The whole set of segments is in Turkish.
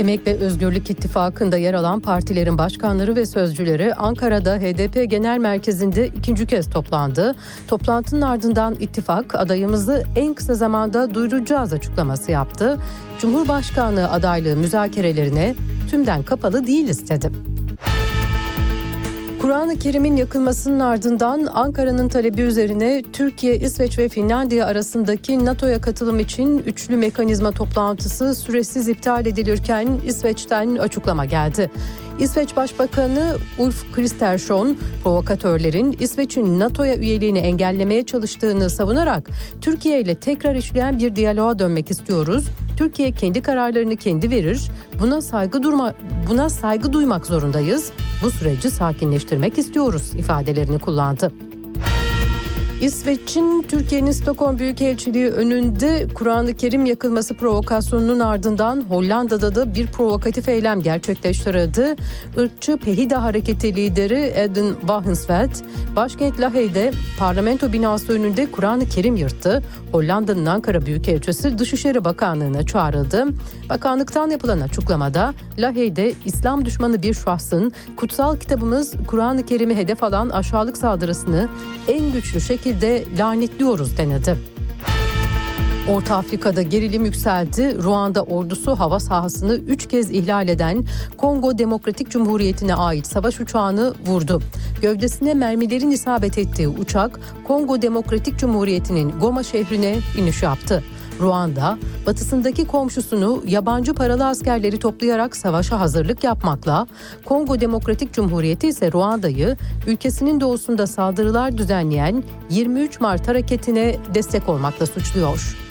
Emek ve Özgürlük İttifakı'nda yer alan partilerin başkanları ve sözcüleri Ankara'da HDP Genel Merkezi'nde ikinci kez toplandı. Toplantının ardından ittifak adayımızı en kısa zamanda duyuracağız açıklaması yaptı. Cumhurbaşkanlığı adaylığı müzakerelerine tümden kapalı değiliz dedi. Kur'an-ı Kerim'in yakılmasının ardından Ankara'nın talebi üzerine Türkiye, İsveç ve Finlandiya arasındaki NATO'ya katılım için üçlü mekanizma toplantısı süresiz iptal edilirken İsveç'ten açıklama geldi. İsveç Başbakanı Ulf Kristersson provokatörlerin İsveç'in NATO'ya üyeliğini engellemeye çalıştığını savunarak Türkiye ile tekrar işleyen bir diyaloğa dönmek istiyoruz. Türkiye kendi kararlarını kendi verir. Buna saygı durma buna saygı duymak zorundayız. Bu süreci sakinleştirmek istiyoruz ifadelerini kullandı. İsveç'in Türkiye'nin Stockholm Büyükelçiliği önünde Kur'an-ı Kerim yakılması provokasyonunun ardından Hollanda'da da bir provokatif eylem gerçekleştirildi. Irkçı Pehida Hareketi lideri Eden Wagensveld, başkent Lahey'de parlamento binası önünde Kur'an-ı Kerim yırttı. Hollanda'nın Ankara Büyükelçisi Dışişleri Bakanlığı'na çağrıldı. Bakanlıktan yapılan açıklamada Lahey'de İslam düşmanı bir şahsın kutsal kitabımız Kur'an-ı Kerim'i hedef alan aşağılık saldırısını en güçlü şekilde şekilde lanetliyoruz denildi. Orta Afrika'da gerilim yükseldi. Ruanda ordusu hava sahasını 3 kez ihlal eden Kongo Demokratik Cumhuriyeti'ne ait savaş uçağını vurdu. Gövdesine mermilerin isabet ettiği uçak Kongo Demokratik Cumhuriyeti'nin Goma şehrine iniş yaptı. Ruanda, batısındaki komşusunu yabancı paralı askerleri toplayarak savaşa hazırlık yapmakla, Kongo Demokratik Cumhuriyeti ise Ruanda'yı ülkesinin doğusunda saldırılar düzenleyen 23 Mart hareketine destek olmakla suçluyor.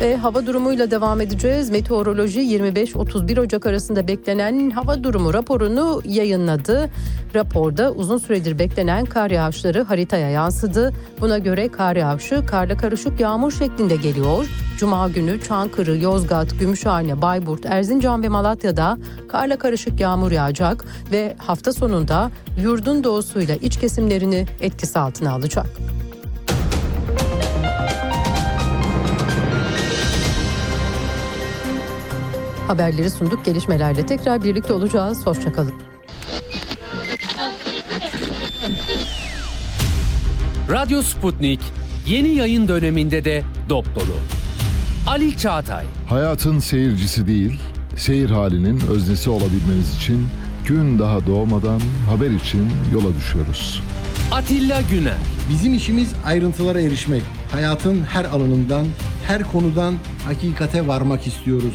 Ve hava durumuyla devam edeceğiz. Meteoroloji 25-31 Ocak arasında beklenen hava durumu raporunu yayınladı. Raporda uzun süredir beklenen kar yağışları haritaya yansıdı. Buna göre kar yağışı karla karışık yağmur şeklinde geliyor. Cuma günü Çankırı, Yozgat, Gümüşhane, Bayburt, Erzincan ve Malatya'da karla karışık yağmur yağacak ve hafta sonunda yurdun doğusuyla iç kesimlerini etkisi altına alacak. Haberleri sunduk. Gelişmelerle tekrar birlikte olacağız. Hoşçakalın. Radyo Sputnik yeni yayın döneminde de dop dolu. Ali Çağatay, Hayatın seyircisi değil, seyir halinin öznesi olabilmeniz için gün daha doğmadan haber için yola düşüyoruz. Atilla Güner, Bizim işimiz ayrıntılara erişmek. Hayatın her alanından, her konudan hakikate varmak istiyoruz.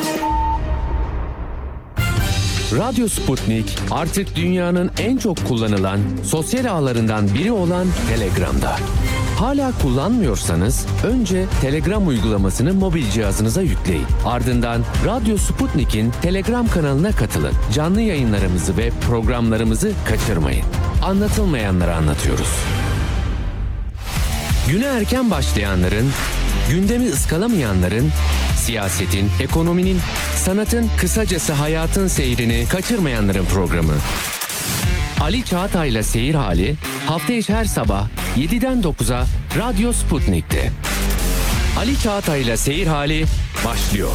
Radyo Sputnik artık dünyanın en çok kullanılan sosyal ağlarından biri olan Telegram'da. Hala kullanmıyorsanız önce Telegram uygulamasını mobil cihazınıza yükleyin. Ardından Radyo Sputnik'in Telegram kanalına katılın. Canlı yayınlarımızı ve programlarımızı kaçırmayın. Anlatılmayanları anlatıyoruz. Güne erken başlayanların, gündemi ıskalamayanların, siyasetin, ekonominin, sanatın, kısacası hayatın seyrini kaçırmayanların programı. Ali Çağatay'la Seyir Hali hafta içi her sabah 7'den 9'a Radyo Sputnik'te. Ali Çağatay'la Seyir Hali başlıyor.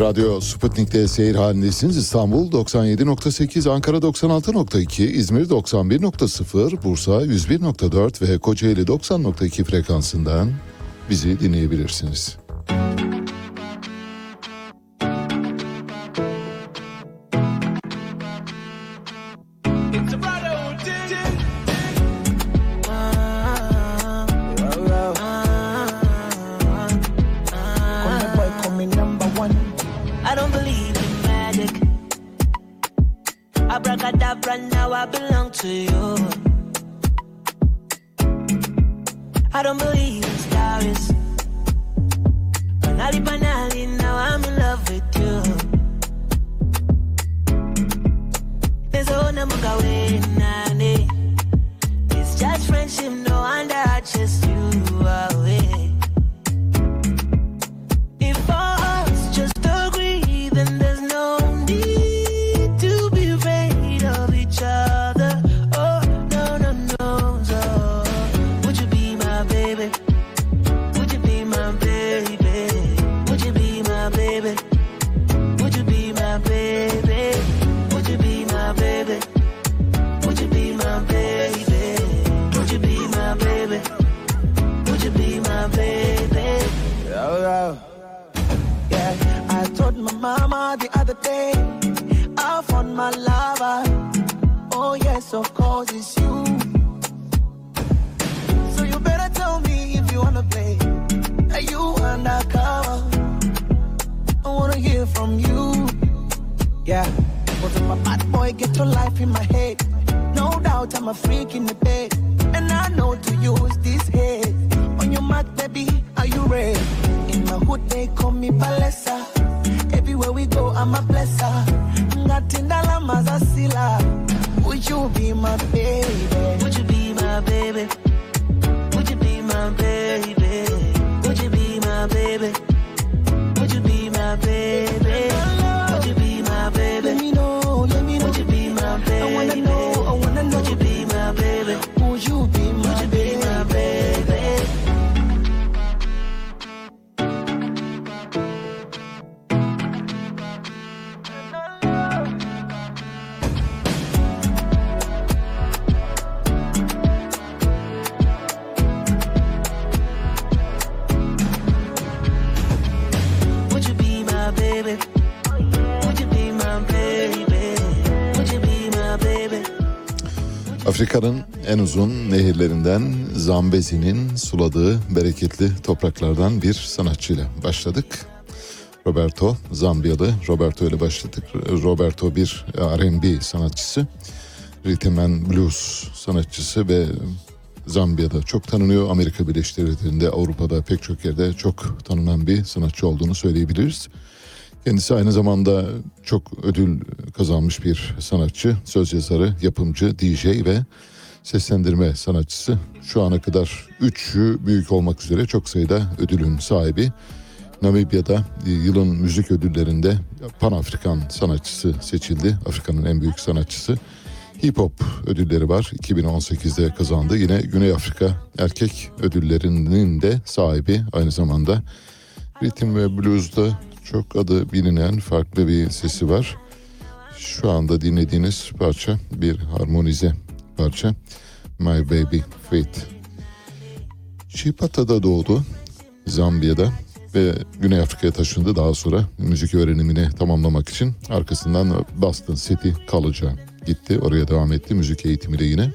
Radyo Sputnik'te seyir halindesiniz. İstanbul 97.8, Ankara 96.2, İzmir 91.0, Bursa 101.4 ve Kocaeli 90.2 frekansından bizi dinleyebilirsiniz. Bye. The day, I found my lover. Oh, yes, of course, it's you. So you better tell me if you wanna play. Are you undercover? I wanna hear from you. Yeah, but my bad boy get your life in my head. No doubt I'm a freak in the bed. And I know to use this head. On your mark, baby, are you ready? In my hood, they call me Palesa. Everywhere we go, I'm a blesser. Ngatindala mazasila. Would you be my baby? Would you be my baby? Would you be my baby? Afrika'nın en uzun nehirlerinden Zambezi'nin suladığı bereketli topraklardan bir sanatçıyla başladık. Roberto Zambiyalı. Roberto ile başladık. Roberto bir R&B sanatçısı. Rhythm and Blues sanatçısı ve Zambiya'da çok tanınıyor. Amerika Birleşik Devletleri'nde, Avrupa'da pek çok yerde çok tanınan bir sanatçı olduğunu söyleyebiliriz. Kendisi aynı zamanda çok ödül kazanmış bir sanatçı, söz yazarı, yapımcı, DJ ve seslendirme sanatçısı. Şu ana kadar üçü büyük olmak üzere çok sayıda ödülün sahibi. Namibya'da yılın müzik ödüllerinde Pan Afrikan sanatçısı seçildi. Afrika'nın en büyük sanatçısı. Hip Hop ödülleri var. 2018'de kazandı. Yine Güney Afrika erkek ödüllerinin de sahibi aynı zamanda. Ritim ve Blues'da çok adı bilinen farklı bir sesi var. Şu anda dinlediğiniz parça bir harmonize parça. My Baby Faith. Chipata'da doğdu. Zambiya'da ve Güney Afrika'ya taşındı daha sonra müzik öğrenimini tamamlamak için. Arkasından Boston City College'a gitti. Oraya devam etti müzik eğitimiyle yine.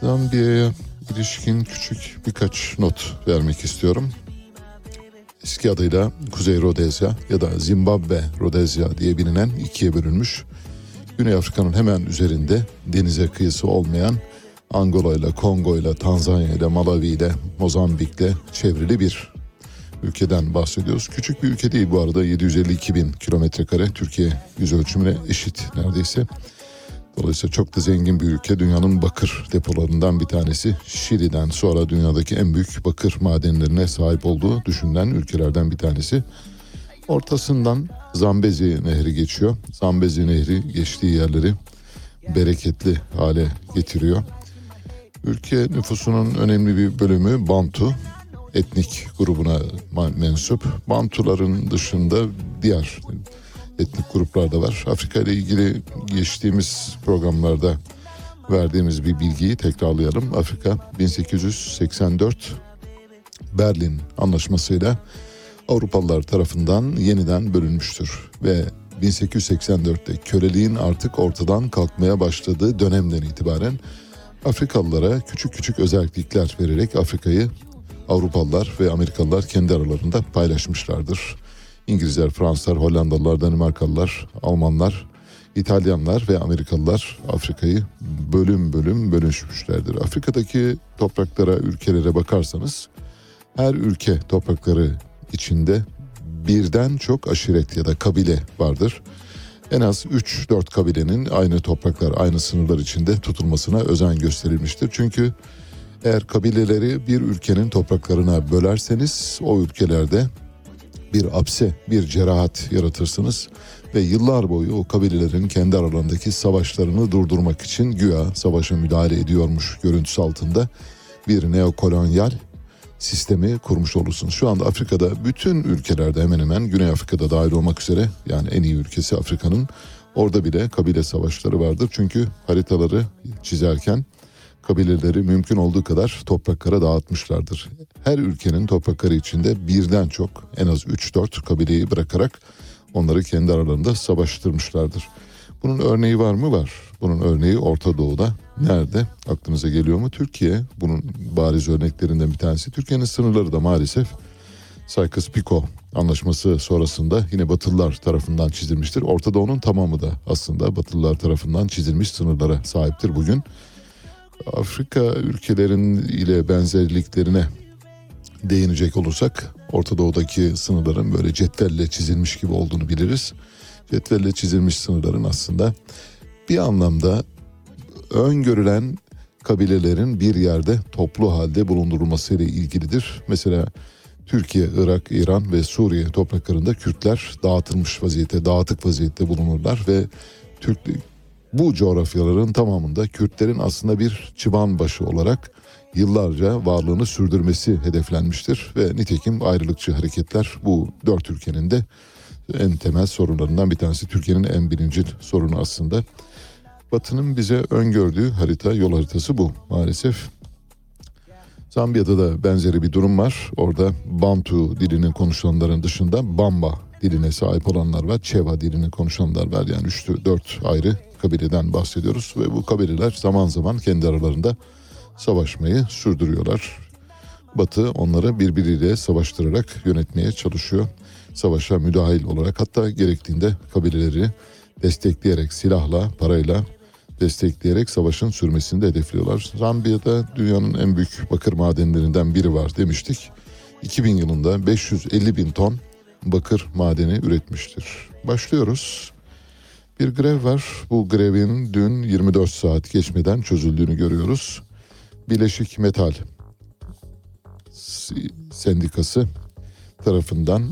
Zambiya'ya ilişkin küçük birkaç not vermek istiyorum. Eski adıyla Kuzey Rodezya ya da Zimbabwe Rodezya diye bilinen ikiye bölünmüş. Güney Afrika'nın hemen üzerinde denize kıyısı olmayan Angola ile, Kongo ile, Tanzanya ile, Malawi ile, Mozambik ile çevrili bir ülkeden bahsediyoruz. Küçük bir ülke değil bu arada 752 bin kilometre kare Türkiye yüz ölçümüne eşit neredeyse. Dolayısıyla çok da zengin bir ülke. Dünyanın bakır depolarından bir tanesi. Şili'den sonra dünyadaki en büyük bakır madenlerine sahip olduğu düşünülen ülkelerden bir tanesi. Ortasından Zambezi Nehri geçiyor. Zambezi Nehri geçtiği yerleri bereketli hale getiriyor. Ülke nüfusunun önemli bir bölümü Bantu etnik grubuna mensup. Bantuların dışında diğer etnik gruplar da var. Afrika ile ilgili geçtiğimiz programlarda verdiğimiz bir bilgiyi tekrarlayalım. Afrika 1884 Berlin Anlaşması'yla Avrupalılar tarafından yeniden bölünmüştür ve 1884'te köleliğin artık ortadan kalkmaya başladığı dönemden itibaren Afrikalılara küçük küçük özellikler vererek Afrika'yı Avrupalılar ve Amerikalılar kendi aralarında paylaşmışlardır. İngilizler, Fransızlar, Hollandalılar, Danimarkalılar, Almanlar, İtalyanlar ve Amerikalılar Afrika'yı bölüm bölüm bölüşmüşlerdir. Afrika'daki topraklara, ülkelere bakarsanız her ülke toprakları içinde birden çok aşiret ya da kabile vardır. En az 3-4 kabilenin aynı topraklar, aynı sınırlar içinde tutulmasına özen gösterilmiştir. Çünkü eğer kabileleri bir ülkenin topraklarına bölerseniz o ülkelerde bir apse, bir cerahat yaratırsınız ve yıllar boyu o kabilelerin kendi aralarındaki savaşlarını durdurmak için güya savaşa müdahale ediyormuş görüntüsü altında bir neokolonyal sistemi kurmuş olursunuz. Şu anda Afrika'da bütün ülkelerde hemen hemen Güney Afrika'da dahil olmak üzere yani en iyi ülkesi Afrika'nın orada bile kabile savaşları vardır. Çünkü haritaları çizerken kabileleri mümkün olduğu kadar topraklara dağıtmışlardır. Her ülkenin toprakları içinde birden çok en az 3-4 kabileyi bırakarak onları kendi aralarında savaştırmışlardır. Bunun örneği var mı? Var. Bunun örneği Orta Doğu'da. Nerede? Aklınıza geliyor mu? Türkiye bunun bariz örneklerinden bir tanesi. Türkiye'nin sınırları da maalesef Sykes-Picot anlaşması sonrasında yine Batılılar tarafından çizilmiştir. Orta Doğu'nun tamamı da aslında Batılılar tarafından çizilmiş sınırlara sahiptir bugün. Afrika ülkelerin ile benzerliklerine değinecek olursak Orta Doğu'daki sınırların böyle cetvelle çizilmiş gibi olduğunu biliriz. Cetvelle çizilmiş sınırların aslında bir anlamda öngörülen kabilelerin bir yerde toplu halde bulundurulması ile ilgilidir. Mesela Türkiye, Irak, İran ve Suriye topraklarında Kürtler dağıtılmış vaziyette, dağıtık vaziyette bulunurlar ve Türk bu coğrafyaların tamamında Kürtlerin aslında bir çıban başı olarak yıllarca varlığını sürdürmesi hedeflenmiştir ve nitekim ayrılıkçı hareketler bu dört ülkenin de en temel sorunlarından bir tanesi. Türkiye'nin en birinci sorunu aslında. Batı'nın bize öngördüğü harita, yol haritası bu maalesef. Zambiya'da da benzeri bir durum var. Orada Bantu dilinin konuşulanların dışında Bamba diline sahip olanlar var. Çeva dilini konuşanlar var. Yani 3-4 ayrı kabileden bahsediyoruz. Ve bu kabileler zaman zaman kendi aralarında savaşmayı sürdürüyorlar. Batı onları birbiriyle savaştırarak yönetmeye çalışıyor. Savaşa müdahil olarak hatta gerektiğinde kabileleri destekleyerek silahla, parayla destekleyerek savaşın sürmesini de hedefliyorlar. Zambiya'da dünyanın en büyük bakır madenlerinden biri var demiştik. 2000 yılında 550 bin ton bakır madeni üretmiştir. Başlıyoruz. Bir grev var. Bu grevin dün 24 saat geçmeden çözüldüğünü görüyoruz. Bileşik Metal Sendikası tarafından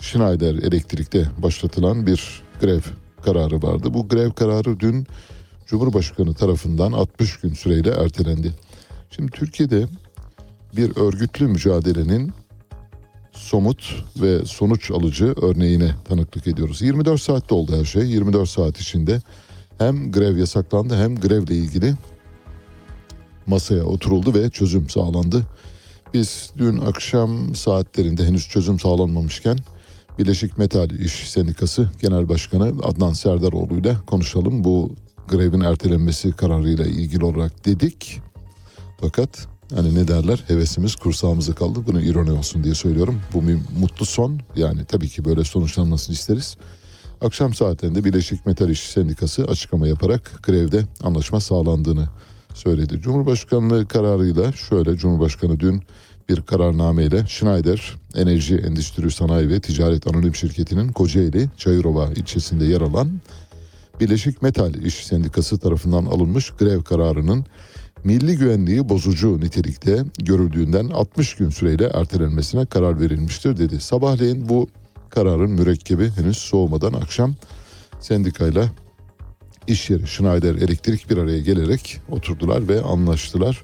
Schneider Elektrik'te başlatılan bir grev kararı vardı. Bu grev kararı dün Cumhurbaşkanı tarafından 60 gün süreyle ertelendi. Şimdi Türkiye'de bir örgütlü mücadelenin somut ve sonuç alıcı örneğine tanıklık ediyoruz. 24 saatte oldu her şey. 24 saat içinde hem grev yasaklandı hem grevle ilgili masaya oturuldu ve çözüm sağlandı. Biz dün akşam saatlerinde henüz çözüm sağlanmamışken Birleşik Metal İş Sendikası Genel Başkanı Adnan Serdaroğlu ile konuşalım. Bu grevin ertelenmesi kararıyla ilgili olarak dedik. Fakat hani ne derler hevesimiz kursağımıza kaldı. Bunu ironi olsun diye söylüyorum. Bu bir mutlu son. Yani tabii ki böyle sonuçlanmasını isteriz. Akşam saatlerinde Birleşik Metal İş Sendikası açıklama yaparak grevde anlaşma sağlandığını söyledi. Cumhurbaşkanlığı kararıyla şöyle Cumhurbaşkanı dün bir kararnameyle Schneider Enerji Endüstri Sanayi ve Ticaret Anonim Şirketi'nin Kocaeli Çayırova ilçesinde yer alan Birleşik Metal İş Sendikası tarafından alınmış grev kararının milli güvenliği bozucu nitelikte görüldüğünden 60 gün süreyle ertelenmesine karar verilmiştir dedi. Sabahleyin bu kararın mürekkebi henüz soğumadan akşam sendikayla iş yeri Schneider Elektrik bir araya gelerek oturdular ve anlaştılar.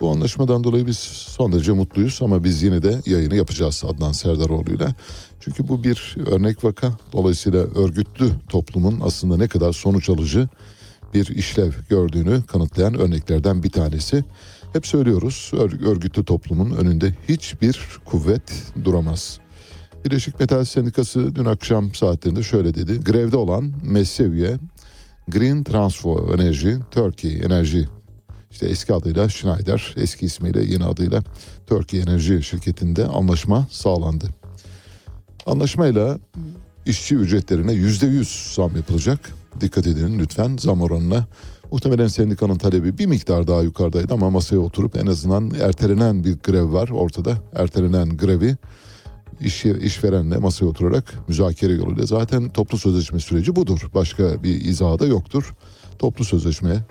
Bu anlaşmadan dolayı biz son derece mutluyuz ama biz yine de yayını yapacağız Adnan Serdaroğlu'yla. Çünkü bu bir örnek vaka. Dolayısıyla örgütlü toplumun aslında ne kadar sonuç alıcı bir işlev gördüğünü kanıtlayan örneklerden bir tanesi. Hep söylüyoruz ör- örgütlü toplumun önünde hiçbir kuvvet duramaz. Birleşik Metal Sendikası dün akşam saatlerinde şöyle dedi. Grevde olan Messeviye Green Transfer Enerji, Turkey Enerji işte eski adıyla Schneider, eski ismiyle yeni adıyla Turkey Enerji şirketinde anlaşma sağlandı. Anlaşmayla işçi ücretlerine yüzde yüz zam yapılacak. Dikkat edin lütfen zam oranına. Muhtemelen sendikanın talebi bir miktar daha yukarıdaydı ama masaya oturup en azından ertelenen bir grev var ortada. Ertelenen grevi iş, işverenle masaya oturarak müzakere yoluyla zaten toplu sözleşme süreci budur. Başka bir izahı da yoktur. Toplu sözleşme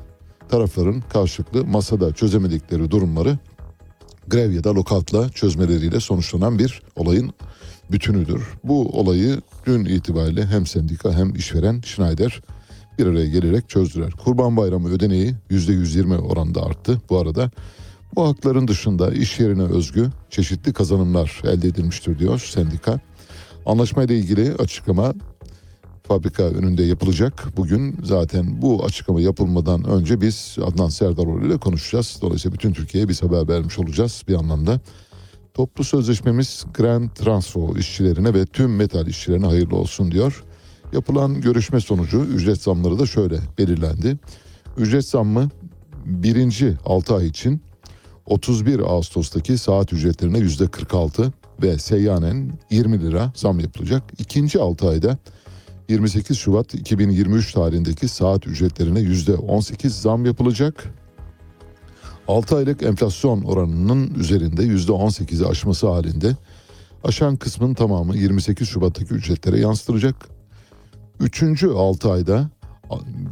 tarafların karşılıklı masada çözemedikleri durumları grev ya da lokatla çözmeleriyle sonuçlanan bir olayın bütünüdür. Bu olayı dün itibariyle hem sendika hem işveren Schneider bir araya gelerek çözdüler. Kurban Bayramı ödeneği %120 oranında arttı. Bu arada bu hakların dışında iş yerine özgü çeşitli kazanımlar elde edilmiştir diyor sendika. Anlaşmayla ilgili açıklama fabrika önünde yapılacak. Bugün zaten bu açıklama yapılmadan önce biz Adnan Serdaroğlu ile konuşacağız. Dolayısıyla bütün Türkiye'ye biz haber vermiş olacağız bir anlamda. Toplu sözleşmemiz Grand Transfo işçilerine ve tüm metal işçilerine hayırlı olsun diyor. Yapılan görüşme sonucu ücret zamları da şöyle belirlendi. Ücret zammı birinci 6 ay için 31 Ağustos'taki saat ücretlerine yüzde 46 ve seyyanen 20 lira zam yapılacak. İkinci 6 ayda 28 Şubat 2023 tarihindeki saat ücretlerine yüzde 18 zam yapılacak. 6 aylık enflasyon oranının üzerinde yüzde 18'i aşması halinde aşan kısmın tamamı 28 Şubat'taki ücretlere yansıtılacak. Üçüncü 6 ayda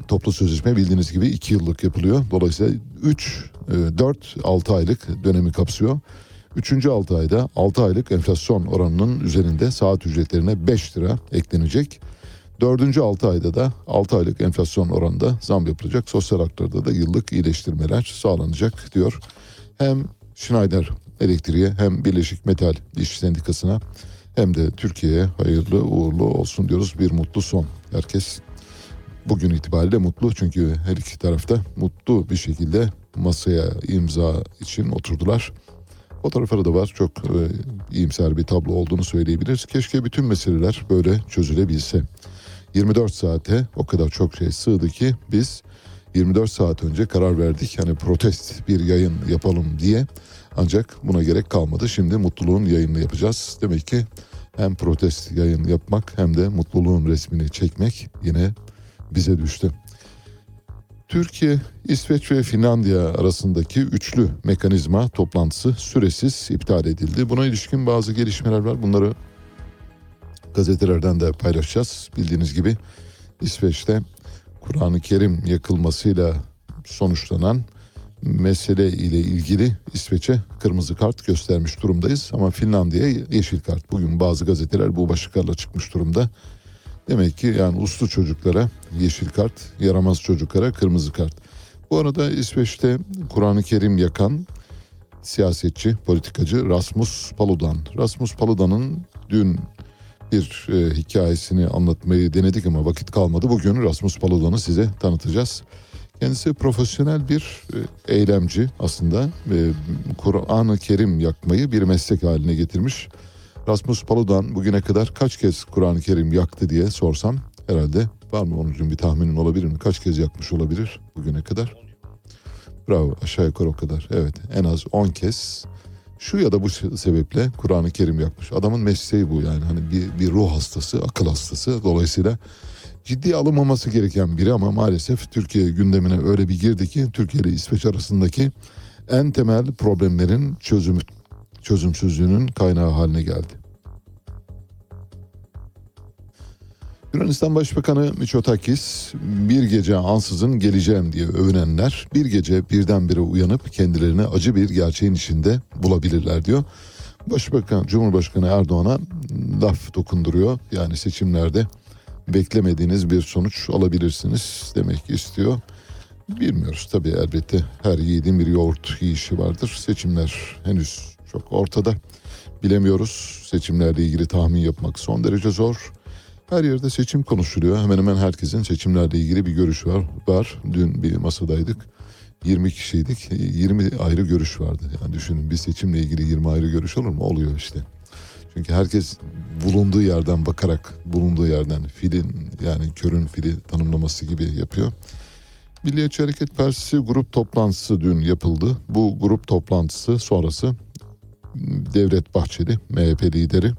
toplu sözleşme bildiğiniz gibi 2 yıllık yapılıyor. Dolayısıyla 3, 4, 6 aylık dönemi kapsıyor. Üçüncü 6 ayda 6 aylık enflasyon oranının üzerinde saat ücretlerine 5 lira eklenecek. Dördüncü 6 ayda da 6 aylık enflasyon oranında zam yapılacak. Sosyal haklarda da yıllık iyileştirmeler sağlanacak diyor. Hem Schneider Elektriğe hem Birleşik Metal İş Sendikası'na hem de Türkiye'ye hayırlı uğurlu olsun diyoruz. Bir mutlu son. Herkes bugün itibariyle mutlu çünkü her iki tarafta mutlu bir şekilde masaya imza için oturdular. Fotoğrafları da var. Çok e, iyimser bir tablo olduğunu söyleyebiliriz. Keşke bütün meseleler böyle çözülebilse. 24 saate o kadar çok şey sığdı ki biz 24 saat önce karar verdik. Hani protest bir yayın yapalım diye. Ancak buna gerek kalmadı. Şimdi mutluluğun yayınını yapacağız. Demek ki hem protest yayın yapmak hem de mutluluğun resmini çekmek yine bize düştü. Türkiye, İsveç ve Finlandiya arasındaki üçlü mekanizma toplantısı süresiz iptal edildi. Buna ilişkin bazı gelişmeler var. Bunları gazetelerden de paylaşacağız. Bildiğiniz gibi İsveç'te Kur'an-ı Kerim yakılmasıyla sonuçlanan mesele ile ilgili İsveç'e kırmızı kart göstermiş durumdayız. Ama Finlandiya'ya yeşil kart. Bugün bazı gazeteler bu başlıklarla çıkmış durumda. Demek ki yani uslu çocuklara yeşil kart, yaramaz çocuklara kırmızı kart. Bu arada İsveç'te Kur'an-ı Kerim yakan siyasetçi, politikacı Rasmus Paludan. Rasmus Paludan'ın dün bir e, hikayesini anlatmayı denedik ama vakit kalmadı. Bugün Rasmus Paludan'ı size tanıtacağız. Kendisi profesyonel bir e, eylemci aslında. E, Kur'an-ı Kerim yakmayı bir meslek haline getirmiş. Rasmus Paludan bugüne kadar kaç kez Kur'an-ı Kerim yaktı diye sorsam herhalde var mı onun bir tahminin olabilir mi? Kaç kez yakmış olabilir bugüne kadar? Bravo aşağı yukarı o kadar. Evet en az 10 kez şu ya da bu sebeple Kur'an-ı Kerim yakmış. Adamın mesleği bu yani hani bir, bir ruh hastası, akıl hastası. Dolayısıyla ciddi alınmaması gereken biri ama maalesef Türkiye gündemine öyle bir girdi ki Türkiye ile İsveç arasındaki en temel problemlerin çözümü çözümsüzlüğünün kaynağı haline geldi. Yunanistan Başbakanı Mitsotakis bir gece ansızın geleceğim diye övünenler bir gece birdenbire uyanıp kendilerini acı bir gerçeğin içinde bulabilirler diyor. Başbakan Cumhurbaşkanı Erdoğan'a laf dokunduruyor. Yani seçimlerde beklemediğiniz bir sonuç alabilirsiniz demek istiyor. Bilmiyoruz tabii elbette her yiğidin bir yoğurt yiyişi vardır. Seçimler henüz çok ortada. Bilemiyoruz. Seçimlerle ilgili tahmin yapmak son derece zor. Her yerde seçim konuşuluyor. Hemen hemen herkesin seçimlerle ilgili bir görüşü var. var. Dün bir masadaydık. 20 kişiydik. 20 ayrı görüş vardı. Yani düşünün bir seçimle ilgili 20 ayrı görüş olur mu? Oluyor işte. Çünkü herkes bulunduğu yerden bakarak bulunduğu yerden filin yani körün fili tanımlaması gibi yapıyor. Milliyetçi Hareket Partisi grup toplantısı dün yapıldı. Bu grup toplantısı sonrası Devlet Bahçeli MHP lideri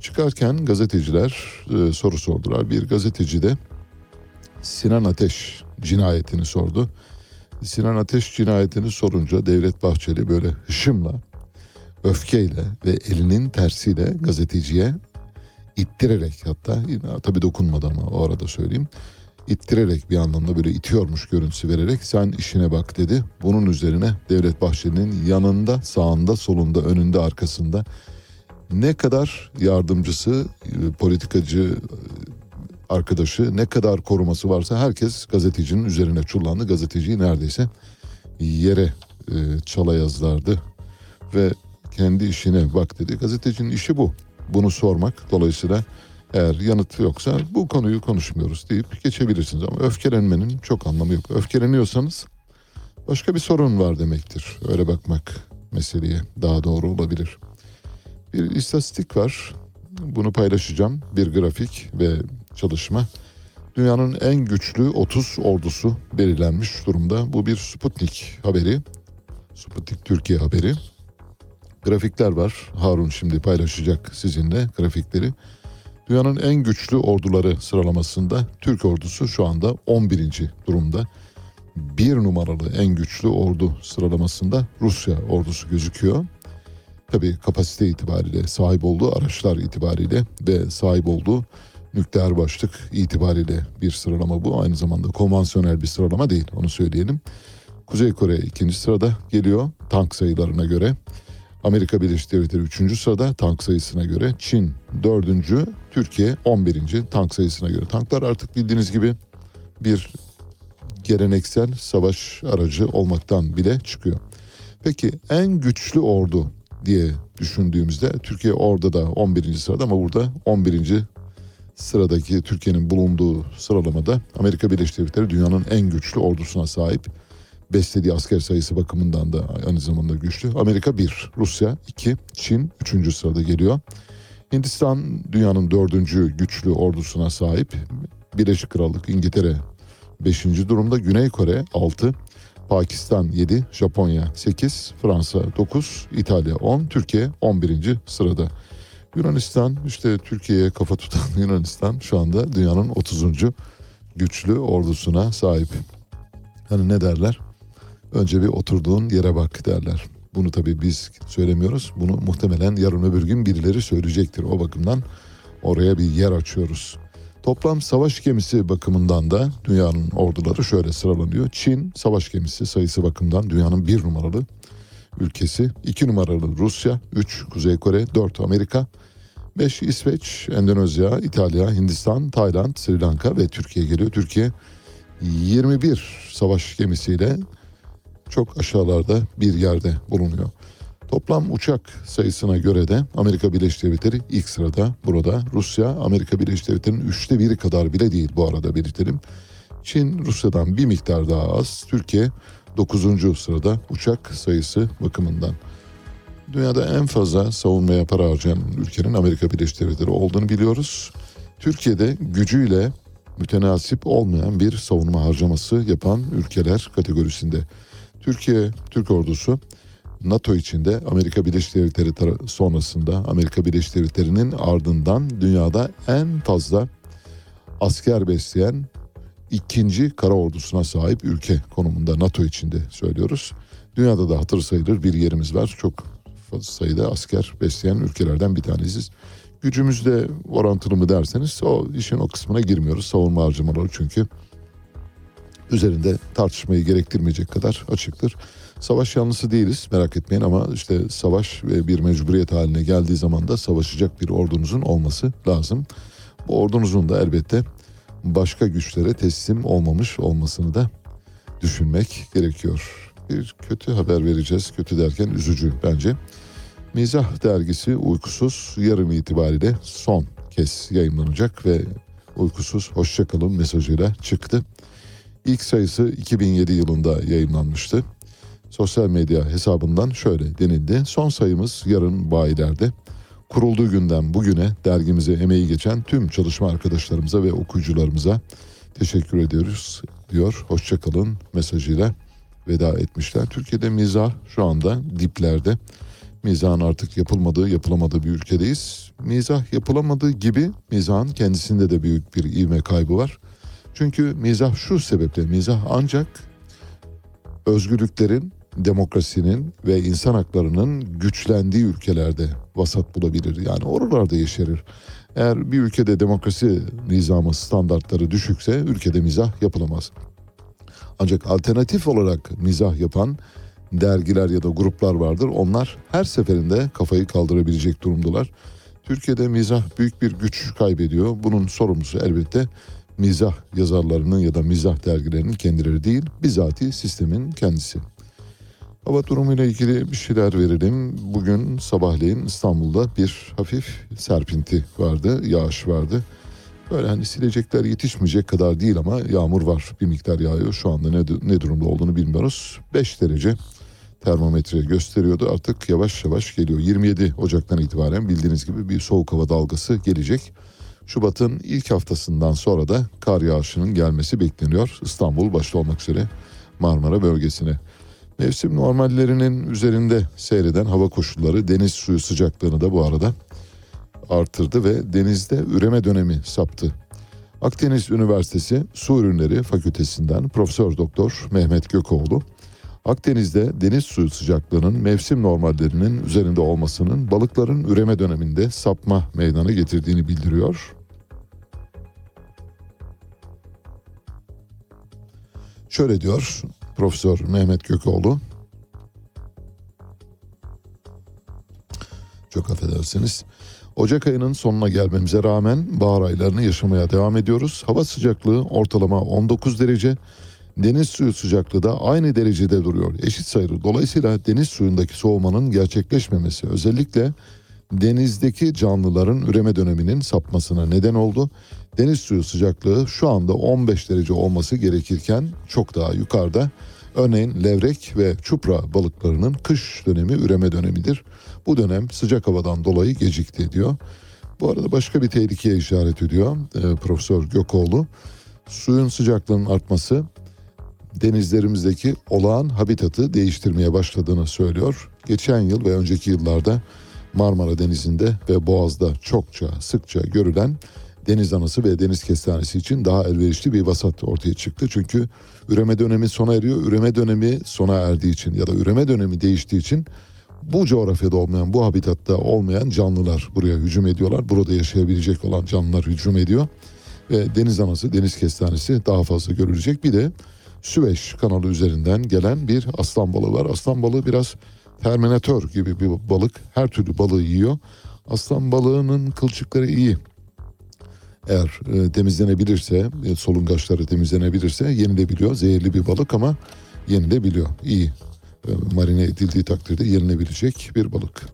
çıkarken gazeteciler e, soru sordular. Bir gazeteci de Sinan Ateş cinayetini sordu. Sinan Ateş cinayetini sorunca Devlet Bahçeli böyle hışımla, öfkeyle ve elinin tersiyle gazeteciye ittirerek hatta tabii dokunmadı ama o arada söyleyeyim. İttirerek bir anlamda böyle itiyormuş görüntüsü vererek sen işine bak dedi. Bunun üzerine Devlet Bahçeli'nin yanında, sağında, solunda, önünde, arkasında ne kadar yardımcısı, e, politikacı e, arkadaşı, ne kadar koruması varsa herkes gazetecinin üzerine çullandı. Gazeteciyi neredeyse yere e, çala ve kendi işine bak dedi. Gazetecinin işi bu. Bunu sormak. Dolayısıyla eğer yanıt yoksa bu konuyu konuşmuyoruz deyip geçebilirsiniz. Ama öfkelenmenin çok anlamı yok. Öfkeleniyorsanız başka bir sorun var demektir. Öyle bakmak meseleye daha doğru olabilir. Bir istatistik var. Bunu paylaşacağım. Bir grafik ve çalışma. Dünyanın en güçlü 30 ordusu belirlenmiş durumda. Bu bir Sputnik haberi. Sputnik Türkiye haberi. Grafikler var. Harun şimdi paylaşacak sizinle grafikleri. Dünyanın en güçlü orduları sıralamasında Türk ordusu şu anda 11. durumda. Bir numaralı en güçlü ordu sıralamasında Rusya ordusu gözüküyor. Tabii kapasite itibariyle sahip olduğu araçlar itibariyle ve sahip olduğu nükleer başlık itibariyle bir sıralama bu. Aynı zamanda konvansiyonel bir sıralama değil onu söyleyelim. Kuzey Kore ikinci sırada geliyor tank sayılarına göre. Amerika Birleşik Devletleri 3. sırada tank sayısına göre. Çin 4. Türkiye 11. tank sayısına göre. Tanklar artık bildiğiniz gibi bir geleneksel savaş aracı olmaktan bile çıkıyor. Peki en güçlü ordu diye düşündüğümüzde Türkiye orada da 11. sırada ama burada 11. sıradaki Türkiye'nin bulunduğu sıralamada Amerika Birleşik Devletleri dünyanın en güçlü ordusuna sahip. Beslediği asker sayısı bakımından da aynı zamanda güçlü. Amerika 1, Rusya 2, Çin 3. sırada geliyor. Hindistan dünyanın dördüncü güçlü ordusuna sahip. Birleşik Krallık, İngiltere 5. durumda. Güney Kore 6, Pakistan 7, Japonya 8, Fransa 9, İtalya 10, Türkiye 11. sırada. Yunanistan işte Türkiye'ye kafa tutan Yunanistan şu anda dünyanın 30. güçlü ordusuna sahip. Hani ne derler? Önce bir oturduğun yere bak derler. Bunu tabii biz söylemiyoruz. Bunu muhtemelen yarın öbür gün birileri söyleyecektir. O bakımdan oraya bir yer açıyoruz. Toplam savaş gemisi bakımından da dünyanın orduları şöyle sıralanıyor. Çin savaş gemisi sayısı bakımından dünyanın bir numaralı ülkesi. iki numaralı Rusya, üç Kuzey Kore, dört Amerika, beş İsveç, Endonezya, İtalya, Hindistan, Tayland, Sri Lanka ve Türkiye geliyor. Türkiye 21 savaş gemisiyle çok aşağılarda bir yerde bulunuyor. Toplam uçak sayısına göre de Amerika Birleşik Devletleri ilk sırada burada. Rusya Amerika Birleşik Devletleri'nin üçte biri kadar bile değil bu arada belirtelim. Çin Rusya'dan bir miktar daha az. Türkiye 9. sırada uçak sayısı bakımından. Dünyada en fazla savunmaya para harcayan ülkenin Amerika Birleşik Devletleri olduğunu biliyoruz. Türkiye'de gücüyle mütenasip olmayan bir savunma harcaması yapan ülkeler kategorisinde. Türkiye, Türk ordusu NATO içinde Amerika Birleşik Devletleri sonrasında Amerika Birleşik Devletleri'nin ardından dünyada en fazla asker besleyen ikinci kara ordusuna sahip ülke konumunda NATO içinde söylüyoruz. Dünyada da hatır sayılır bir yerimiz var. Çok fazla sayıda asker besleyen ülkelerden bir tanesiyiz. Gücümüzde orantılı mı derseniz o işin o kısmına girmiyoruz. Savunma harcamaları çünkü üzerinde tartışmayı gerektirmeyecek kadar açıktır. Savaş yanlısı değiliz merak etmeyin ama işte savaş ve bir mecburiyet haline geldiği zaman da savaşacak bir ordunuzun olması lazım. Bu ordunuzun da elbette başka güçlere teslim olmamış olmasını da düşünmek gerekiyor. Bir kötü haber vereceğiz. Kötü derken üzücü bence. Mizah dergisi Uykusuz yarım itibariyle son kez yayınlanacak ve Uykusuz hoşçakalın mesajıyla çıktı. İlk sayısı 2007 yılında yayınlanmıştı. Sosyal medya hesabından şöyle denildi. Son sayımız yarın bayilerde. Kurulduğu günden bugüne dergimize emeği geçen tüm çalışma arkadaşlarımıza ve okuyucularımıza teşekkür ediyoruz diyor. Hoşçakalın mesajıyla veda etmişler. Türkiye'de mizah şu anda diplerde. Mizahın artık yapılmadığı, yapılamadığı bir ülkedeyiz. Mizah yapılamadığı gibi mizahın kendisinde de büyük bir ivme kaybı var. Çünkü mizah şu sebeple mizah ancak özgürlüklerin, demokrasinin ve insan haklarının güçlendiği ülkelerde vasat bulabilir. Yani oralarda yeşerir. Eğer bir ülkede demokrasi nizamı standartları düşükse ülkede mizah yapılamaz. Ancak alternatif olarak mizah yapan dergiler ya da gruplar vardır. Onlar her seferinde kafayı kaldırabilecek durumdalar. Türkiye'de mizah büyük bir güç kaybediyor. Bunun sorumlusu elbette mizah yazarlarının ya da mizah dergilerinin kendileri değil, bizatihi sistemin kendisi. Hava durumuyla ilgili bir şeyler verelim. Bugün sabahleyin İstanbul'da bir hafif serpinti vardı, yağış vardı. Böyle hani silecekler yetişmeyecek kadar değil ama yağmur var. Bir miktar yağıyor. Şu anda ne, ne durumda olduğunu bilmiyoruz. 5 derece termometre gösteriyordu. Artık yavaş yavaş geliyor. 27 Ocak'tan itibaren bildiğiniz gibi bir soğuk hava dalgası gelecek. Şubat'ın ilk haftasından sonra da kar yağışının gelmesi bekleniyor. İstanbul başta olmak üzere Marmara bölgesine. Mevsim normallerinin üzerinde seyreden hava koşulları deniz suyu sıcaklığını da bu arada artırdı ve denizde üreme dönemi saptı. Akdeniz Üniversitesi Su Ürünleri Fakültesinden Profesör Doktor Mehmet Gökoğlu, Akdeniz'de deniz suyu sıcaklığının mevsim normallerinin üzerinde olmasının balıkların üreme döneminde sapma meydana getirdiğini bildiriyor. Şöyle diyor Profesör Mehmet Gökoğlu. Çok affedersiniz. Ocak ayının sonuna gelmemize rağmen bahar aylarını yaşamaya devam ediyoruz. Hava sıcaklığı ortalama 19 derece. Deniz suyu sıcaklığı da aynı derecede duruyor. Eşit sayılı. Dolayısıyla deniz suyundaki soğumanın gerçekleşmemesi özellikle denizdeki canlıların üreme döneminin sapmasına neden oldu. Deniz suyu sıcaklığı şu anda 15 derece olması gerekirken çok daha yukarıda. Örneğin levrek ve çupra balıklarının kış dönemi üreme dönemidir. Bu dönem sıcak havadan dolayı gecikti diyor. Bu arada başka bir tehlikeye işaret ediyor e, Profesör Gökoğlu. Suyun sıcaklığının artması denizlerimizdeki olağan habitatı değiştirmeye başladığını söylüyor. Geçen yıl ve önceki yıllarda Marmara Denizi'nde ve Boğaz'da çokça sıkça görülen deniz anası ve deniz kestanesi için daha elverişli bir vasat ortaya çıktı. Çünkü üreme dönemi sona eriyor. Üreme dönemi sona erdiği için ya da üreme dönemi değiştiği için bu coğrafyada olmayan, bu habitatta olmayan canlılar buraya hücum ediyorlar. Burada yaşayabilecek olan canlılar hücum ediyor. Ve deniz anası, deniz kestanesi daha fazla görülecek. Bir de Süveyş kanalı üzerinden gelen bir aslan balığı var. Aslan balığı biraz terminatör gibi bir balık. Her türlü balığı yiyor. Aslan balığının kılçıkları iyi. Eğer e, temizlenebilirse, e, solungaçları temizlenebilirse yenilebiliyor. Zehirli bir balık ama yenilebiliyor. İyi e, marine edildiği takdirde yenilebilecek bir balık.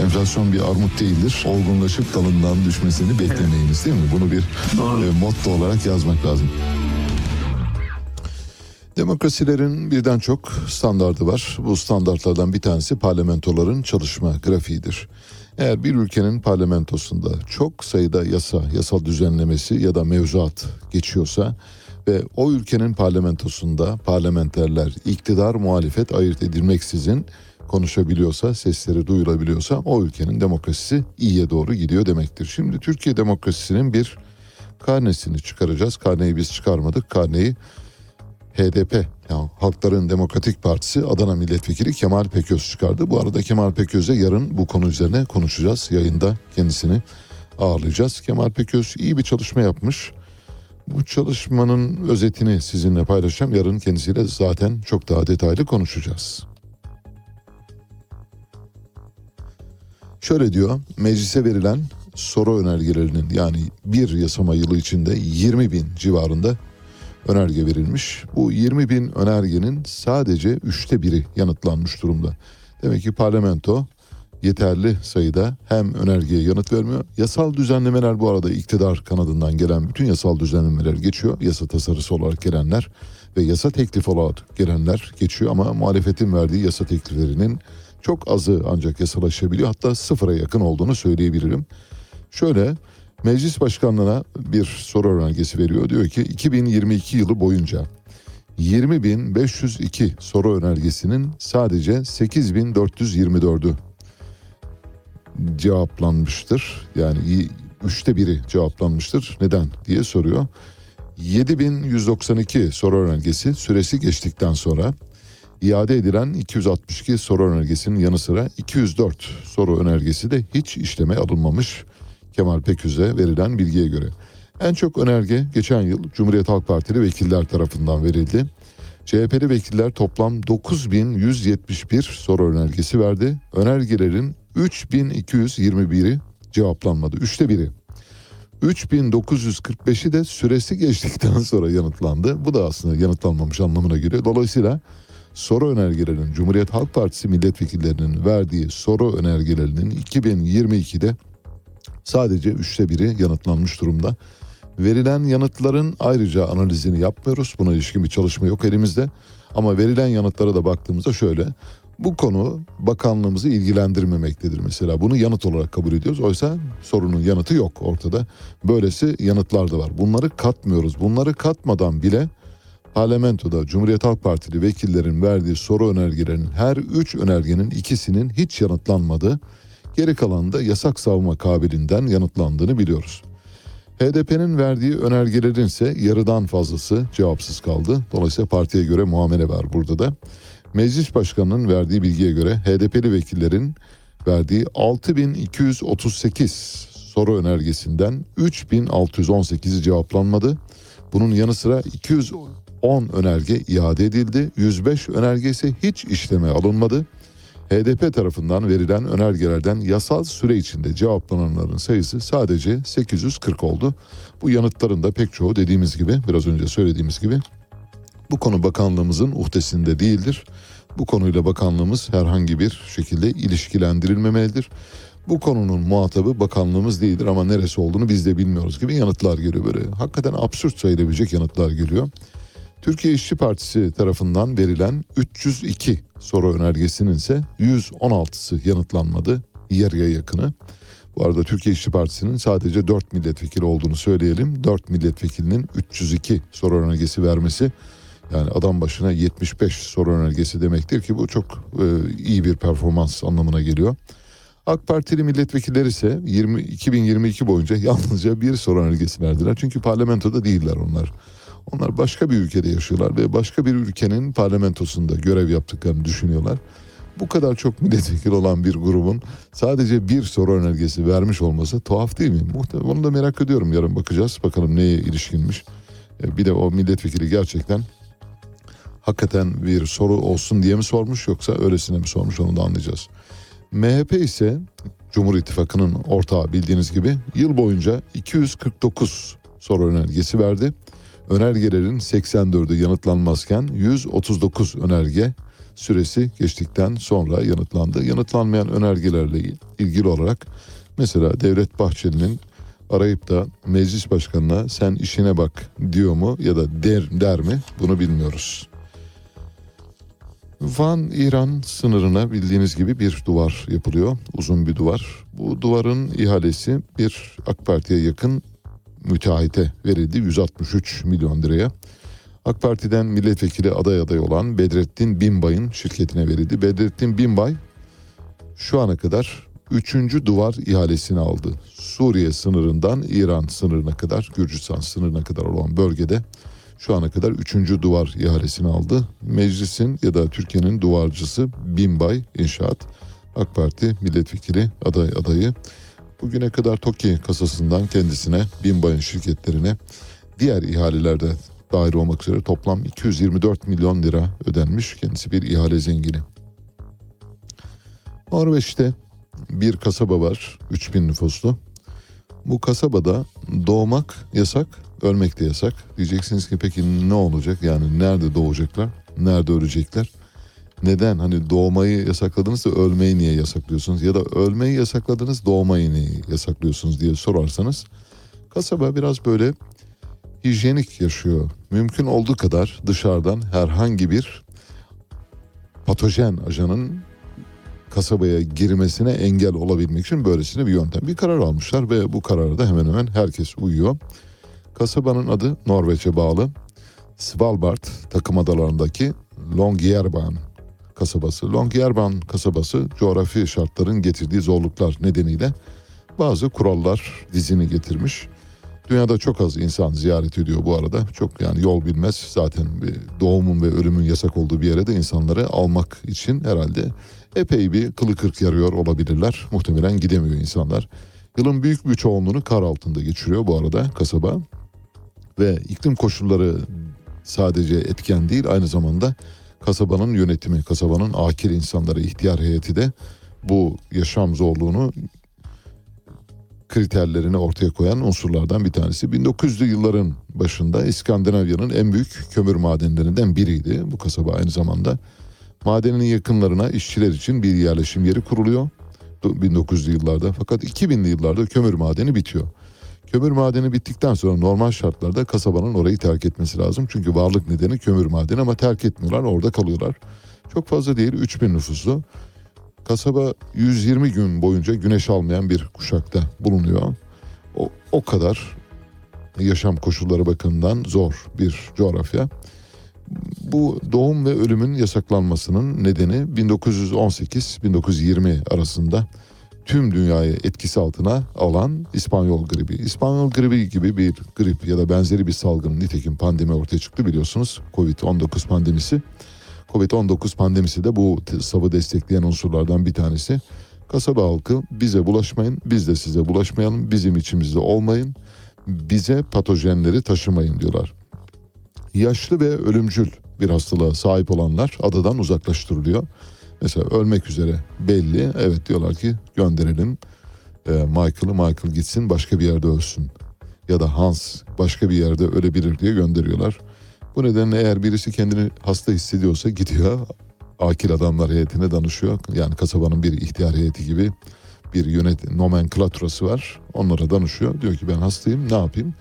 Enflasyon bir armut değildir. Olgunlaşıp dalından düşmesini beklemeyiniz değil mi? Bunu bir e, motto olarak yazmak lazım. Demokrasilerin birden çok standardı var. Bu standartlardan bir tanesi parlamentoların çalışma grafiğidir. Eğer bir ülkenin parlamentosunda çok sayıda yasa, yasal düzenlemesi ya da mevzuat geçiyorsa ve o ülkenin parlamentosunda parlamenterler iktidar muhalefet ayırt edilmeksizin konuşabiliyorsa, sesleri duyulabiliyorsa o ülkenin demokrasisi iyiye doğru gidiyor demektir. Şimdi Türkiye demokrasisinin bir karnesini çıkaracağız. Karneyi biz çıkarmadık. Karneyi HDP yani Halkların Demokratik Partisi Adana Milletvekili Kemal Peköz çıkardı. Bu arada Kemal Peköz'e yarın bu konu üzerine konuşacağız. Yayında kendisini ağırlayacağız. Kemal Peköz iyi bir çalışma yapmış. Bu çalışmanın özetini sizinle paylaşacağım. Yarın kendisiyle zaten çok daha detaylı konuşacağız. Şöyle diyor, meclise verilen soru önergelerinin yani bir yasama yılı içinde 20 bin civarında önerge verilmiş. Bu 20 bin önergenin sadece üçte biri yanıtlanmış durumda. Demek ki parlamento yeterli sayıda hem önergeye yanıt vermiyor. Yasal düzenlemeler bu arada iktidar kanadından gelen bütün yasal düzenlemeler geçiyor. Yasa tasarısı olarak gelenler ve yasa teklifi olarak gelenler geçiyor ama muhalefetin verdiği yasa tekliflerinin çok azı ancak yasalaşabiliyor. Hatta sıfıra yakın olduğunu söyleyebilirim. Şöyle meclis başkanlığına bir soru önergesi veriyor. Diyor ki 2022 yılı boyunca 20.502 soru önergesinin sadece 8.424'ü cevaplanmıştır. Yani üçte biri cevaplanmıştır. Neden diye soruyor. 7192 soru önergesi süresi geçtikten sonra iade edilen 262 soru önergesinin yanı sıra 204 soru önergesi de hiç işleme alınmamış Kemal Peküz'e verilen bilgiye göre. En çok önerge geçen yıl Cumhuriyet Halk Partili vekiller tarafından verildi. CHP'li vekiller toplam 9171 soru önergesi verdi. Önergelerin 3221'i cevaplanmadı. Üçte biri. 3945'i de süresi geçtikten sonra yanıtlandı. Bu da aslında yanıtlanmamış anlamına geliyor. Dolayısıyla soru önergelerinin Cumhuriyet Halk Partisi milletvekillerinin verdiği soru önergelerinin 2022'de sadece üçte biri yanıtlanmış durumda. Verilen yanıtların ayrıca analizini yapmıyoruz. Buna ilişkin bir çalışma yok elimizde. Ama verilen yanıtlara da baktığımızda şöyle. Bu konu bakanlığımızı ilgilendirmemektedir mesela. Bunu yanıt olarak kabul ediyoruz. Oysa sorunun yanıtı yok ortada. Böylesi yanıtlar da var. Bunları katmıyoruz. Bunları katmadan bile parlamentoda Cumhuriyet Halk Partili vekillerin verdiği soru önergelerinin her üç önergenin ikisinin hiç yanıtlanmadığı, geri kalanında yasak savunma kabiliğinden yanıtlandığını biliyoruz. HDP'nin verdiği önergelerin ise yarıdan fazlası cevapsız kaldı. Dolayısıyla partiye göre muamele var burada da. Meclis Başkanı'nın verdiği bilgiye göre HDP'li vekillerin verdiği 6238 soru önergesinden 3618'i cevaplanmadı. Bunun yanı sıra 210 önerge iade edildi. 105 önergesi hiç işleme alınmadı. HDP tarafından verilen önergelerden yasal süre içinde cevaplananların sayısı sadece 840 oldu. Bu yanıtların da pek çoğu dediğimiz gibi biraz önce söylediğimiz gibi bu konu bakanlığımızın uhdesinde değildir. Bu konuyla bakanlığımız herhangi bir şekilde ilişkilendirilmemelidir. Bu konunun muhatabı bakanlığımız değildir ama neresi olduğunu biz de bilmiyoruz gibi yanıtlar geliyor böyle. Hakikaten absürt sayılabilecek yanıtlar geliyor. Türkiye İşçi Partisi tarafından verilen 302 soru önergesinin ise 116'sı yanıtlanmadı. Yarıya yakını. Bu arada Türkiye İşçi Partisi'nin sadece 4 milletvekili olduğunu söyleyelim. 4 milletvekilinin 302 soru önergesi vermesi yani adam başına 75 soru önergesi demektir ki bu çok e, iyi bir performans anlamına geliyor. AK Partili milletvekilleri ise 20, 2022 boyunca yalnızca bir soru önergesi verdiler. Çünkü parlamentoda değiller onlar. Onlar başka bir ülkede yaşıyorlar ve başka bir ülkenin parlamentosunda görev yaptıklarını düşünüyorlar. Bu kadar çok milletvekili olan bir grubun sadece bir soru önergesi vermiş olması tuhaf değil mi? Muhtemelen onu da merak ediyorum. Yarın bakacağız. Bakalım neye ilişkinmiş. E, Bir de o milletvekili gerçekten hakikaten bir soru olsun diye mi sormuş yoksa öylesine mi sormuş onu da anlayacağız. MHP ise Cumhur İttifakı'nın ortağı bildiğiniz gibi yıl boyunca 249 soru önergesi verdi. Önergelerin 84'ü yanıtlanmazken 139 önerge süresi geçtikten sonra yanıtlandı. Yanıtlanmayan önergelerle ilgili olarak mesela Devlet Bahçeli'nin arayıp da meclis başkanına sen işine bak diyor mu ya da der, der mi bunu bilmiyoruz. Van-İran sınırına bildiğiniz gibi bir duvar yapılıyor. Uzun bir duvar. Bu duvarın ihalesi bir AK Parti'ye yakın müteahhite verildi 163 milyon liraya. AK Parti'den milletvekili aday aday olan Bedrettin Binbay'ın şirketine verildi. Bedrettin Binbay şu ana kadar 3. duvar ihalesini aldı. Suriye sınırından İran sınırına kadar, Gürcistan sınırına kadar olan bölgede şu ana kadar 3. duvar ihalesini aldı. Meclisin ya da Türkiye'nin duvarcısı Binbay İnşaat AK Parti milletvekili aday adayı bugüne kadar TOKİ kasasından kendisine Binbay'ın şirketlerine diğer ihalelerde dahil olmak üzere toplam 224 milyon lira ödenmiş. Kendisi bir ihale zengini. Norveç'te bir kasaba var 3000 nüfuslu. Bu kasabada doğmak yasak, ölmek de yasak. Diyeceksiniz ki peki ne olacak? Yani nerede doğacaklar? Nerede ölecekler? Neden? Hani doğmayı yasakladınız da ölmeyi niye yasaklıyorsunuz? Ya da ölmeyi yasakladınız doğmayı niye yasaklıyorsunuz diye sorarsanız kasaba biraz böyle hijyenik yaşıyor. Mümkün olduğu kadar dışarıdan herhangi bir patojen ajanın kasabaya girmesine engel olabilmek için böylesine bir yöntem. Bir karar almışlar ve bu karara da hemen hemen herkes uyuyor. Kasabanın adı Norveç'e bağlı Svalbard takım adalarındaki Longyearbyen kasabası. Longyearbyen kasabası coğrafi şartların getirdiği zorluklar nedeniyle bazı kurallar dizini getirmiş. Dünyada çok az insan ziyaret ediyor bu arada. Çok yani yol bilmez zaten doğumun ve ölümün yasak olduğu bir yere de insanları almak için herhalde epey bir kılı kırk yarıyor olabilirler. Muhtemelen gidemiyor insanlar. Yılın büyük bir çoğunluğunu kar altında geçiriyor bu arada kasaba. Ve iklim koşulları sadece etken değil aynı zamanda kasabanın yönetimi, kasabanın akil insanları, ihtiyar heyeti de bu yaşam zorluğunu kriterlerini ortaya koyan unsurlardan bir tanesi. 1900'lü yılların başında İskandinavya'nın en büyük kömür madenlerinden biriydi bu kasaba aynı zamanda. Madenin yakınlarına işçiler için bir yerleşim yeri kuruluyor 1900'lü yıllarda. Fakat 2000'li yıllarda kömür madeni bitiyor. Kömür madeni bittikten sonra normal şartlarda kasabanın orayı terk etmesi lazım. Çünkü varlık nedeni kömür madeni ama terk etmiyorlar orada kalıyorlar. Çok fazla değil 3000 nüfuslu. Kasaba 120 gün boyunca güneş almayan bir kuşakta bulunuyor. O, o kadar yaşam koşulları bakımından zor bir coğrafya. Bu doğum ve ölümün yasaklanmasının nedeni 1918-1920 arasında tüm dünyayı etkisi altına alan İspanyol gribi. İspanyol gribi gibi bir grip ya da benzeri bir salgın nitekim pandemi ortaya çıktı biliyorsunuz. Covid-19 pandemisi. Covid-19 pandemisi de bu savı destekleyen unsurlardan bir tanesi. Kasaba halkı bize bulaşmayın, biz de size bulaşmayalım, bizim içimizde olmayın, bize patojenleri taşımayın diyorlar. Yaşlı ve ölümcül bir hastalığa sahip olanlar adadan uzaklaştırılıyor. Mesela ölmek üzere belli. Evet diyorlar ki gönderelim e, Michael'ı. Michael gitsin başka bir yerde ölsün. Ya da Hans başka bir yerde ölebilir diye gönderiyorlar. Bu nedenle eğer birisi kendini hasta hissediyorsa gidiyor. Akil adamlar heyetine danışıyor. Yani kasabanın bir ihtiyar heyeti gibi bir yönet nomenklaturası var. Onlara danışıyor. Diyor ki ben hastayım ne yapayım?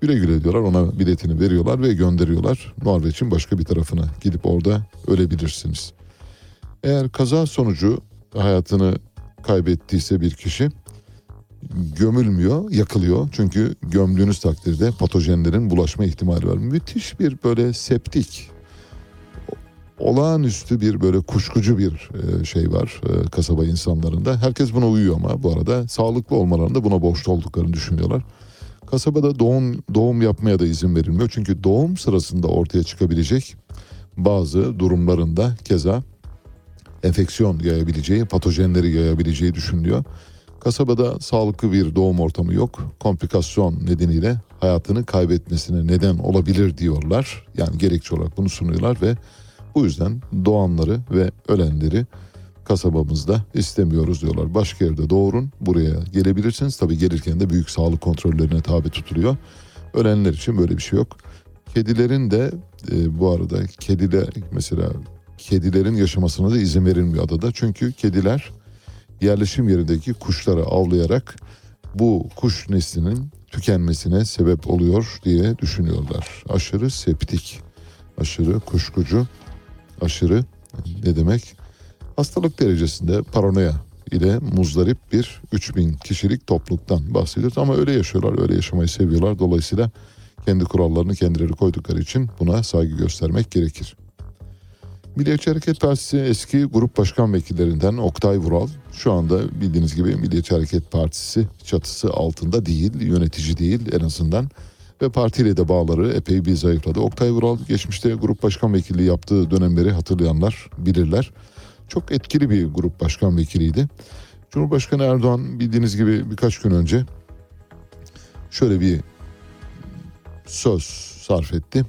Güle güle diyorlar ona biletini veriyorlar ve gönderiyorlar. Norveç'in başka bir tarafına gidip orada ölebilirsiniz. Eğer kaza sonucu hayatını kaybettiyse bir kişi gömülmüyor, yakılıyor. Çünkü gömdüğünüz takdirde patojenlerin bulaşma ihtimali var. Müthiş bir böyle septik, olağanüstü bir böyle kuşkucu bir e, şey var e, kasaba insanlarında. Herkes buna uyuyor ama bu arada sağlıklı olmalarında buna borçlu olduklarını düşünüyorlar. Kasabada doğum doğum yapmaya da izin verilmiyor. Çünkü doğum sırasında ortaya çıkabilecek bazı durumlarında keza enfeksiyon yayabileceği, patojenleri yayabileceği düşünülüyor. Kasabada sağlıklı bir doğum ortamı yok. Komplikasyon nedeniyle hayatını kaybetmesine neden olabilir diyorlar. Yani gerekçe olarak bunu sunuyorlar ve bu yüzden doğanları ve ölenleri kasabamızda istemiyoruz diyorlar. Başka yerde doğurun, buraya gelebilirsiniz. Tabii gelirken de büyük sağlık kontrollerine tabi tutuluyor. Ölenler için böyle bir şey yok. Kedilerin de e, bu arada kediler mesela kedilerin yaşamasına da izin verilmiyor adada. Çünkü kediler yerleşim yerindeki kuşları avlayarak bu kuş neslinin tükenmesine sebep oluyor diye düşünüyorlar. Aşırı septik, aşırı kuşkucu, aşırı ne demek? Hastalık derecesinde paranoya ile muzdarip bir 3000 kişilik topluluktan bahsediyoruz. Ama öyle yaşıyorlar, öyle yaşamayı seviyorlar. Dolayısıyla kendi kurallarını kendileri koydukları için buna saygı göstermek gerekir. Milliyetçi Hareket Partisi eski grup başkan vekillerinden Oktay Vural şu anda bildiğiniz gibi Milliyetçi Hareket Partisi çatısı altında değil, yönetici değil en azından ve partiyle de bağları epey bir zayıfladı. Oktay Vural geçmişte grup başkan vekilliği yaptığı dönemleri hatırlayanlar bilirler. Çok etkili bir grup başkan vekiliydi. Cumhurbaşkanı Erdoğan bildiğiniz gibi birkaç gün önce şöyle bir söz sarf etti.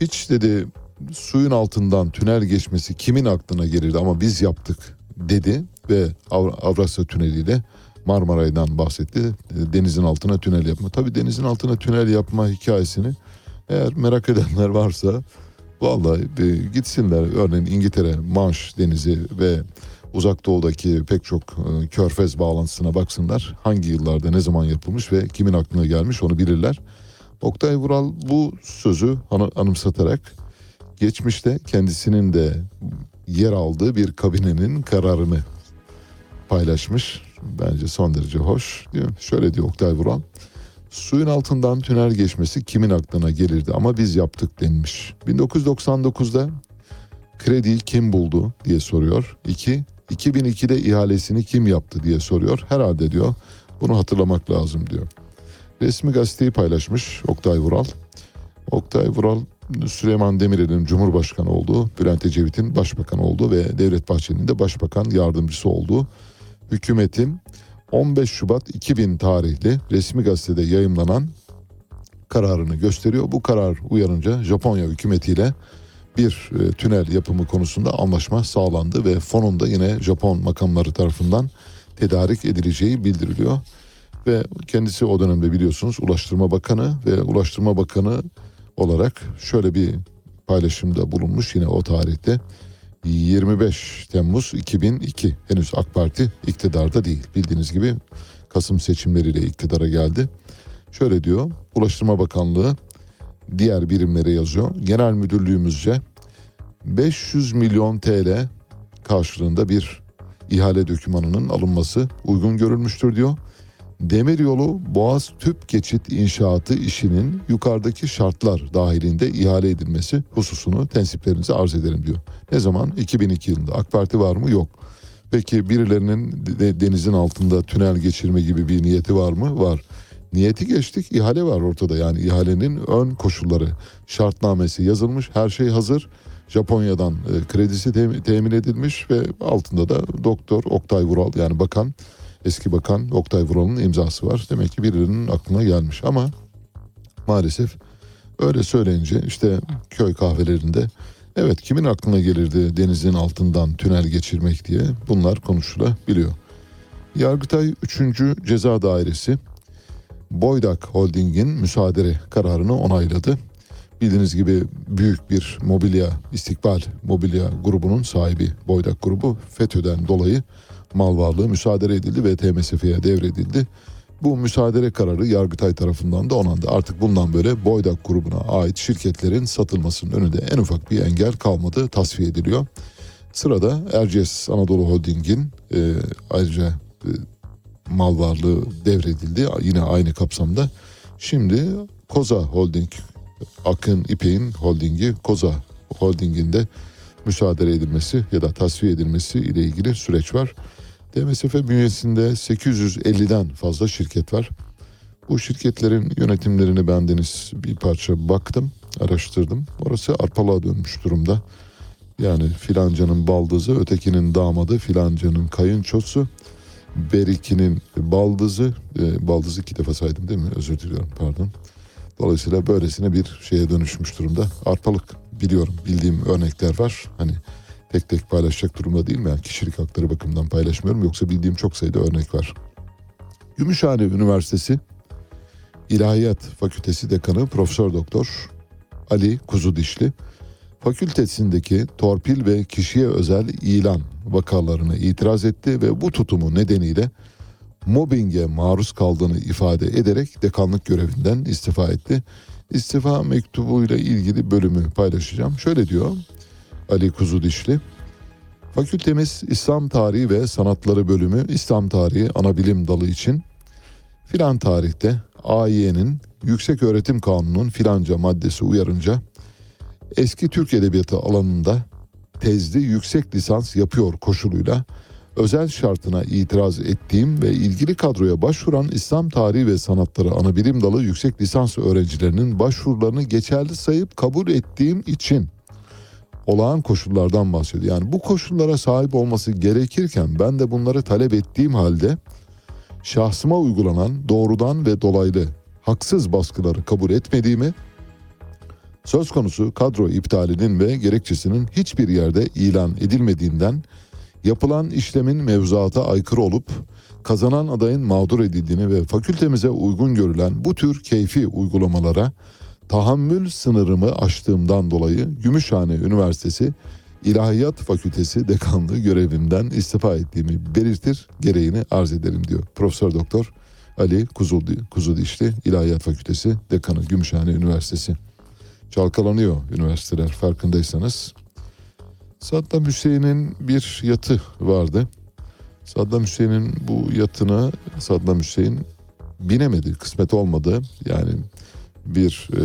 Hiç dedi suyun altından tünel geçmesi kimin aklına gelirdi ama biz yaptık dedi ve Avra- Avrasya Tüneli ile Marmaray'dan bahsetti. Denizin altına tünel yapma. Tabii denizin altına tünel yapma hikayesini eğer merak edenler varsa vallahi e, gitsinler. Örneğin İngiltere, Manş Denizi ve Uzak Doğu'daki pek çok e, körfez bağlantısına baksınlar. Hangi yıllarda ne zaman yapılmış ve kimin aklına gelmiş onu bilirler. Oktay Vural bu sözü anı- anımsatarak geçmişte kendisinin de yer aldığı bir kabinenin kararını paylaşmış. Bence son derece hoş. Diyor. Şöyle diyor Oktay Vural. Suyun altından tünel geçmesi kimin aklına gelirdi ama biz yaptık denmiş. 1999'da krediyi kim buldu diye soruyor. 2. 2002'de ihalesini kim yaptı diye soruyor. Herhalde diyor bunu hatırlamak lazım diyor. Resmi gazeteyi paylaşmış Oktay Vural. Oktay Vural Süleyman Demirel'in Cumhurbaşkanı olduğu, Bülent Ecevit'in Başbakan olduğu ve Devlet Bahçeli'nin de Başbakan Yardımcısı olduğu hükümetin 15 Şubat 2000 tarihli resmi gazetede yayımlanan kararını gösteriyor. Bu karar uyarınca Japonya hükümetiyle bir e, tünel yapımı konusunda anlaşma sağlandı ve fonunda yine Japon makamları tarafından tedarik edileceği bildiriliyor. Ve kendisi o dönemde biliyorsunuz Ulaştırma Bakanı ve Ulaştırma Bakanı olarak şöyle bir paylaşımda bulunmuş yine o tarihte. 25 Temmuz 2002 henüz AK Parti iktidarda değil. Bildiğiniz gibi Kasım seçimleriyle iktidara geldi. Şöyle diyor Ulaştırma Bakanlığı diğer birimlere yazıyor. Genel müdürlüğümüzce 500 milyon TL karşılığında bir ihale dokümanının alınması uygun görülmüştür diyor. Demiryolu Boğaz Tüp Geçit inşaatı işinin yukarıdaki şartlar dahilinde ihale edilmesi hususunu tensiplerinize arz ederim diyor. Ne zaman? 2002 yılında. AK Parti var mı? Yok. Peki birilerinin de- denizin altında tünel geçirme gibi bir niyeti var mı? Var. Niyeti geçtik, ihale var ortada. Yani ihalenin ön koşulları, şartnamesi yazılmış, her şey hazır. Japonya'dan e, kredisi tem- temin edilmiş ve altında da Doktor Oktay Vural yani bakan eski bakan Oktay Vural'ın imzası var. Demek ki birilerinin aklına gelmiş ama maalesef öyle söyleyince işte köy kahvelerinde evet kimin aklına gelirdi denizin altından tünel geçirmek diye bunlar konuşulabiliyor. Yargıtay 3. Ceza Dairesi Boydak Holding'in müsaade kararını onayladı. Bildiğiniz gibi büyük bir mobilya, istikbal mobilya grubunun sahibi Boydak grubu FETÖ'den dolayı mal varlığı müsaade edildi ve TMSF'ye devredildi. Bu müsaade kararı Yargıtay tarafından da onandı. Artık bundan böyle Boydak grubuna ait şirketlerin satılmasının önünde en ufak bir engel kalmadı, tasfiye ediliyor. Sırada Erciyes Anadolu Holding'in e, ayrıca e, mal varlığı devredildi yine aynı kapsamda. Şimdi Koza Holding, Akın İpek'in holdingi Koza Holding'in de müsaade edilmesi ya da tasfiye edilmesi ile ilgili süreç var. DMSF bünyesinde 850'den fazla şirket var. Bu şirketlerin yönetimlerini ben Deniz bir parça baktım, araştırdım. Orası arpalığa dönmüş durumda. Yani filancanın baldızı, ötekinin damadı, filancanın kayınçosu, Beriki'nin baldızı, e, baldızı iki defa saydım değil mi? Özür diliyorum pardon. Dolayısıyla böylesine bir şeye dönüşmüş durumda. Arpalık biliyorum, bildiğim örnekler var. Hani tek tek paylaşacak durumda değilim. Yani kişilik hakları bakımından paylaşmıyorum. Yoksa bildiğim çok sayıda örnek var. Gümüşhane Üniversitesi İlahiyat Fakültesi Dekanı Profesör Doktor Ali Kuzudişli fakültesindeki torpil ve kişiye özel ilan vakalarına itiraz etti ve bu tutumu nedeniyle mobbinge maruz kaldığını ifade ederek dekanlık görevinden istifa etti. İstifa mektubuyla ilgili bölümü paylaşacağım. Şöyle diyor Ali Kuzudişli. Fakültemiz İslam Tarihi ve Sanatları bölümü İslam Tarihi Anabilim Dalı için filan tarihte AY'nin Yüksek Öğretim Kanunu'nun filanca maddesi uyarınca eski Türk Edebiyatı alanında tezli yüksek lisans yapıyor koşuluyla özel şartına itiraz ettiğim ve ilgili kadroya başvuran İslam Tarihi ve Sanatları Anabilim Dalı yüksek lisans öğrencilerinin başvurularını geçerli sayıp kabul ettiğim için olağan koşullardan bahsediyor. Yani bu koşullara sahip olması gerekirken ben de bunları talep ettiğim halde şahsıma uygulanan doğrudan ve dolaylı haksız baskıları kabul etmediğimi, söz konusu kadro iptalinin ve gerekçesinin hiçbir yerde ilan edilmediğinden yapılan işlemin mevzuata aykırı olup kazanan adayın mağdur edildiğini ve fakültemize uygun görülen bu tür keyfi uygulamalara tahammül sınırımı aştığımdan dolayı Gümüşhane Üniversitesi İlahiyat Fakültesi dekanlığı görevimden istifa ettiğimi belirtir gereğini arz ederim diyor. Profesör Doktor Ali Kuzul, Kuzudişli İlahiyat Fakültesi dekanı Gümüşhane Üniversitesi. Çalkalanıyor üniversiteler farkındaysanız. Saddam Hüseyin'in bir yatı vardı. Saddam Hüseyin'in bu yatına Saddam Hüseyin binemedi, kısmet olmadı. Yani bir e,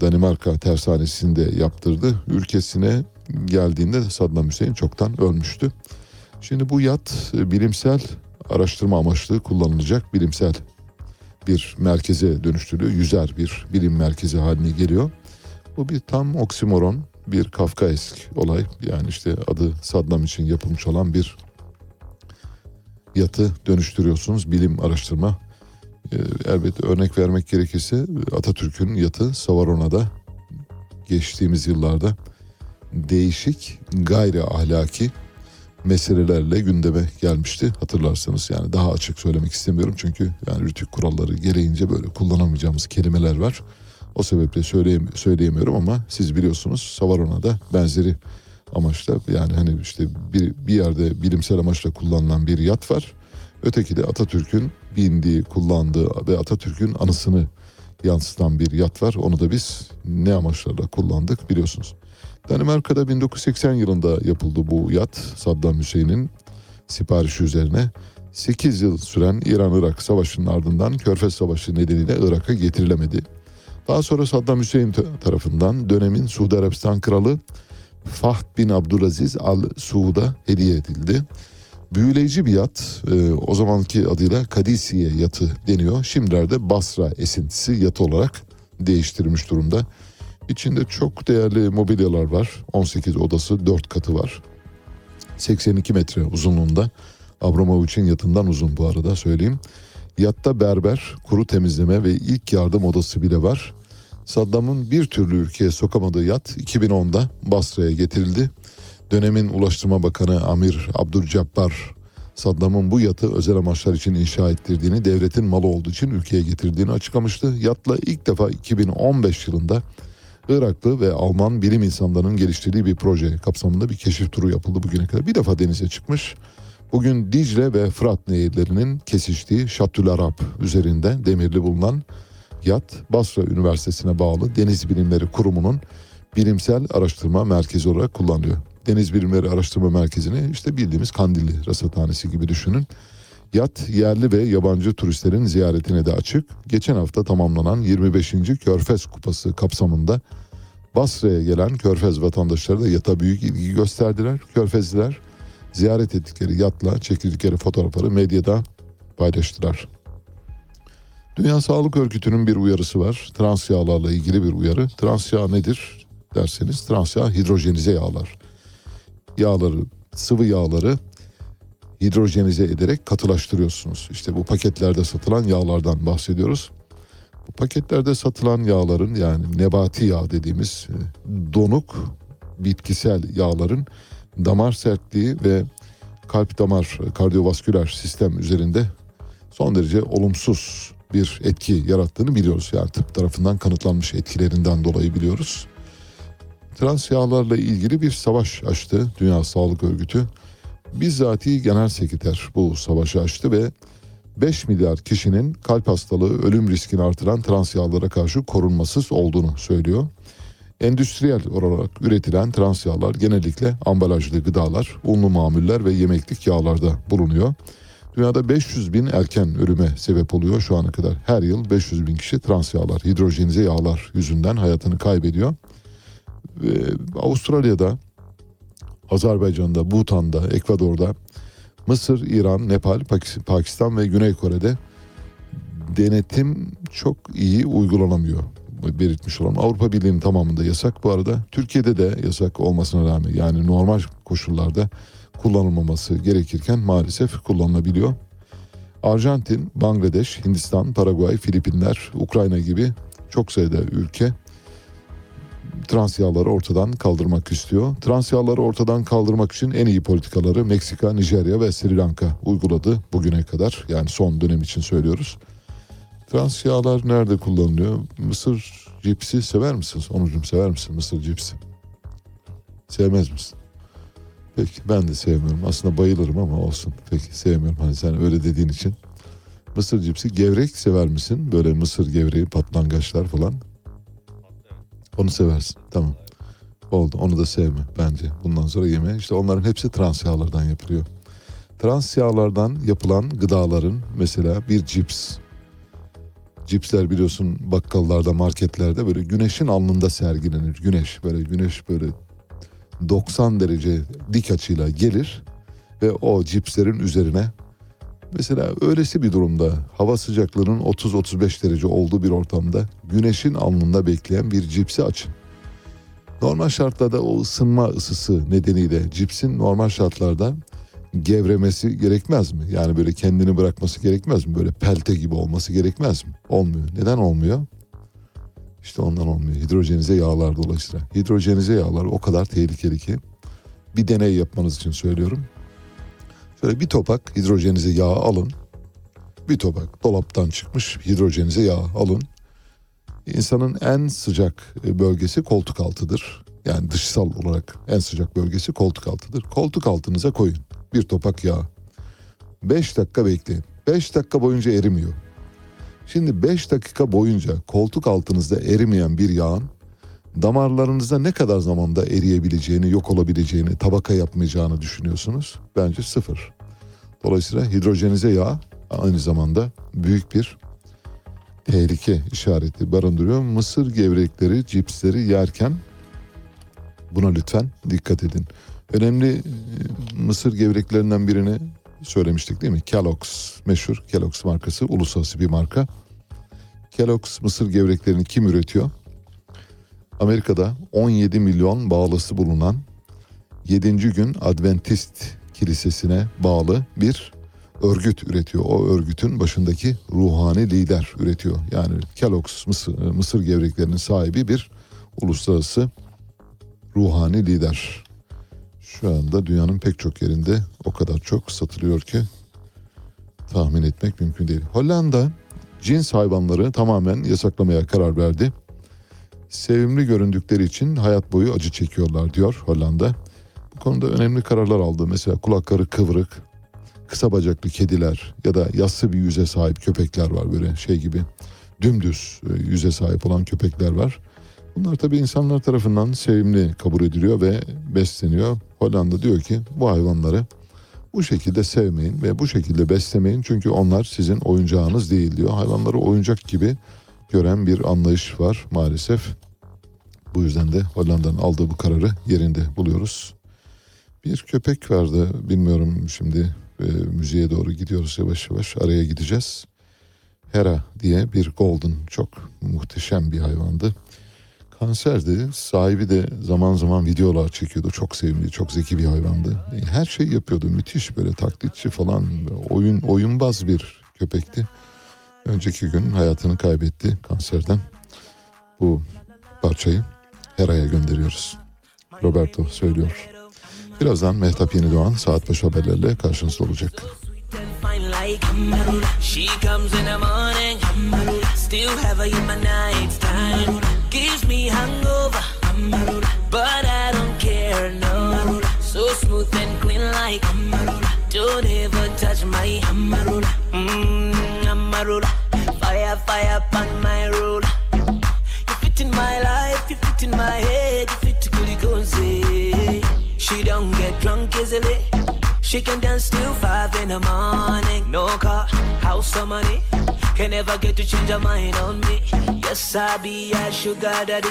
Danimarka tersanesinde yaptırdı. Ülkesine geldiğinde Saddam Hüseyin çoktan ölmüştü. Şimdi bu yat e, bilimsel araştırma amaçlı kullanılacak bilimsel bir merkeze dönüştürülüyor. Yüzer bir bilim merkezi haline geliyor. Bu bir tam oksimoron, bir Kafkaesk olay. Yani işte adı Saddam için yapılmış olan bir yatı dönüştürüyorsunuz bilim araştırma elbette örnek vermek gerekirse Atatürk'ün yatı Savarona'da geçtiğimiz yıllarda değişik gayri ahlaki meselelerle gündeme gelmişti hatırlarsanız yani daha açık söylemek istemiyorum çünkü yani rütük kuralları gereğince böyle kullanamayacağımız kelimeler var. O sebeple söyleyem söyleyemiyorum ama siz biliyorsunuz Savarona'da benzeri amaçla yani hani işte bir, bir yerde bilimsel amaçla kullanılan bir yat var. Öteki de Atatürk'ün bindiği, kullandığı ve Atatürk'ün anısını yansıtan bir yat var. Onu da biz ne amaçlarla kullandık biliyorsunuz. Danimarka'da 1980 yılında yapıldı bu yat Saddam Hüseyin'in siparişi üzerine. 8 yıl süren İran-Irak savaşının ardından Körfez Savaşı nedeniyle Irak'a getirilemedi. Daha sonra Saddam Hüseyin tarafından dönemin Suudi Arabistan Kralı Fahd bin Abdülaziz Al Suud'a hediye edildi. Büyüleyici bir yat e, o zamanki adıyla Kadisiye yatı deniyor. Şimdilerde Basra esintisi yatı olarak değiştirilmiş durumda. İçinde çok değerli mobilyalar var. 18 odası 4 katı var. 82 metre uzunluğunda. Abramovich'in yatından uzun bu arada söyleyeyim. Yatta berber, kuru temizleme ve ilk yardım odası bile var. Saddam'ın bir türlü ülkeye sokamadığı yat 2010'da Basra'ya getirildi. Dönemin Ulaştırma Bakanı Amir Abdülcabbar Saddam'ın bu yatı özel amaçlar için inşa ettirdiğini, devletin malı olduğu için ülkeye getirdiğini açıklamıştı. Yatla ilk defa 2015 yılında Iraklı ve Alman bilim insanlarının geliştirdiği bir proje kapsamında bir keşif turu yapıldı bugüne kadar. Bir defa denize çıkmış. Bugün Dicle ve Fırat nehirlerinin kesiştiği Şatül Arap üzerinde demirli bulunan yat Basra Üniversitesi'ne bağlı Deniz Bilimleri Kurumu'nun bilimsel araştırma merkezi olarak kullanılıyor. Deniz Bilimleri Araştırma Merkezi'ni işte bildiğimiz Kandilli Rasathanesi gibi düşünün. Yat yerli ve yabancı turistlerin ziyaretine de açık. Geçen hafta tamamlanan 25. Körfez Kupası kapsamında Basra'ya gelen Körfez vatandaşları da yata büyük ilgi gösterdiler. Körfezliler ziyaret ettikleri yatla çekildikleri fotoğrafları medyada paylaştılar. Dünya Sağlık Örgütü'nün bir uyarısı var. Trans yağlarla ilgili bir uyarı. Trans yağ nedir derseniz trans yağ hidrojenize yağlar. Yağları, sıvı yağları hidrojenize ederek katılaştırıyorsunuz. İşte bu paketlerde satılan yağlardan bahsediyoruz. Bu paketlerde satılan yağların yani nebati yağ dediğimiz e, donuk bitkisel yağların damar sertliği ve kalp damar kardiyovasküler sistem üzerinde son derece olumsuz bir etki yarattığını biliyoruz. Yani tıp tarafından kanıtlanmış etkilerinden dolayı biliyoruz. Trans yağlarla ilgili bir savaş açtı Dünya Sağlık Örgütü. Bizzati genel sekreter bu savaşı açtı ve 5 milyar kişinin kalp hastalığı ölüm riskini artıran trans yağlara karşı korunmasız olduğunu söylüyor. Endüstriyel olarak üretilen trans yağlar genellikle ambalajlı gıdalar, unlu mamuller ve yemeklik yağlarda bulunuyor. Dünyada 500 bin erken ölüme sebep oluyor şu ana kadar. Her yıl 500 bin kişi trans yağlar, hidrojenize yağlar yüzünden hayatını kaybediyor. Ve Avustralya'da, Azerbaycan'da, Bhutan'da, Ekvador'da, Mısır, İran, Nepal, Pakis- Pakistan ve Güney Kore'de denetim çok iyi uygulanamıyor belirtmiş olalım. Avrupa Birliği'nin tamamında yasak bu arada. Türkiye'de de yasak olmasına rağmen yani normal koşullarda kullanılmaması gerekirken maalesef kullanılabiliyor. Arjantin, Bangladeş, Hindistan, Paraguay, Filipinler, Ukrayna gibi çok sayıda ülke trans yağları ortadan kaldırmak istiyor. Trans yağları ortadan kaldırmak için en iyi politikaları Meksika, Nijerya ve Sri Lanka uyguladı bugüne kadar. Yani son dönem için söylüyoruz. Trans yağlar nerede kullanılıyor? Mısır cipsi sever misiniz? Onucum sever misin mısır cipsi? Sevmez misin? Peki ben de sevmiyorum. Aslında bayılırım ama olsun. Peki sevmiyorum. Hani sen öyle dediğin için. Mısır cipsi gevrek sever misin? Böyle mısır gevreği, patlangaçlar falan. Onu seversin. Tamam. Oldu. Onu da sevme bence. Bundan sonra yeme. İşte onların hepsi trans yağlardan yapılıyor. Trans yağlardan yapılan gıdaların mesela bir cips. Cipsler biliyorsun bakkallarda, marketlerde böyle güneşin alnında sergilenir. Güneş böyle güneş böyle 90 derece dik açıyla gelir ve o cipslerin üzerine mesela öylesi bir durumda hava sıcaklığının 30-35 derece olduğu bir ortamda güneşin alnında bekleyen bir cipsi açın. Normal şartlarda o ısınma ısısı nedeniyle cipsin normal şartlarda gevremesi gerekmez mi? Yani böyle kendini bırakması gerekmez mi? Böyle pelte gibi olması gerekmez mi? Olmuyor. Neden olmuyor? İşte ondan olmuyor. Hidrojenize yağlar dolayısıyla. Hidrojenize yağlar o kadar tehlikeli ki bir deney yapmanız için söylüyorum. Şöyle bir topak hidrojenize yağ alın. Bir topak dolaptan çıkmış hidrojenize yağ alın. İnsanın en sıcak bölgesi koltuk altıdır. Yani dışsal olarak en sıcak bölgesi koltuk altıdır. Koltuk altınıza koyun bir topak yağ. 5 dakika bekleyin. 5 dakika boyunca erimiyor. Şimdi 5 dakika boyunca koltuk altınızda erimeyen bir yağın damarlarınızda ne kadar zamanda eriyebileceğini, yok olabileceğini, tabaka yapmayacağını düşünüyorsunuz? Bence sıfır. Dolayısıyla hidrojenize yağ aynı zamanda büyük bir tehlike işareti barındırıyor. Mısır gevrekleri, cipsleri yerken buna lütfen dikkat edin. Önemli e, mısır gevreklerinden birini söylemiştik değil mi? Kellogg's meşhur Kellogg's markası uluslararası bir marka. Kellogg's mısır gevreklerini kim üretiyor? Amerika'da 17 milyon bağlısı bulunan 7. gün Adventist kilisesine bağlı bir örgüt üretiyor. O örgütün başındaki ruhani lider üretiyor. Yani Kellogg's mısır, mısır gevreklerinin sahibi bir uluslararası ruhani lider. Şu anda dünyanın pek çok yerinde o kadar çok satılıyor ki tahmin etmek mümkün değil. Hollanda cins hayvanları tamamen yasaklamaya karar verdi. Sevimli göründükleri için hayat boyu acı çekiyorlar diyor Hollanda. Bu konuda önemli kararlar aldı. Mesela kulakları kıvrık, kısa bacaklı kediler ya da yassı bir yüze sahip köpekler var böyle şey gibi. Dümdüz e, yüze sahip olan köpekler var. Bunlar tabii insanlar tarafından sevimli kabul ediliyor ve besleniyor. Hollanda diyor ki bu hayvanları bu şekilde sevmeyin ve bu şekilde beslemeyin çünkü onlar sizin oyuncağınız değil diyor. Hayvanları oyuncak gibi gören bir anlayış var maalesef. Bu yüzden de Hollanda'nın aldığı bu kararı yerinde buluyoruz. Bir köpek vardı bilmiyorum şimdi e, müziğe doğru gidiyoruz yavaş yavaş araya gideceğiz. Hera diye bir golden çok muhteşem bir hayvandı. Kanserdi. Sahibi de zaman zaman videolar çekiyordu. Çok sevimli, çok zeki bir hayvandı. Her şey yapıyordu. Müthiş böyle taklitçi falan. Oyun oyunbaz bir köpekti. Önceki gün hayatını kaybetti kanserden. Bu parçayı Hera'ya gönderiyoruz. Roberto söylüyor. Birazdan Mehtap Yeni Doğan saat başı haberlerle karşınızda olacak. So smooth and clean like Don't ever touch my mm, Amarula easily. She can dance till five in the morning. No car, house or money. Can never get to change her mind on me. Yes, I be a sugar daddy.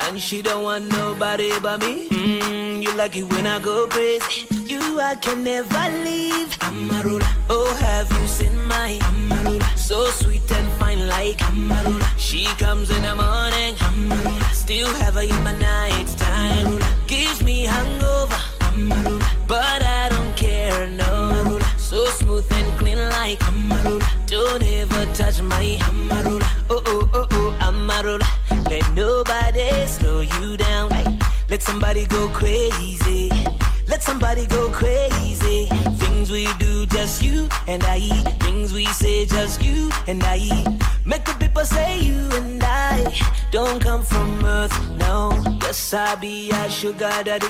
And she don't want nobody but me. Mm, you like it when I go crazy. You, I can never leave. Amarula. Oh, have you seen my Amarula? So sweet and fine like Amarula. She comes in the morning. Amarula. Still have her in my night time. Gives me hangover. But I don't care, no. So smooth and clean like Amarula. Don't ever touch my Amarula. Oh, oh, oh, oh, Amarula. Let nobody slow you down. Let somebody go crazy. Let somebody go crazy. Things we do, just you and I. Things we say, just you and I. Make the people say you and I don't come from earth, no. Yes, I be a sugar daddy.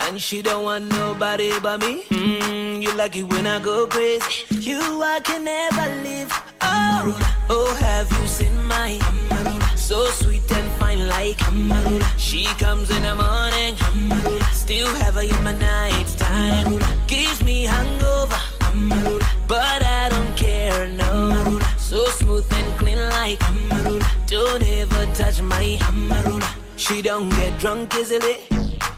And she don't want nobody but me. Mm, you like it when I go crazy. You, I can never leave. Oh, oh, have you seen my Amarula? So sweet and fine like Amarula. She comes in the morning. Still have her in my night time. Amarula. Gives me hangover. Amarula. But I don't care, no. Amarula. So smooth and clean like Amarula. Don't ever touch my Amarula. She don't get drunk easily.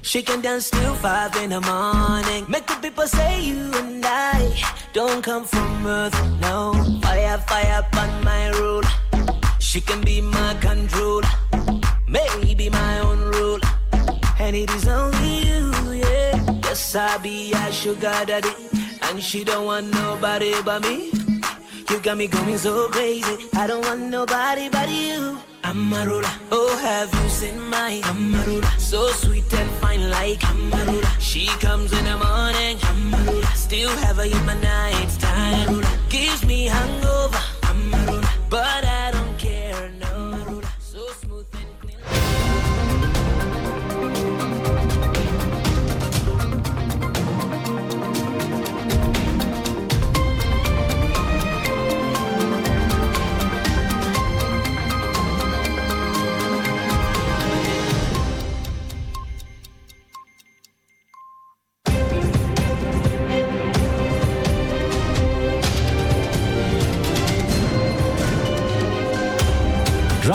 She can dance till five in the morning. Make the people say you and I don't come from earth, no. Fire, fire upon my rule. She can be my control, maybe my own rule. And it is only you, yeah. Yes, I be a sugar daddy. And she don't want nobody but me. You got me going so crazy. I don't want nobody but you. Amarula, oh have you seen my Amarula? So sweet and fine like Amarula. She comes in the morning, Amarula. Still have her in my night time. Gives me hangover,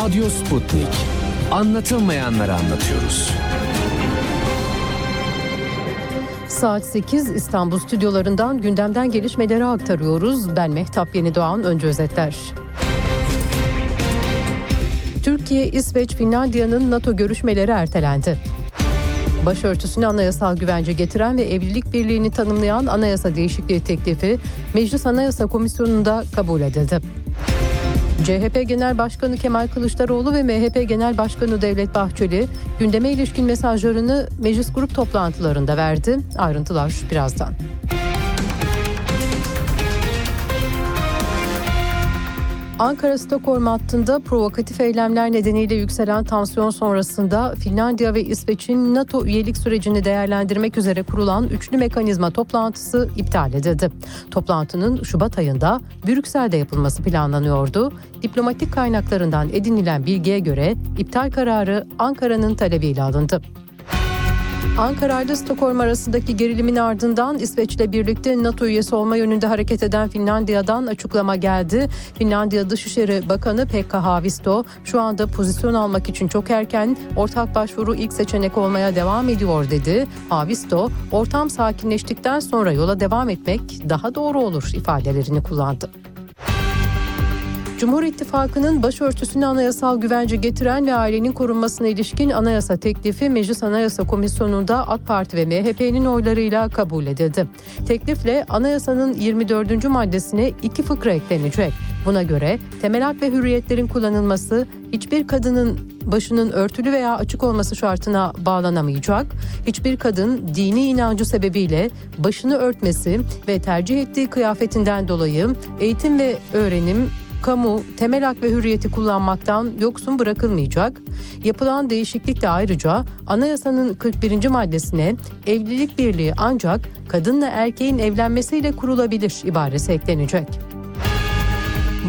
Radyo Sputnik. Anlatılmayanları anlatıyoruz. Saat 8 İstanbul stüdyolarından gündemden gelişmeleri aktarıyoruz. Ben Mehtap Yeni Doğan önce özetler. Türkiye, İsveç, Finlandiya'nın NATO görüşmeleri ertelendi. Başörtüsüne anayasal güvence getiren ve evlilik birliğini tanımlayan anayasa değişikliği teklifi Meclis Anayasa Komisyonu'nda kabul edildi. CHP Genel Başkanı Kemal Kılıçdaroğlu ve MHP Genel Başkanı Devlet Bahçeli gündeme ilişkin mesajlarını meclis grup toplantılarında verdi. Ayrıntılar birazdan. Ankara-Stockholm hattında provokatif eylemler nedeniyle yükselen tansiyon sonrasında Finlandiya ve İsveç'in NATO üyelik sürecini değerlendirmek üzere kurulan üçlü mekanizma toplantısı iptal edildi. Toplantının Şubat ayında Brüksel'de yapılması planlanıyordu. Diplomatik kaynaklarından edinilen bilgiye göre iptal kararı Ankara'nın talebiyle alındı. Ankara ile Stockholm arasındaki gerilimin ardından İsveç'le birlikte NATO üyesi olma yönünde hareket eden Finlandiya'dan açıklama geldi. Finlandiya Dışişleri Bakanı Pekka Haavisto şu anda pozisyon almak için çok erken ortak başvuru ilk seçenek olmaya devam ediyor dedi. Haavisto ortam sakinleştikten sonra yola devam etmek daha doğru olur ifadelerini kullandı. Cumhur İttifakı'nın başörtüsüne anayasal güvence getiren ve ailenin korunmasına ilişkin anayasa teklifi Meclis Anayasa Komisyonu'nda AK Parti ve MHP'nin oylarıyla kabul edildi. Teklifle anayasanın 24. maddesine iki fıkra eklenecek. Buna göre temel hak ve hürriyetlerin kullanılması hiçbir kadının başının örtülü veya açık olması şartına bağlanamayacak. Hiçbir kadın dini inancı sebebiyle başını örtmesi ve tercih ettiği kıyafetinden dolayı eğitim ve öğrenim kamu temel hak ve hürriyeti kullanmaktan yoksun bırakılmayacak. Yapılan değişiklikle ayrıca anayasanın 41. maddesine evlilik birliği ancak kadınla erkeğin evlenmesiyle kurulabilir ibaresi eklenecek.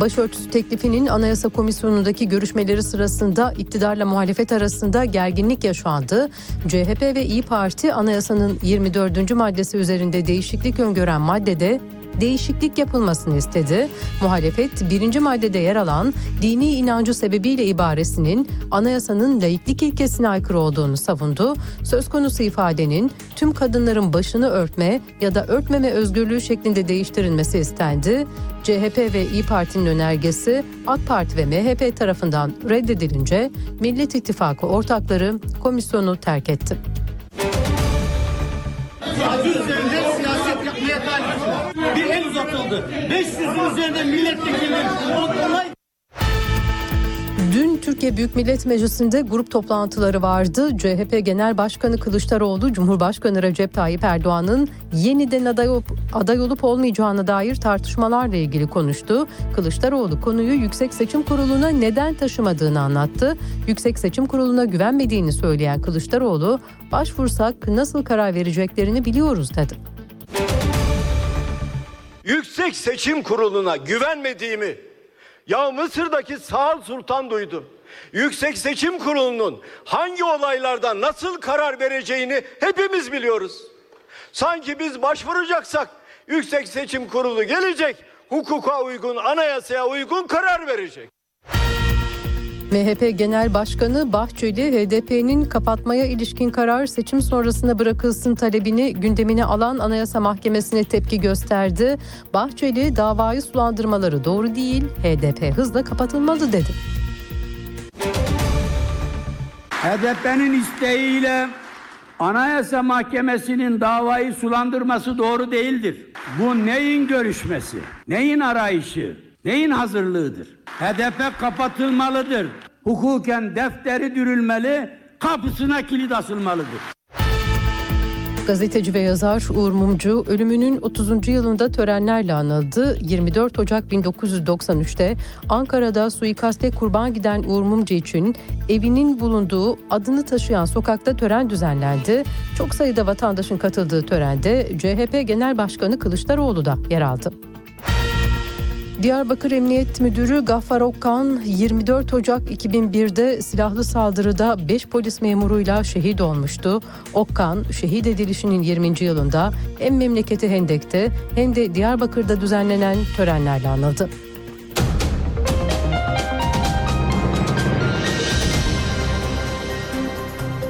Başörtüsü teklifinin Anayasa Komisyonu'ndaki görüşmeleri sırasında iktidarla muhalefet arasında gerginlik yaşandı. CHP ve İyi Parti anayasanın 24. maddesi üzerinde değişiklik öngören maddede değişiklik yapılmasını istedi. Muhalefet birinci maddede yer alan dini inancı sebebiyle ibaresinin anayasanın laiklik ilkesine aykırı olduğunu savundu. Söz konusu ifadenin tüm kadınların başını örtme ya da örtmeme özgürlüğü şeklinde değiştirilmesi istendi. CHP ve İyi Parti'nin önergesi AK Parti ve MHP tarafından reddedilince Millet İttifakı ortakları komisyonu terk etti. Adı üzerinde siyaset yapmaya talip. Bir el uzatıldı. 500'ün üzerinde milletvekili olay Dün Türkiye Büyük Millet Meclisi'nde grup toplantıları vardı. CHP Genel Başkanı Kılıçdaroğlu, Cumhurbaşkanı Recep Tayyip Erdoğan'ın yeniden aday olup, aday olup olmayacağına dair tartışmalarla ilgili konuştu. Kılıçdaroğlu konuyu Yüksek Seçim Kurulu'na neden taşımadığını anlattı. Yüksek Seçim Kurulu'na güvenmediğini söyleyen Kılıçdaroğlu, başvursak nasıl karar vereceklerini biliyoruz dedi. Yüksek Seçim Kurulu'na güvenmediğimi ya Mısır'daki Sağal Sultan duydu. Yüksek Seçim Kurulu'nun hangi olaylardan nasıl karar vereceğini hepimiz biliyoruz. Sanki biz başvuracaksak Yüksek Seçim Kurulu gelecek, hukuka uygun, anayasaya uygun karar verecek. MHP Genel Başkanı Bahçeli, HDP'nin kapatmaya ilişkin karar seçim sonrasına bırakılsın talebini gündemine alan Anayasa Mahkemesi'ne tepki gösterdi. Bahçeli, davayı sulandırmaları doğru değil, HDP hızla kapatılmalı dedi. HDP'nin isteğiyle Anayasa Mahkemesi'nin davayı sulandırması doğru değildir. Bu neyin görüşmesi, neyin arayışı, neyin hazırlığıdır? HDP kapatılmalıdır. Hukuken defteri dürülmeli, kapısına kilit asılmalıdır. Gazeteci ve yazar Uğur Mumcu ölümünün 30. yılında törenlerle anıldı. 24 Ocak 1993'te Ankara'da suikaste kurban giden Uğur Mumcu için evinin bulunduğu adını taşıyan sokakta tören düzenlendi. Çok sayıda vatandaşın katıldığı törende CHP Genel Başkanı Kılıçdaroğlu da yer aldı. Diyarbakır Emniyet Müdürü Gaffar Okkan 24 Ocak 2001'de silahlı saldırıda 5 polis memuruyla şehit olmuştu. Okkan şehit edilişinin 20. yılında hem memleketi Hendek'te hem de Diyarbakır'da düzenlenen törenlerle anıldı.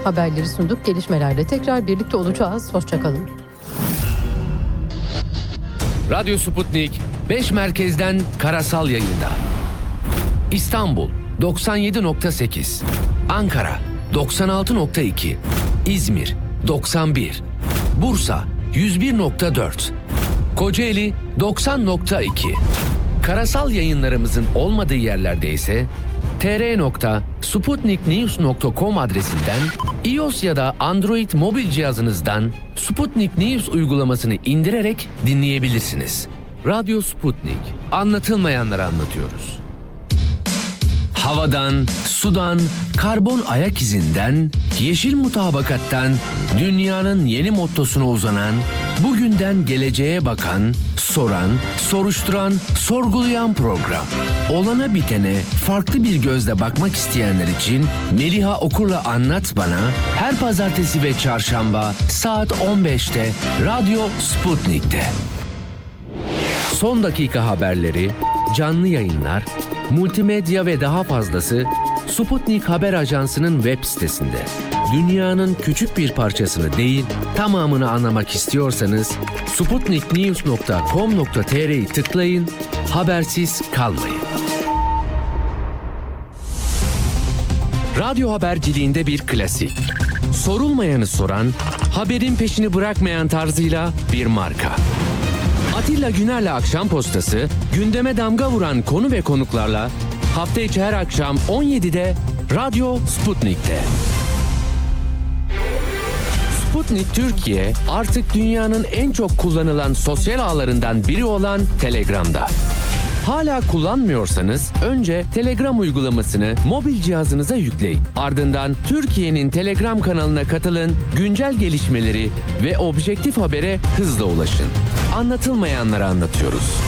Haberleri sunduk. Gelişmelerle tekrar birlikte olacağız. Hoşçakalın. Radyo Sputnik 5 merkezden karasal yayında. İstanbul 97.8, Ankara 96.2, İzmir 91, Bursa 101.4, Kocaeli 90.2. Karasal yayınlarımızın olmadığı yerlerde ise tr.sputniknews.com adresinden iOS ya da Android mobil cihazınızdan Sputnik News uygulamasını indirerek dinleyebilirsiniz. Radyo Sputnik. Anlatılmayanları anlatıyoruz. Havadan, sudan, karbon ayak izinden, yeşil mutabakattan, dünyanın yeni mottosuna uzanan, bugünden geleceğe bakan, soran, soruşturan, sorgulayan program. Olana bitene farklı bir gözle bakmak isteyenler için Meliha Okur'la Anlat Bana her pazartesi ve çarşamba saat 15'te Radyo Sputnik'te. Son dakika haberleri, canlı yayınlar, multimedya ve daha fazlası Sputnik Haber Ajansı'nın web sitesinde. Dünyanın küçük bir parçasını değil, tamamını anlamak istiyorsanız sputniknews.com.tr'yi tıklayın, habersiz kalmayın. Radyo haberciliğinde bir klasik. Sorulmayanı soran, haberin peşini bırakmayan tarzıyla bir marka. Atilla Güner'le Akşam Postası gündeme damga vuran konu ve konuklarla hafta içi her akşam 17'de Radyo Sputnik'te. Sputnik Türkiye artık dünyanın en çok kullanılan sosyal ağlarından biri olan Telegram'da. Hala kullanmıyorsanız önce Telegram uygulamasını mobil cihazınıza yükleyin. Ardından Türkiye'nin Telegram kanalına katılın, güncel gelişmeleri ve objektif habere hızla ulaşın. Anlatılmayanları anlatıyoruz.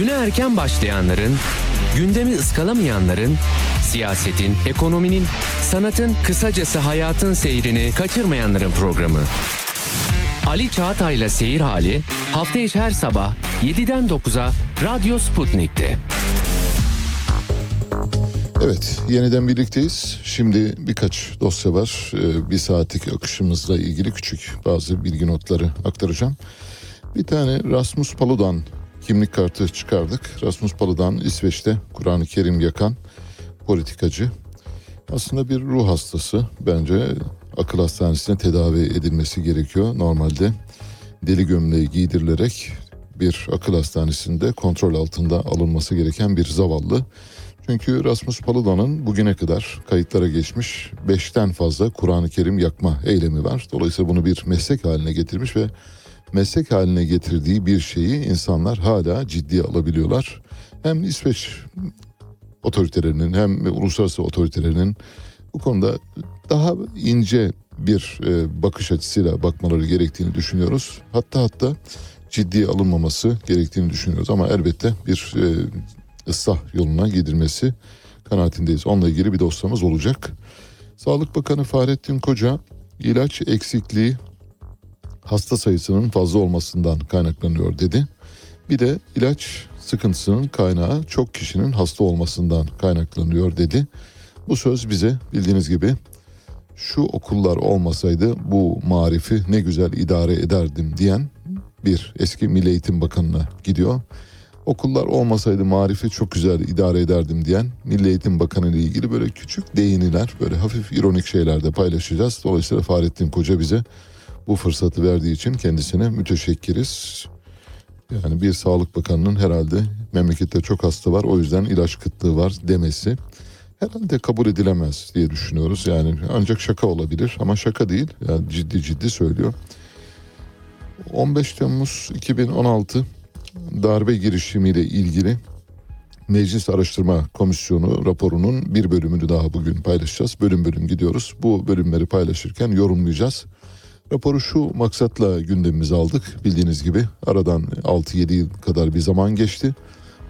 Güne erken başlayanların, gündemi ıskalamayanların, siyasetin, ekonominin, sanatın, kısacası hayatın seyrini kaçırmayanların programı. Ali Çağatay'la Seyir Hali hafta içi her sabah 7'den 9'a Radyo Sputnik'te. Evet, yeniden birlikteyiz. Şimdi birkaç dosya var. Ee, Bir saatlik akışımızla ilgili küçük bazı bilgi notları aktaracağım. Bir tane Rasmus Paludan kimlik kartı çıkardık. Rasmus Paludan İsveç'te Kur'an-ı Kerim yakan politikacı. Aslında bir ruh hastası. Bence akıl hastanesine tedavi edilmesi gerekiyor. Normalde deli gömleği giydirilerek bir akıl hastanesinde kontrol altında alınması gereken bir zavallı. Çünkü Rasmus Paludan'ın bugüne kadar kayıtlara geçmiş 5'ten fazla Kur'an-ı Kerim yakma eylemi var. Dolayısıyla bunu bir meslek haline getirmiş ve meslek haline getirdiği bir şeyi insanlar hala ciddiye alabiliyorlar. Hem İsveç otoritelerinin hem uluslararası otoritelerinin bu konuda daha ince bir e, bakış açısıyla bakmaları gerektiğini düşünüyoruz. Hatta hatta ciddiye alınmaması gerektiğini düşünüyoruz ama elbette bir e, ıslah yoluna gidilmesi kanaatindeyiz. Onunla ilgili bir dosyamız olacak. Sağlık Bakanı Fahrettin Koca ilaç eksikliği hasta sayısının fazla olmasından kaynaklanıyor dedi. Bir de ilaç sıkıntısının kaynağı çok kişinin hasta olmasından kaynaklanıyor dedi. Bu söz bize bildiğiniz gibi şu okullar olmasaydı bu marifi ne güzel idare ederdim diyen bir eski Milli Eğitim Bakanı'na gidiyor. Okullar olmasaydı marifi çok güzel idare ederdim diyen Milli Eğitim Bakanı ile ilgili böyle küçük değiniler, böyle hafif ironik şeyler de paylaşacağız. Dolayısıyla Fahrettin Koca bize bu fırsatı verdiği için kendisine müteşekkiriz. Yani bir sağlık bakanının herhalde memlekette çok hasta var o yüzden ilaç kıtlığı var demesi herhalde kabul edilemez diye düşünüyoruz. Yani ancak şaka olabilir ama şaka değil. Yani ciddi ciddi söylüyor. 15 Temmuz 2016 darbe girişimiyle ilgili Meclis Araştırma Komisyonu raporunun bir bölümünü daha bugün paylaşacağız. Bölüm bölüm gidiyoruz. Bu bölümleri paylaşırken yorumlayacağız. Raporu şu maksatla gündemimize aldık. Bildiğiniz gibi aradan 6-7 yıl kadar bir zaman geçti.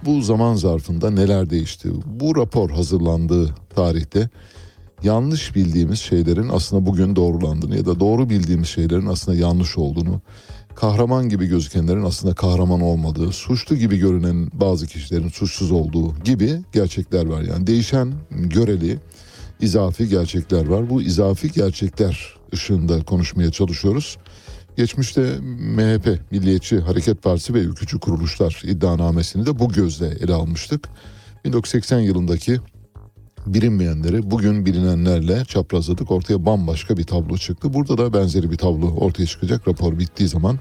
Bu zaman zarfında neler değişti? Bu rapor hazırlandığı tarihte yanlış bildiğimiz şeylerin aslında bugün doğrulandığını ya da doğru bildiğimiz şeylerin aslında yanlış olduğunu, kahraman gibi gözükenlerin aslında kahraman olmadığı, suçlu gibi görünen bazı kişilerin suçsuz olduğu gibi gerçekler var. Yani değişen, göreli, izafi gerçekler var. Bu izafi gerçekler ışığında konuşmaya çalışıyoruz. Geçmişte MHP, Milliyetçi Hareket Partisi ve ülkücü kuruluşlar iddianamesini de bu gözle ele almıştık. 1980 yılındaki bilinmeyenleri bugün bilinenlerle çaprazladık. Ortaya bambaşka bir tablo çıktı. Burada da benzeri bir tablo ortaya çıkacak. Rapor bittiği zaman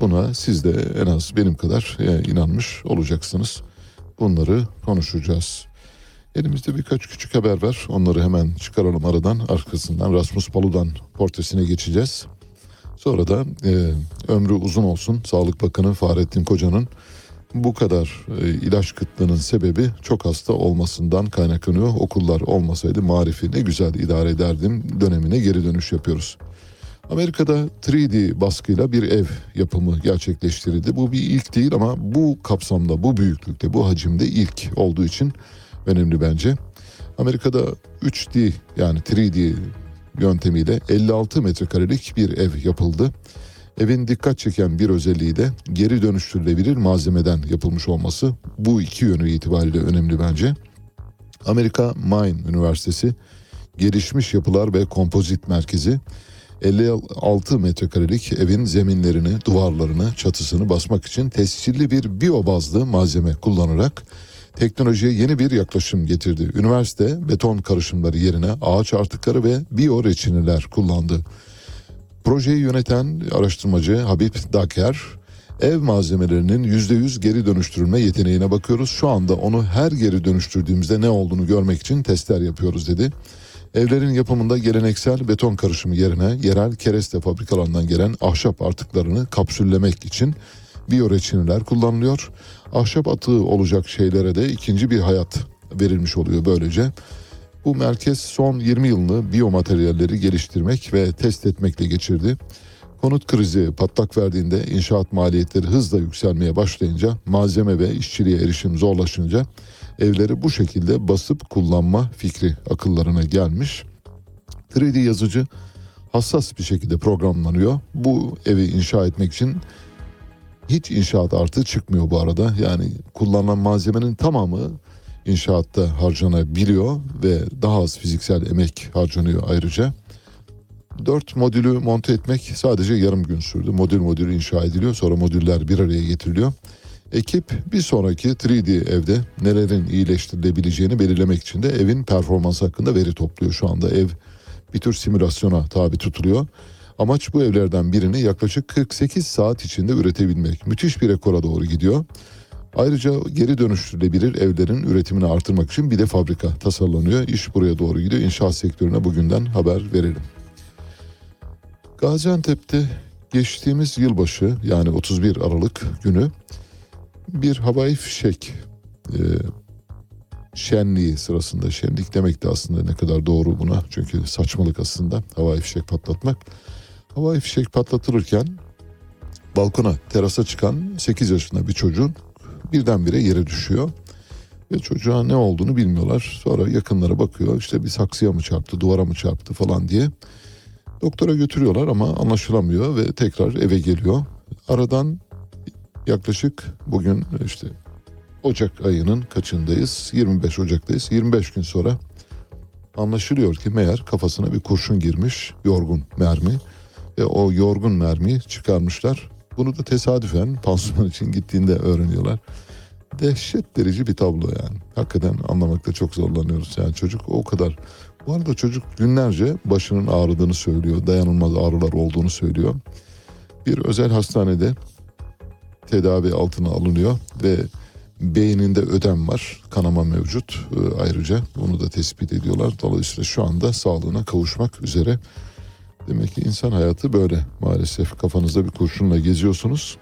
buna siz de en az benim kadar e, inanmış olacaksınız. Bunları konuşacağız. Elimizde birkaç küçük haber var. Onları hemen çıkaralım aradan. Arkasından Rasmus Paludan portresine geçeceğiz. Sonra da e, ömrü uzun olsun Sağlık Bakanı Fahrettin Koca'nın bu kadar e, ilaç kıtlığının sebebi çok hasta olmasından kaynaklanıyor. Okullar olmasaydı marifi ne güzel idare ederdim dönemine geri dönüş yapıyoruz. Amerika'da 3D baskıyla bir ev yapımı gerçekleştirildi. Bu bir ilk değil ama bu kapsamda, bu büyüklükte, bu hacimde ilk olduğu için önemli bence. Amerika'da 3D yani 3D yöntemiyle 56 metrekarelik bir ev yapıldı. Evin dikkat çeken bir özelliği de geri dönüştürülebilir malzemeden yapılmış olması. Bu iki yönü itibariyle önemli bence. Amerika Maine Üniversitesi Gelişmiş Yapılar ve Kompozit Merkezi 56 metrekarelik evin zeminlerini, duvarlarını, çatısını basmak için tescilli bir biyo bazlı malzeme kullanarak teknolojiye yeni bir yaklaşım getirdi. Üniversite beton karışımları yerine ağaç artıkları ve biyo reçineler kullandı. Projeyi yöneten araştırmacı Habib Daker Ev malzemelerinin %100 geri dönüştürülme yeteneğine bakıyoruz. Şu anda onu her geri dönüştürdüğümüzde ne olduğunu görmek için testler yapıyoruz dedi. Evlerin yapımında geleneksel beton karışımı yerine yerel kereste fabrikalarından gelen ahşap artıklarını kapsüllemek için biyoreçineler kullanılıyor. Ahşap atığı olacak şeylere de ikinci bir hayat verilmiş oluyor böylece. Bu merkez son 20 yılını biyomateryalleri geliştirmek ve test etmekle geçirdi. Konut krizi patlak verdiğinde inşaat maliyetleri hızla yükselmeye başlayınca malzeme ve işçiliğe erişim zorlaşınca evleri bu şekilde basıp kullanma fikri akıllarına gelmiş. 3D yazıcı hassas bir şekilde programlanıyor. Bu evi inşa etmek için hiç inşaat artı çıkmıyor bu arada. Yani kullanılan malzemenin tamamı inşaatta harcanabiliyor ve daha az fiziksel emek harcanıyor ayrıca. Dört modülü monte etmek sadece yarım gün sürdü. Modül modül inşa ediliyor sonra modüller bir araya getiriliyor. Ekip bir sonraki 3D evde nelerin iyileştirilebileceğini belirlemek için de evin performansı hakkında veri topluyor şu anda. Ev bir tür simülasyona tabi tutuluyor. Amaç bu evlerden birini yaklaşık 48 saat içinde üretebilmek. Müthiş bir rekora doğru gidiyor. Ayrıca geri dönüştürülebilir evlerin üretimini artırmak için bir de fabrika tasarlanıyor. İş buraya doğru gidiyor. İnşaat sektörüne bugünden haber verelim. Gaziantep'te geçtiğimiz yılbaşı yani 31 Aralık günü bir havai fişek e, şenliği sırasında şenlik demek de aslında ne kadar doğru buna çünkü saçmalık aslında havai fişek patlatmak. Havai fişek patlatılırken balkona terasa çıkan 8 yaşında bir çocuğun birdenbire yere düşüyor. Ve çocuğa ne olduğunu bilmiyorlar. Sonra yakınlara bakıyor işte bir saksıya mı çarptı duvara mı çarptı falan diye. Doktora götürüyorlar ama anlaşılamıyor ve tekrar eve geliyor. Aradan yaklaşık bugün işte Ocak ayının kaçındayız? 25 Ocak'tayız. 25 gün sonra anlaşılıyor ki meğer kafasına bir kurşun girmiş yorgun mermi ve o yorgun mermiyi çıkarmışlar. Bunu da tesadüfen pansuman için gittiğinde öğreniyorlar. Dehşet verici bir tablo yani. Hakikaten anlamakta çok zorlanıyoruz. Yani çocuk o kadar. Bu arada çocuk günlerce başının ağrıdığını söylüyor. Dayanılmaz ağrılar olduğunu söylüyor. Bir özel hastanede tedavi altına alınıyor ve beyninde ödem var. Kanama mevcut Ee, ayrıca. Bunu da tespit ediyorlar. Dolayısıyla şu anda sağlığına kavuşmak üzere. Demek ki insan hayatı böyle maalesef. Kafanızda bir kurşunla geziyorsunuz.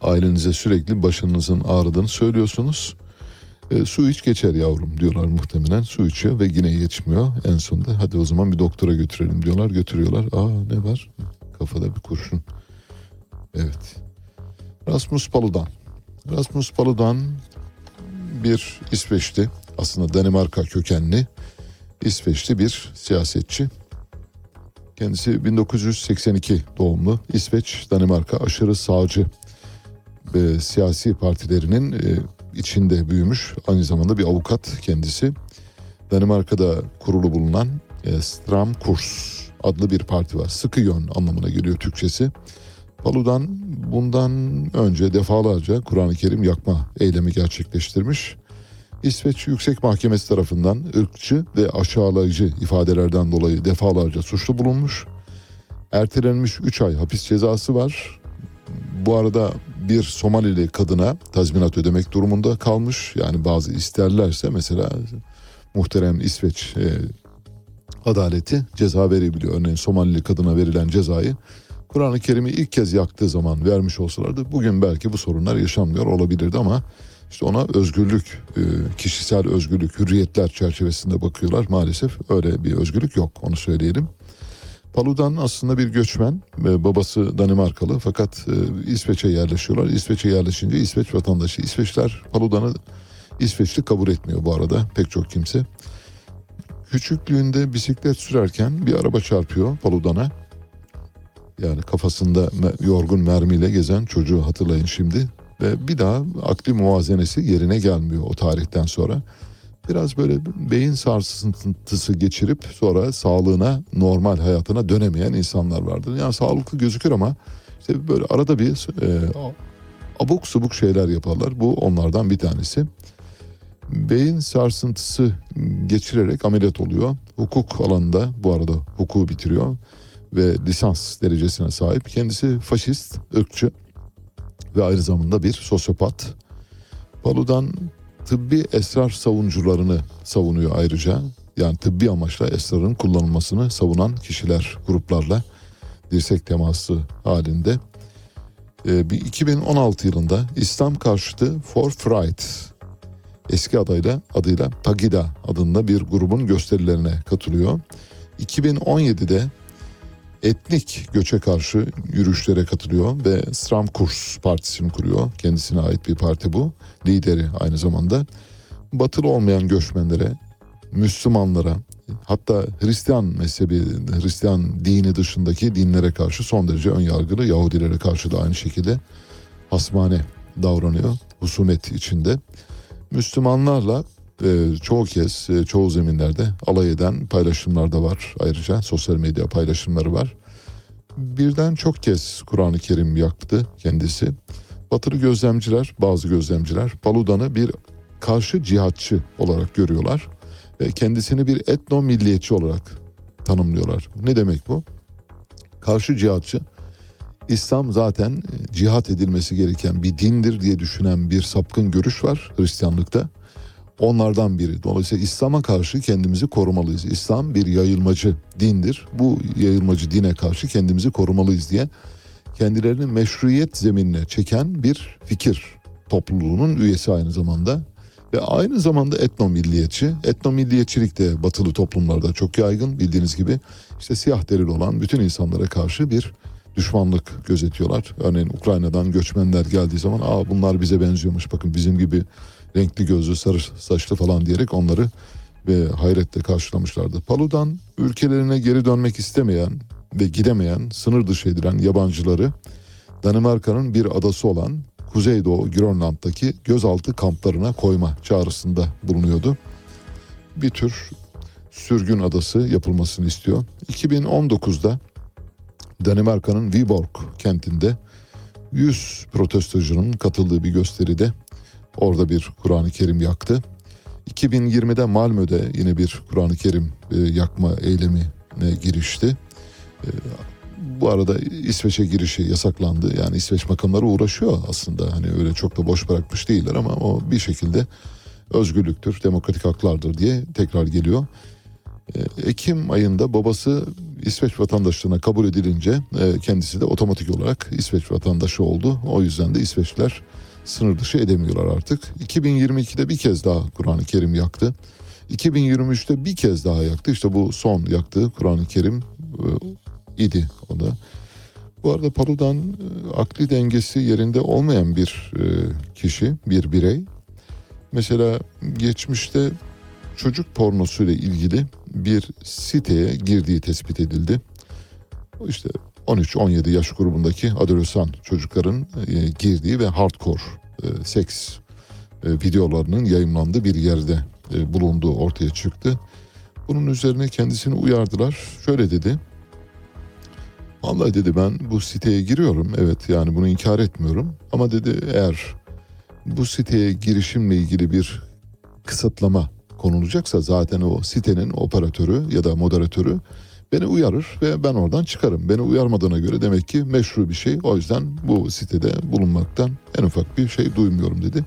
Ailenize sürekli başınızın ağrıdığını söylüyorsunuz. E, su iç geçer yavrum diyorlar muhtemelen. Su içiyor ve yine geçmiyor. En sonunda hadi o zaman bir doktora götürelim diyorlar. Götürüyorlar. Aa ne var? Kafada bir kurşun. Evet. Rasmus Paludan. Rasmus Paludan bir İsveçli. Aslında Danimarka kökenli. İsveçli bir siyasetçi. Kendisi 1982 doğumlu. İsveç, Danimarka aşırı sağcı ve siyasi partilerinin e, içinde büyümüş. Aynı zamanda bir avukat kendisi. Danimarka'da kurulu bulunan e, Stram Kurs adlı bir parti var. Sıkı yön anlamına geliyor Türkçesi. Paludan bundan önce defalarca Kur'an-ı Kerim yakma eylemi gerçekleştirmiş. İsveç Yüksek Mahkemesi tarafından ırkçı ve aşağılayıcı ifadelerden dolayı defalarca suçlu bulunmuş. Ertelenmiş 3 ay hapis cezası var. Bu arada bir Somalili kadına tazminat ödemek durumunda kalmış. Yani bazı isterlerse mesela muhterem İsveç e, adaleti ceza verebiliyor. Örneğin Somalili kadına verilen cezayı Kur'an-ı Kerim'i ilk kez yaktığı zaman vermiş olsalardı bugün belki bu sorunlar yaşanmıyor olabilirdi ama işte ona özgürlük, e, kişisel özgürlük, hürriyetler çerçevesinde bakıyorlar. Maalesef öyle bir özgürlük yok onu söyleyelim. Paludan aslında bir göçmen babası Danimarkalı fakat e, İsveç'e yerleşiyorlar. İsveç'e yerleşince İsveç vatandaşı. İsveçler Paludan'ı İsveçli kabul etmiyor bu arada pek çok kimse. Küçüklüğünde bisiklet sürerken bir araba çarpıyor Paludan'a. Yani kafasında yorgun mermiyle gezen çocuğu hatırlayın şimdi. Ve bir daha akli muvazenesi yerine gelmiyor o tarihten sonra. Biraz böyle beyin sarsıntısı geçirip sonra sağlığına, normal hayatına dönemeyen insanlar vardır. Yani sağlıklı gözükür ama işte böyle arada bir e, abuk subuk şeyler yaparlar. Bu onlardan bir tanesi. Beyin sarsıntısı geçirerek ameliyat oluyor. Hukuk alanında bu arada hukuku bitiriyor ve lisans derecesine sahip. Kendisi faşist, ırkçı. Ve aynı zamanda bir sosyopat. Paludan tıbbi esrar savunucularını savunuyor ayrıca. Yani tıbbi amaçla esrarın kullanılmasını savunan kişiler gruplarla dirsek teması halinde. Ee, bir 2016 yılında İslam karşıtı For Fright eski adayla adıyla Pagida adında bir grubun gösterilerine katılıyor. 2017'de etnik göçe karşı yürüyüşlere katılıyor ve Stramkurs Partisi'ni kuruyor. Kendisine ait bir parti bu. Lideri aynı zamanda. Batılı olmayan göçmenlere, Müslümanlara, hatta Hristiyan mezhebi, Hristiyan dini dışındaki dinlere karşı son derece ön yargılı. Yahudilere karşı da aynı şekilde hasmane davranıyor. Husumet içinde. Müslümanlarla e, çoğu kez, e, çoğu zeminlerde alay eden paylaşımlar da var. Ayrıca sosyal medya paylaşımları var. Birden çok kez Kur'an-ı Kerim yaktı kendisi. Batılı gözlemciler, bazı gözlemciler Paludan'ı bir karşı cihatçı olarak görüyorlar. Ve kendisini bir etno milliyetçi olarak tanımlıyorlar. Ne demek bu? Karşı cihatçı, İslam zaten e, cihat edilmesi gereken bir dindir diye düşünen bir sapkın görüş var Hristiyanlıkta. Onlardan biri. Dolayısıyla İslam'a karşı kendimizi korumalıyız. İslam bir yayılmacı dindir. Bu yayılmacı dine karşı kendimizi korumalıyız diye kendilerini meşruiyet zeminine çeken bir fikir topluluğunun üyesi aynı zamanda. Ve aynı zamanda etno milliyetçi. Etno milliyetçilik de batılı toplumlarda çok yaygın bildiğiniz gibi. işte siyah derili olan bütün insanlara karşı bir düşmanlık gözetiyorlar. Örneğin Ukrayna'dan göçmenler geldiği zaman aa bunlar bize benziyormuş bakın bizim gibi renkli gözlü sarı saçlı falan diyerek onları ve hayretle karşılamışlardı. Paludan ülkelerine geri dönmek istemeyen ve gidemeyen, sınır dışı edilen yabancıları Danimarka'nın bir adası olan Kuzeydoğu Grönland'daki gözaltı kamplarına koyma çağrısında bulunuyordu. Bir tür sürgün adası yapılmasını istiyor. 2019'da Danimarka'nın Viborg kentinde 100 protestocunun katıldığı bir gösteride orada bir Kur'an-ı Kerim yaktı. 2020'de Malmö'de yine bir Kur'an-ı Kerim e, yakma eylemine girişti. E, bu arada İsveç'e girişi yasaklandı. Yani İsveç makamları uğraşıyor aslında. Hani öyle çok da boş bırakmış değiller ama o bir şekilde özgürlüktür, demokratik haklardır diye tekrar geliyor. E, Ekim ayında babası İsveç vatandaşlığına kabul edilince kendisi de otomatik olarak İsveç vatandaşı oldu. O yüzden de İsveçler sınır dışı edemiyorlar artık. 2022'de bir kez daha Kur'an-ı Kerim yaktı. 2023'te bir kez daha yaktı. İşte bu son yaktığı Kur'an-ı Kerim e, idi o da. Bu arada Paludan e, akli dengesi yerinde olmayan bir e, kişi, bir birey. Mesela geçmişte çocuk pornosu ile ilgili bir siteye girdiği tespit edildi. İşte 13-17 yaş grubundaki adolesan çocukların e, girdiği ve hardcore e, seks e, videolarının yayınlandığı bir yerde e, bulunduğu ortaya çıktı. Bunun üzerine kendisini uyardılar. Şöyle dedi. Vallahi dedi ben bu siteye giriyorum. Evet yani bunu inkar etmiyorum. Ama dedi eğer bu siteye girişimle ilgili bir kısıtlama konulacaksa zaten o sitenin operatörü ya da moderatörü beni uyarır ve ben oradan çıkarım. Beni uyarmadığına göre demek ki meşru bir şey. O yüzden bu sitede bulunmaktan en ufak bir şey duymuyorum dedi.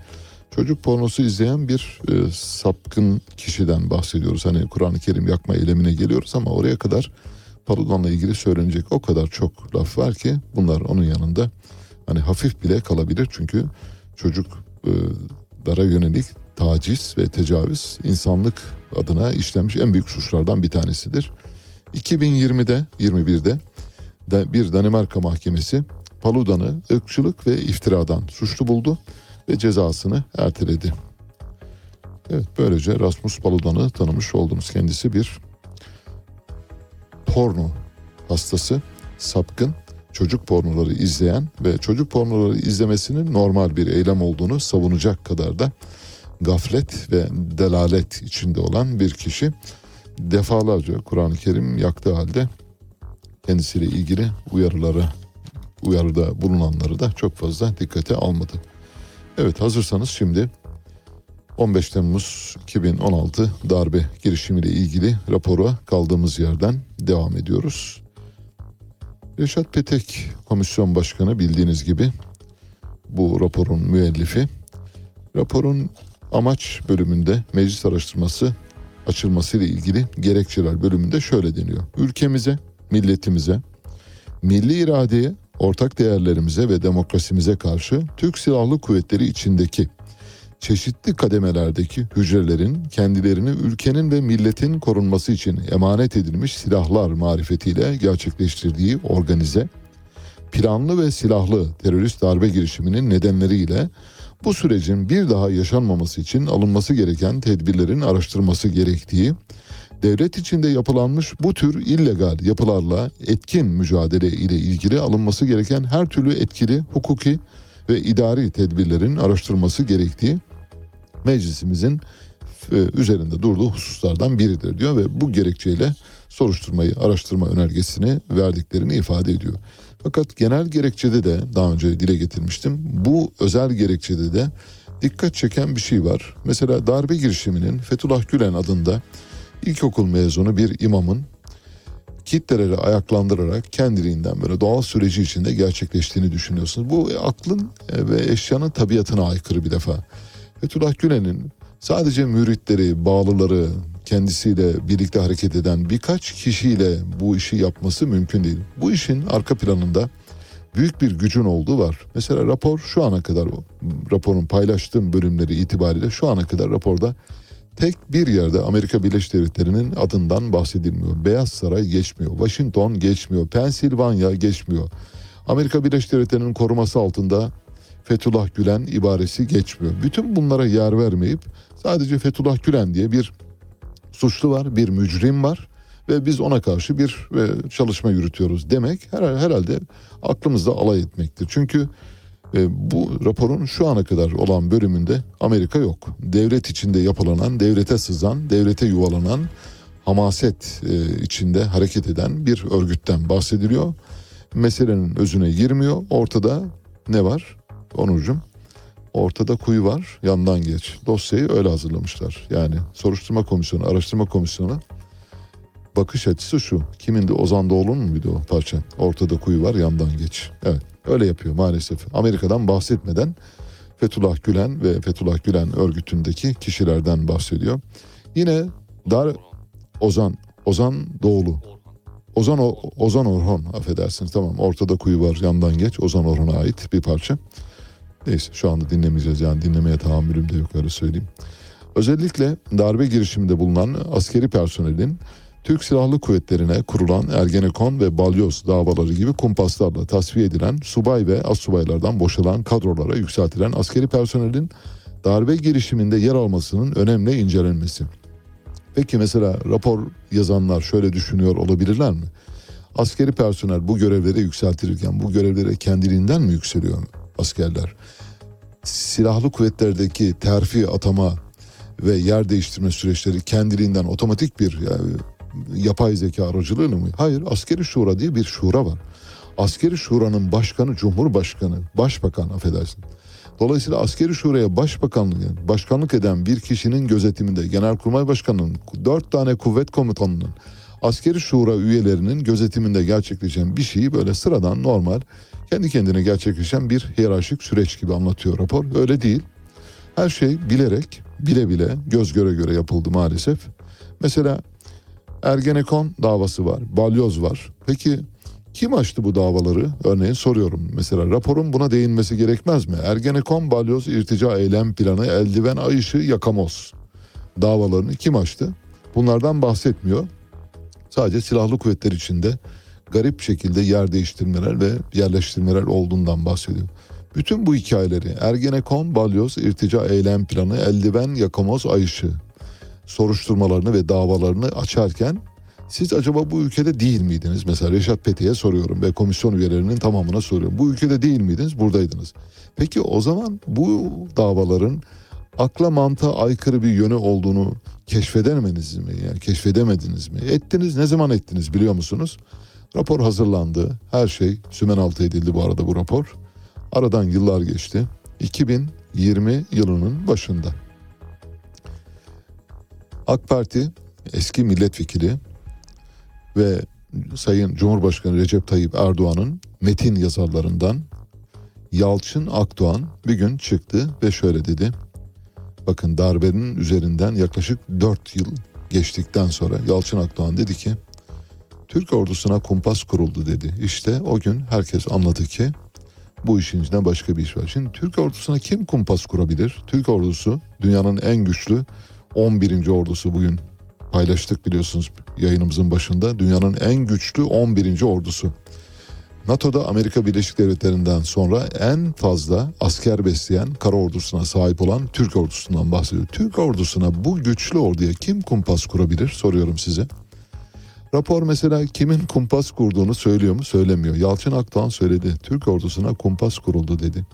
Çocuk pornosu izleyen bir e, sapkın kişiden bahsediyoruz. Hani Kur'an-ı Kerim yakma eylemine geliyoruz ama oraya kadar Paludan'la ilgili söylenecek o kadar çok laf var ki bunlar onun yanında hani hafif bile kalabilir. Çünkü çocuklara yönelik taciz ve tecavüz insanlık adına işlenmiş en büyük suçlardan bir tanesidir. 2020'de 21'de de bir Danimarka mahkemesi Paludan'ı ırkçılık ve iftiradan suçlu buldu ve cezasını erteledi. Evet böylece Rasmus Paludan'ı tanımış oldunuz. Kendisi bir porno hastası, sapkın, çocuk pornoları izleyen ve çocuk pornoları izlemesinin normal bir eylem olduğunu savunacak kadar da gaflet ve delalet içinde olan bir kişi defalarca Kur'an-ı Kerim yaktığı halde kendisiyle ilgili uyarıları uyarıda bulunanları da çok fazla dikkate almadı. Evet hazırsanız şimdi 15 Temmuz 2016 darbe girişimiyle ilgili rapora kaldığımız yerden devam ediyoruz. Reşat Petek komisyon başkanı bildiğiniz gibi bu raporun müellifi. Raporun amaç bölümünde meclis araştırması açılmasıyla ilgili gerekçeler bölümünde şöyle deniyor. Ülkemize, milletimize, milli iradeye, ortak değerlerimize ve demokrasimize karşı Türk Silahlı Kuvvetleri içindeki çeşitli kademelerdeki hücrelerin kendilerini ülkenin ve milletin korunması için emanet edilmiş silahlar marifetiyle gerçekleştirdiği organize, planlı ve silahlı terörist darbe girişiminin nedenleriyle bu sürecin bir daha yaşanmaması için alınması gereken tedbirlerin araştırması gerektiği, devlet içinde yapılanmış bu tür illegal yapılarla etkin mücadele ile ilgili alınması gereken her türlü etkili hukuki ve idari tedbirlerin araştırılması gerektiği meclisimizin e, üzerinde durduğu hususlardan biridir diyor ve bu gerekçeyle soruşturmayı, araştırma önergesini verdiklerini ifade ediyor. Fakat genel gerekçede de daha önce dile getirmiştim. Bu özel gerekçede de dikkat çeken bir şey var. Mesela darbe girişiminin Fethullah Gülen adında ilkokul mezunu bir imamın kitleleri ayaklandırarak kendiliğinden böyle doğal süreci içinde gerçekleştiğini düşünüyorsunuz. Bu aklın e, ve eşyanın tabiatına aykırı bir defa. Fethullah Gülen'in sadece müritleri, bağlıları, kendisiyle birlikte hareket eden birkaç kişiyle bu işi yapması mümkün değil. Bu işin arka planında büyük bir gücün olduğu var. Mesela rapor şu ana kadar raporun paylaştığım bölümleri itibariyle şu ana kadar raporda tek bir yerde Amerika Birleşik Devletleri'nin adından bahsedilmiyor. Beyaz Saray geçmiyor, Washington geçmiyor, Pensilvanya geçmiyor. Amerika Birleşik Devletleri'nin koruması altında Fethullah Gülen ibaresi geçmiyor. Bütün bunlara yer vermeyip sadece Fethullah Gülen diye bir suçlu var, bir mücrim var ve biz ona karşı bir e, çalışma yürütüyoruz demek her, herhalde aklımızda alay etmektir. Çünkü e, bu raporun şu ana kadar olan bölümünde Amerika yok. Devlet içinde yapılanan, devlete sızan, devlete yuvalanan, hamaset e, içinde hareket eden bir örgütten bahsediliyor. Meselenin özüne girmiyor. Ortada ne var? Onurcuğum ortada kuyu var yandan geç. Dosyayı öyle hazırlamışlar. Yani soruşturma komisyonu, araştırma komisyonu bakış açısı şu. Kimindi Ozan Doğulu'nun muydu o parça? Ortada kuyu var yandan geç. Evet öyle yapıyor maalesef. Amerika'dan bahsetmeden Fethullah Gülen ve Fethullah Gülen örgütündeki kişilerden bahsediyor. Yine Dar Ozan Ozan Doğulu. Ozan o, Ozan Orhon affedersiniz tamam ortada kuyu var yandan geç Ozan Orhon'a ait bir parça. Neyse şu anda dinlemeyeceğiz yani dinlemeye tahammülüm de yok öyle söyleyeyim. Özellikle darbe girişiminde bulunan askeri personelin Türk Silahlı Kuvvetleri'ne kurulan Ergenekon ve Balyoz davaları gibi kumpaslarla tasfiye edilen subay ve astsubaylardan boşalan kadrolara yükseltilen askeri personelin darbe girişiminde yer almasının önemli incelenmesi. Peki mesela rapor yazanlar şöyle düşünüyor olabilirler mi? Askeri personel bu görevlere yükseltilirken bu görevlere kendiliğinden mi yükseliyor askerler? Silahlı kuvvetlerdeki terfi atama ve yer değiştirme süreçleri kendiliğinden otomatik bir yani, yapay zeka aracılığıyla mı? Hayır, askeri şura diye bir şura var. Askeri şuranın başkanı Cumhurbaşkanı, başbakan affedersin. Dolayısıyla askeri şuraya başbakanlık, başkanlık eden bir kişinin gözetiminde Genelkurmay Başkanı'nın dört tane kuvvet komutanının askeri şura üyelerinin gözetiminde gerçekleşen bir şeyi böyle sıradan normal kendi kendine gerçekleşen bir hiyerarşik süreç gibi anlatıyor rapor. Öyle değil. Her şey bilerek, bile bile, göz göre göre yapıldı maalesef. Mesela Ergenekon davası var, balyoz var. Peki kim açtı bu davaları? Örneğin soruyorum. Mesela raporun buna değinmesi gerekmez mi? Ergenekon, balyoz, irtica eylem planı, eldiven, ay ışığı, yakamoz davalarını kim açtı? Bunlardan bahsetmiyor. Sadece silahlı kuvvetler içinde garip şekilde yer değiştirmeler ve yerleştirmeler olduğundan bahsediyor. Bütün bu hikayeleri Ergenekon, Balyoz, irtica eylem planı, eldiven, yakamoz, ay ışığı soruşturmalarını ve davalarını açarken siz acaba bu ülkede değil miydiniz? Mesela Reşat Pete'ye soruyorum ve komisyon üyelerinin tamamına soruyorum. Bu ülkede değil miydiniz? Buradaydınız. Peki o zaman bu davaların akla mantığa aykırı bir yönü olduğunu keşfedemediniz mi? Yani keşfedemediniz mi? Ettiniz. Ne zaman ettiniz biliyor musunuz? Rapor hazırlandı. Her şey sümen altı edildi bu arada bu rapor. Aradan yıllar geçti. 2020 yılının başında. AK Parti eski milletvekili ve Sayın Cumhurbaşkanı Recep Tayyip Erdoğan'ın metin yazarlarından Yalçın Akdoğan bir gün çıktı ve şöyle dedi. Bakın darbenin üzerinden yaklaşık 4 yıl geçtikten sonra Yalçın Akdoğan dedi ki Türk ordusuna kumpas kuruldu dedi. İşte o gün herkes anladı ki bu işin içinde başka bir iş var. Şimdi Türk ordusuna kim kumpas kurabilir? Türk ordusu dünyanın en güçlü 11. ordusu bugün paylaştık biliyorsunuz yayınımızın başında. Dünyanın en güçlü 11. ordusu. NATO'da Amerika Birleşik Devletleri'nden sonra en fazla asker besleyen kara ordusuna sahip olan Türk ordusundan bahsediyor. Türk ordusuna bu güçlü orduya kim kumpas kurabilir soruyorum size. Rapor mesela kimin kumpas kurduğunu söylüyor mu? Söylemiyor. Yalçın Akdoğan söyledi. Türk ordusuna kumpas kuruldu dedi.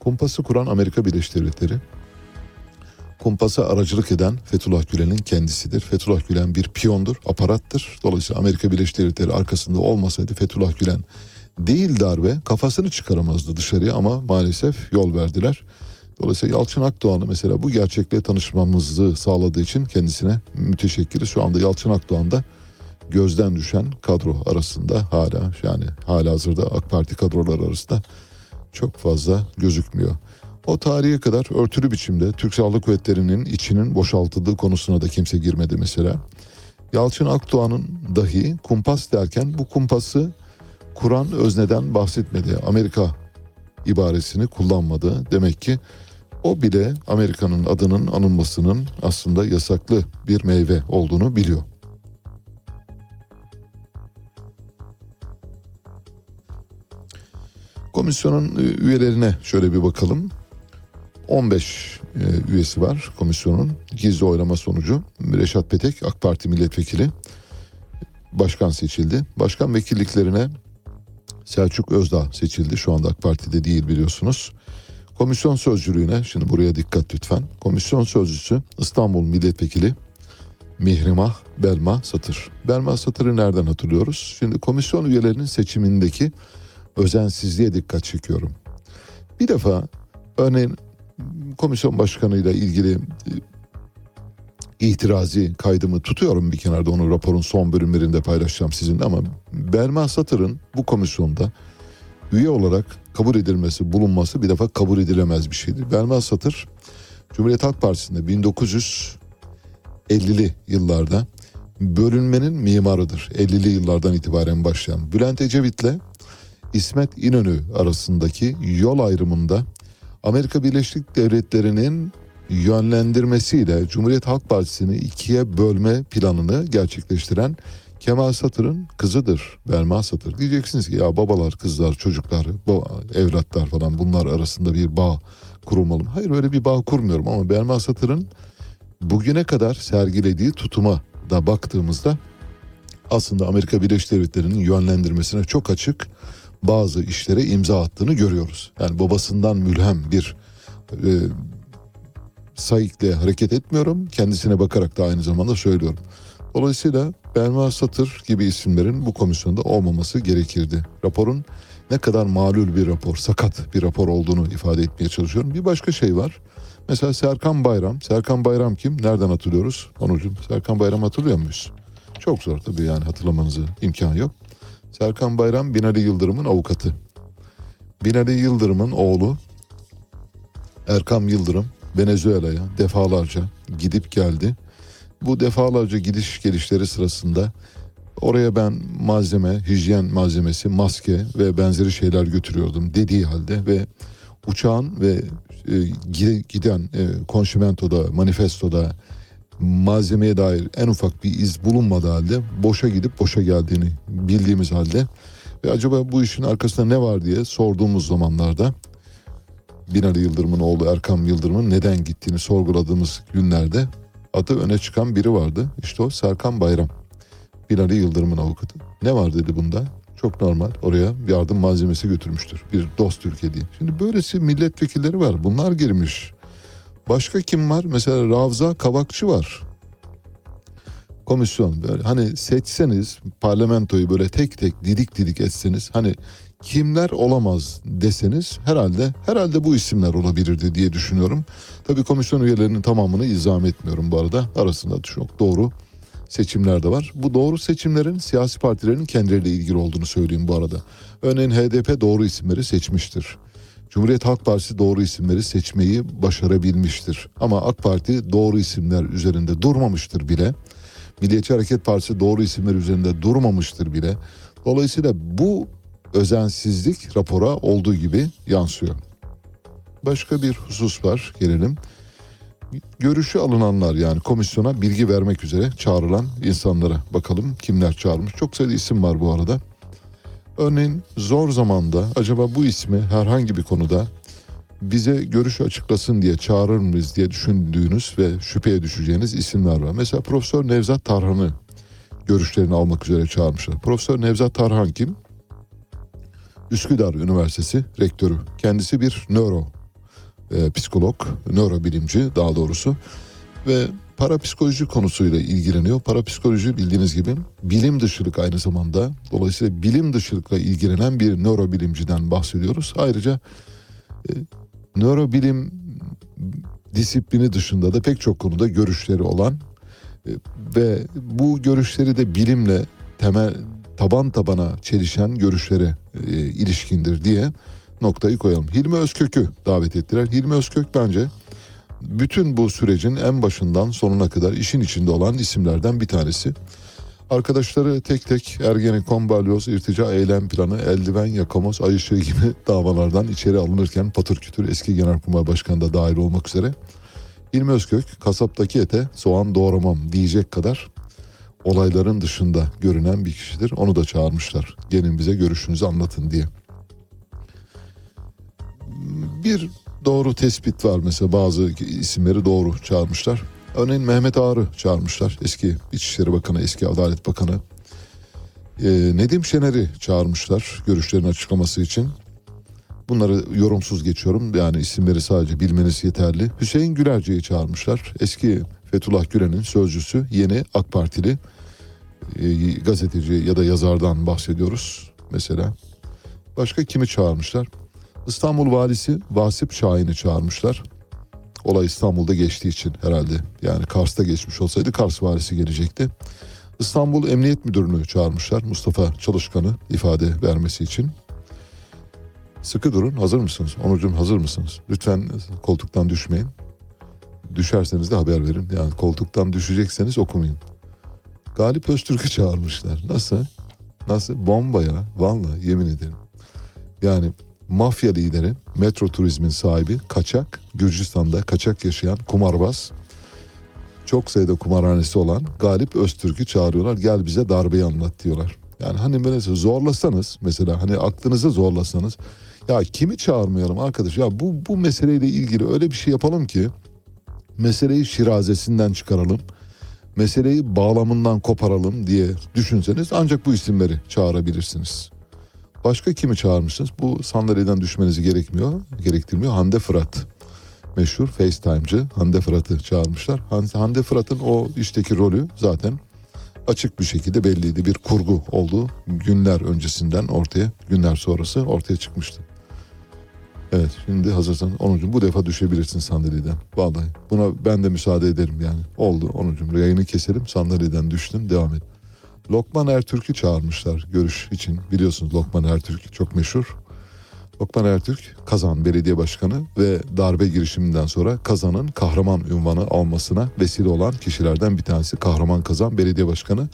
Kumpası kuran Amerika Birleşik Devletleri. Kumpasa aracılık eden Fethullah Gülen'in kendisidir. Fethullah Gülen bir piyondur, aparattır. Dolayısıyla Amerika Birleşik Devletleri arkasında olmasaydı Fethullah Gülen değil darbe kafasını çıkaramazdı dışarıya ama maalesef yol verdiler. Dolayısıyla Yalçın Akdoğan'ı mesela bu gerçekle tanışmamızı sağladığı için kendisine müteşekkiriz. Şu anda Yalçın Akdoğan da gözden düşen kadro arasında hala yani hala hazırda AK Parti kadroları arasında çok fazla gözükmüyor. O tarihe kadar örtülü biçimde Türk Silahlı Kuvvetleri'nin içinin boşaltıldığı konusuna da kimse girmedi mesela. Yalçın Akdoğan'ın dahi kumpas derken bu kumpası Kur'an özneden bahsetmedi. Amerika ibaresini kullanmadı. Demek ki o bile Amerika'nın adının anılmasının aslında yasaklı bir meyve olduğunu biliyor. Komisyonun e, üyelerine şöyle bir bakalım. 15 e, üyesi var komisyonun. Gizli oylama sonucu Reşat Petek AK Parti milletvekili başkan seçildi. Başkan vekilliklerine Selçuk Özdağ seçildi. Şu anda AK Parti'de değil biliyorsunuz. Komisyon sözcülüğüne şimdi buraya dikkat lütfen. Komisyon sözcüsü İstanbul milletvekili Mihrimah Belma Satır. Belma Satır'ı nereden hatırlıyoruz? Şimdi komisyon üyelerinin seçimindeki özensizliğe dikkat çekiyorum. Bir defa örneğin komisyon başkanıyla ilgili e, itirazi kaydımı tutuyorum bir kenarda onu raporun son bölümlerinde paylaşacağım sizinle ama Belma Satır'ın bu komisyonda üye olarak kabul edilmesi, bulunması bir defa kabul edilemez bir şeydir. Belma Satır Cumhuriyet Halk Partisi'nde 1950'li yıllarda bölünmenin mimarıdır. 50'li yıllardan itibaren başlayan Bülent Ecevit'le İsmet İnönü arasındaki yol ayrımında Amerika Birleşik Devletleri'nin yönlendirmesiyle Cumhuriyet Halk Partisi'ni ikiye bölme planını gerçekleştiren Kemal Satır'ın kızıdır Belma Satır. Diyeceksiniz ki ya babalar, kızlar, çocuklar, evlatlar falan bunlar arasında bir bağ kurulmalı mı? Hayır öyle bir bağ kurmuyorum ama Belma Satır'ın bugüne kadar sergilediği tutuma da baktığımızda aslında Amerika Birleşik Devletleri'nin yönlendirmesine çok açık bazı işlere imza attığını görüyoruz. Yani babasından mülhem bir e, sayıkla hareket etmiyorum. Kendisine bakarak da aynı zamanda söylüyorum. Dolayısıyla Belma Satır gibi isimlerin bu komisyonda olmaması gerekirdi. Raporun ne kadar malul bir rapor, sakat bir rapor olduğunu ifade etmeye çalışıyorum. Bir başka şey var. Mesela Serkan Bayram. Serkan Bayram kim? Nereden hatırlıyoruz? Onucum Serkan Bayram hatırlıyor muyuz? Çok zor tabii yani hatırlamanızı imkan yok. Serkan Bayram Binali Yıldırım'ın avukatı. Binali Yıldırım'ın oğlu Erkam Yıldırım Venezuela'ya defalarca gidip geldi. Bu defalarca gidiş gelişleri sırasında oraya ben malzeme, hijyen malzemesi, maske ve benzeri şeyler götürüyordum dediği halde ve uçağın ve e, giden e, konşimentoda, manifestoda malzemeye dair en ufak bir iz bulunmadığı halde boşa gidip boşa geldiğini bildiğimiz halde ve acaba bu işin arkasında ne var diye sorduğumuz zamanlarda Binali Yıldırım'ın oğlu Erkam Yıldırım'ın neden gittiğini sorguladığımız günlerde adı öne çıkan biri vardı. İşte o Serkan Bayram. Binali Yıldırım'ın avukatı. Ne var dedi bunda? Çok normal. Oraya yardım malzemesi götürmüştür. Bir dost ülke diye. Şimdi böylesi milletvekilleri var. Bunlar girmiş. Başka kim var? Mesela Ravza Kavakçı var. Komisyon böyle hani seçseniz parlamentoyu böyle tek tek didik didik etseniz hani kimler olamaz deseniz herhalde herhalde bu isimler olabilirdi diye düşünüyorum. Tabii komisyon üyelerinin tamamını izah etmiyorum bu arada. Arasında çok doğru seçimler de var. Bu doğru seçimlerin siyasi partilerin kendileriyle ilgili olduğunu söyleyeyim bu arada. Örneğin HDP doğru isimleri seçmiştir. Cumhuriyet Halk Partisi doğru isimleri seçmeyi başarabilmiştir. Ama AK Parti doğru isimler üzerinde durmamıştır bile. Milliyetçi Hareket Partisi doğru isimler üzerinde durmamıştır bile. Dolayısıyla bu özensizlik rapora olduğu gibi yansıyor. Başka bir husus var gelelim. Görüşü alınanlar yani komisyona bilgi vermek üzere çağrılan insanlara bakalım kimler çağırmış. Çok sayıda isim var bu arada. Örneğin zor zamanda acaba bu ismi herhangi bir konuda bize görüş açıklasın diye çağırır mıyız diye düşündüğünüz ve şüpheye düşeceğiniz isimler var. Mesela Profesör Nevzat Tarhan'ı görüşlerini almak üzere çağırmışlar. Profesör Nevzat Tarhan kim? Üsküdar Üniversitesi rektörü. Kendisi bir nöro e, psikolog, nörobilimci daha doğrusu ve parapsikoloji konusuyla ilgileniyor. Parapsikoloji bildiğiniz gibi bilim dışılık aynı zamanda. Dolayısıyla bilim dışılıkla ilgilenen bir nörobilimciden bahsediyoruz. Ayrıca e, nörobilim disiplini dışında da pek çok konuda görüşleri olan e, ve bu görüşleri de bilimle temel taban tabana çelişen görüşlere e, ilişkindir diye noktayı koyalım. Hilmi Özkök'ü davet ettiler. Hilmi Özkök bence bütün bu sürecin en başından sonuna kadar işin içinde olan isimlerden bir tanesi. Arkadaşları tek tek Ergenekon, Balyoz, irtica, eylem planı, eldiven, yakamoz, ay ışığı gibi davalardan içeri alınırken patır kütür eski Genelkurmay Başkanı da dahil olmak üzere Hilmi Özkök kasaptaki ete soğan doğramam diyecek kadar olayların dışında görünen bir kişidir. Onu da çağırmışlar. Gelin bize görüşünüzü anlatın diye. Bir doğru tespit var mesela bazı isimleri doğru çağırmışlar. Örneğin Mehmet Ağrı çağırmışlar. Eski İçişleri Bakanı, eski Adalet Bakanı. Ee, Nedim Şener'i çağırmışlar görüşlerini açıklaması için. Bunları yorumsuz geçiyorum. Yani isimleri sadece bilmeniz yeterli. Hüseyin Gülerci'yi çağırmışlar. Eski Fethullah Gülen'in sözcüsü, yeni AK Partili e, gazeteci ya da yazardan bahsediyoruz mesela. Başka kimi çağırmışlar? İstanbul valisi Vasip Şahin'i çağırmışlar. Olay İstanbul'da geçtiği için herhalde. Yani Kars'ta geçmiş olsaydı Kars valisi gelecekti. İstanbul Emniyet Müdürünü çağırmışlar Mustafa Çalışkan'ı ifade vermesi için. Sıkı durun hazır mısınız? Onucum hazır mısınız? Lütfen koltuktan düşmeyin. Düşerseniz de haber verin. Yani koltuktan düşecekseniz okumayın. Galip Öztürk'ü çağırmışlar. Nasıl? Nasıl? Bomba ya. Vallahi yemin ederim. Yani mafya lideri, metro turizmin sahibi, kaçak, Gürcistan'da kaçak yaşayan kumarbaz, çok sayıda kumarhanesi olan Galip Öztürk'ü çağırıyorlar. Gel bize darbeyi anlat diyorlar. Yani hani böyle zorlasanız mesela hani aklınızı zorlasanız ya kimi çağırmayalım arkadaş ya bu bu meseleyle ilgili öyle bir şey yapalım ki meseleyi şirazesinden çıkaralım. Meseleyi bağlamından koparalım diye düşünseniz ancak bu isimleri çağırabilirsiniz. Başka kimi çağırmışsınız? Bu sandalyeden düşmenizi gerekmiyor, gerektirmiyor. Hande Fırat. Meşhur FaceTime'cı Hande Fırat'ı çağırmışlar. Hande Fırat'ın o işteki rolü zaten açık bir şekilde belliydi. Bir kurgu olduğu günler öncesinden ortaya, günler sonrası ortaya çıkmıştı. Evet şimdi hazırsan Onurcuğum bu defa düşebilirsin sandalyeden. Vallahi buna ben de müsaade ederim yani. Oldu Onurcuğum yayını keselim sandalyeden düştün devam et. Lokman Ertürk'ü çağırmışlar görüş için. Biliyorsunuz Lokman Ertürk çok meşhur. Lokman Ertürk Kazan Belediye Başkanı ve darbe girişiminden sonra Kazan'ın kahraman ünvanı almasına vesile olan kişilerden bir tanesi Kahraman Kazan Belediye Başkanı.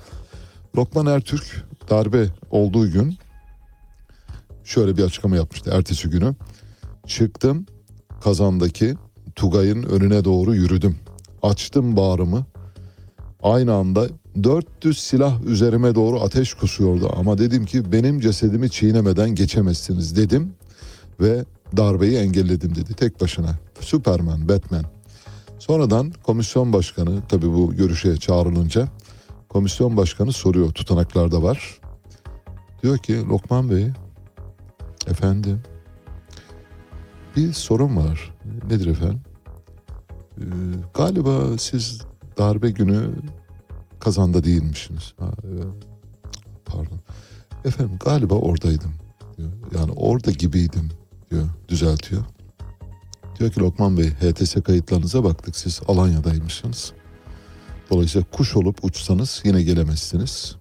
Lokman Ertürk darbe olduğu gün şöyle bir açıklama yapmıştı ertesi günü. Çıktım Kazan'daki Tugay'ın önüne doğru yürüdüm. Açtım bağrımı. Aynı anda 400 silah üzerime doğru ateş kusuyordu ama dedim ki benim cesedimi çiğnemeden geçemezsiniz dedim ve darbeyi engelledim dedi tek başına. Superman, Batman. Sonradan komisyon başkanı tabi bu görüşe çağrılınca komisyon başkanı soruyor tutanaklarda var. Diyor ki Lokman Bey efendim bir sorun var. Nedir efendim? Ee, galiba siz darbe günü kazanda değilmişsiniz. Ha, evet. Pardon. Efendim galiba oradaydım diyor. Yani orada gibiydim diyor. Düzeltiyor. Diyor ki Lokman Bey HTS kayıtlarınıza baktık siz Alanya'daymışsınız. Dolayısıyla kuş olup uçsanız yine gelemezsiniz.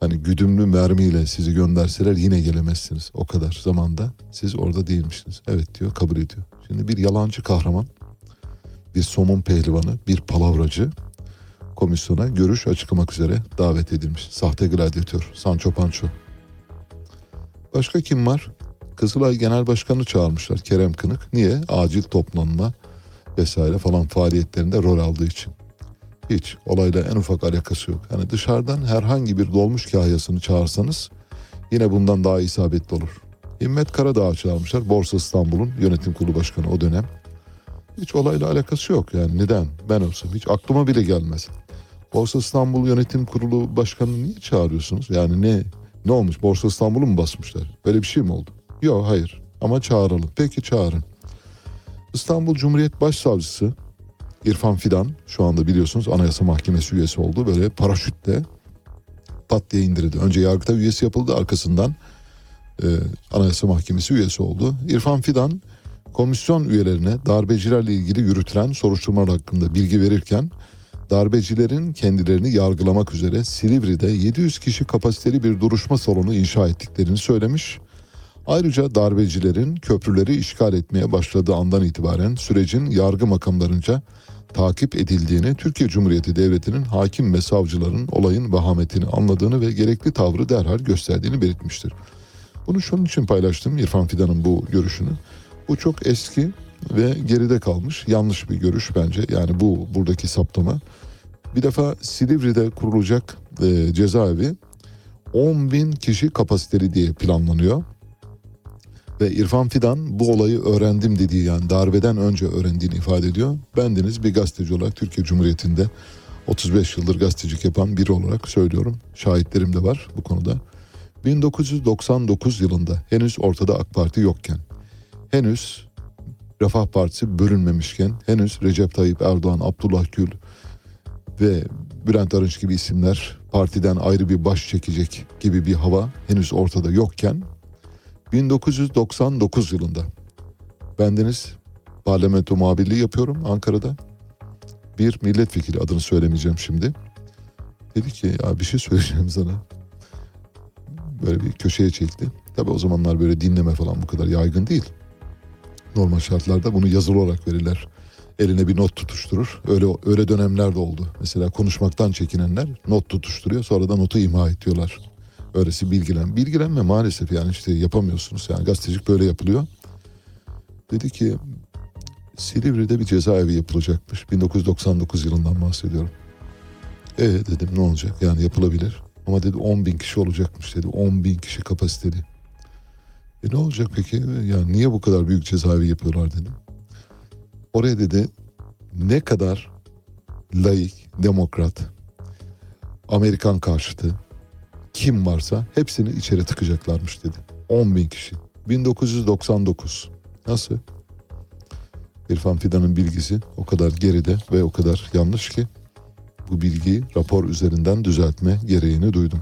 Hani güdümlü mermiyle sizi gönderseler yine gelemezsiniz. O kadar zamanda siz orada değilmişsiniz. Evet diyor kabul ediyor. Şimdi bir yalancı kahraman, bir somun pehlivanı, bir palavracı komisyona görüş açıklamak üzere davet edilmiş. Sahte gladyatör Sancho Pancho. Başka kim var? Kızılay Genel Başkanı çağırmışlar Kerem Kınık. Niye? Acil toplanma vesaire falan faaliyetlerinde rol aldığı için. Hiç olayla en ufak alakası yok. Yani dışarıdan herhangi bir dolmuş kahyasını çağırsanız yine bundan daha isabetli olur. Himmet Karadağ'ı çağırmışlar. Borsa İstanbul'un yönetim kurulu başkanı o dönem. Hiç olayla alakası yok yani neden? Ben olsam hiç aklıma bile gelmez. Borsa İstanbul Yönetim Kurulu Başkanı niye çağırıyorsunuz? Yani ne ne olmuş? Borsa İstanbul'u mu basmışlar? Böyle bir şey mi oldu? Yok hayır ama çağıralım. Peki çağırın. İstanbul Cumhuriyet Başsavcısı İrfan Fidan şu anda biliyorsunuz Anayasa Mahkemesi üyesi oldu. Böyle paraşütle pat diye indirildi. Önce Yargıtay üyesi yapıldı arkasından e, Anayasa Mahkemesi üyesi oldu. İrfan Fidan komisyon üyelerine darbecilerle ilgili yürütülen soruşturmalar hakkında bilgi verirken darbecilerin kendilerini yargılamak üzere Silivri'de 700 kişi kapasiteli bir duruşma salonu inşa ettiklerini söylemiş. Ayrıca darbecilerin köprüleri işgal etmeye başladığı andan itibaren sürecin yargı makamlarınca takip edildiğini, Türkiye Cumhuriyeti Devleti'nin hakim ve savcıların olayın vahametini anladığını ve gerekli tavrı derhal gösterdiğini belirtmiştir. Bunu şunun için paylaştım İrfan Fidan'ın bu görüşünü. Bu çok eski ve geride kalmış yanlış bir görüş bence. Yani bu buradaki saptama. Bir defa Silivri'de kurulacak e, cezaevi 10 bin kişi kapasiteli diye planlanıyor. Ve İrfan Fidan bu olayı öğrendim dediği yani darbeden önce öğrendiğini ifade ediyor. Bendeniz bir gazeteci olarak Türkiye Cumhuriyeti'nde 35 yıldır gazetecilik yapan biri olarak söylüyorum. Şahitlerim de var bu konuda. 1999 yılında henüz ortada AK Parti yokken, henüz Refah Partisi bölünmemişken, henüz Recep Tayyip Erdoğan, Abdullah Gül ve Bülent Arınç gibi isimler partiden ayrı bir baş çekecek gibi bir hava henüz ortada yokken 1999 yılında bendeniz parlamento muhabirliği yapıyorum Ankara'da. Bir milletvekili adını söylemeyeceğim şimdi. Dedi ki ya bir şey söyleyeceğim sana. Böyle bir köşeye çekti. Tabii o zamanlar böyle dinleme falan bu kadar yaygın değil. Normal şartlarda bunu yazılı olarak verirler. Eline bir not tutuşturur. Öyle öyle dönemler de oldu. Mesela konuşmaktan çekinenler not tutuşturuyor. Sonra da notu imha ediyorlar. Öylesi bilgilen. Bilgilenme maalesef yani işte yapamıyorsunuz. Yani gazetecilik böyle yapılıyor. Dedi ki Silivri'de bir cezaevi yapılacakmış. 1999 yılından bahsediyorum. E dedim ne olacak yani yapılabilir. Ama dedi 10 bin kişi olacakmış dedi. 10 bin kişi kapasiteli. E ne olacak peki? Yani niye bu kadar büyük cezaevi yapıyorlar dedim. Oraya dedi ne kadar laik, demokrat, Amerikan karşıtı kim varsa hepsini içeri tıkacaklarmış dedi. 10 bin kişi. 1999. Nasıl? İrfan Fidan'ın bilgisi o kadar geride ve o kadar yanlış ki bu bilgiyi rapor üzerinden düzeltme gereğini duydum.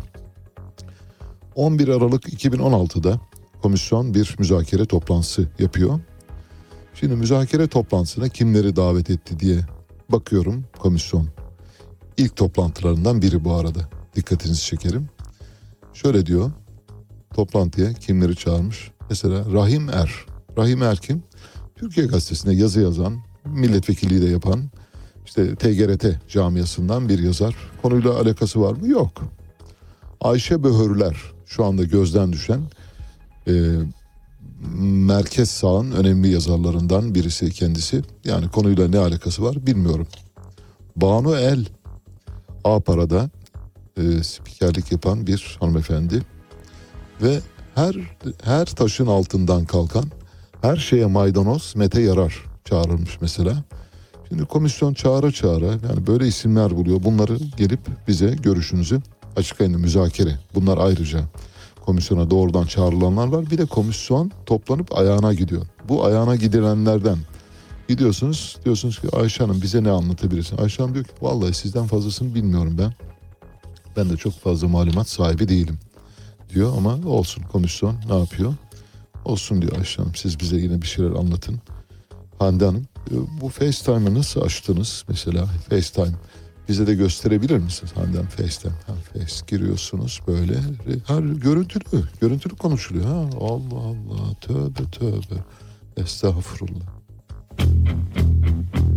11 Aralık 2016'da komisyon bir müzakere toplantısı yapıyor. Şimdi müzakere toplantısına kimleri davet etti diye bakıyorum komisyon. İlk toplantılarından biri bu arada. Dikkatinizi çekerim. Şöyle diyor. Toplantıya kimleri çağırmış? Mesela Rahim Er. Rahim Er kim? Türkiye Gazetesi'nde yazı yazan, milletvekilliği de yapan, işte TGRT camiasından bir yazar. Konuyla alakası var mı? Yok. Ayşe Böhürler şu anda gözden düşen e, merkez sağın önemli yazarlarından birisi kendisi. Yani konuyla ne alakası var bilmiyorum. Banu El A-Para'da e, spikerlik yapan bir hanımefendi ve her her taşın altından kalkan her şeye maydanoz Mete Yarar çağrılmış mesela. Şimdi komisyon çağıra çağıra yani böyle isimler buluyor. Bunları gelip bize görüşünüzü açıklayın müzakere. Bunlar ayrıca komisyona doğrudan çağrılanlar var. Bir de komisyon toplanıp ayağına gidiyor. Bu ayağına gidilenlerden gidiyorsunuz diyorsunuz ki Ayşe Hanım bize ne anlatabilirsin? Ayşe Hanım diyor ki vallahi sizden fazlasını bilmiyorum ben. Ben de çok fazla malumat sahibi değilim diyor ama olsun komisyon ne yapıyor? Olsun diyor Ayşe Hanım siz bize yine bir şeyler anlatın. Hande Hanım bu FaceTime'ı nasıl açtınız mesela FaceTime Bize de gösterebilir misiniz Handan Face'ten? Ha, Face giriyorsunuz böyle. Her görüntülü, görüntülü konuşuluyor. Ha, Allah Allah, tövbe tövbe. Estağfurullah.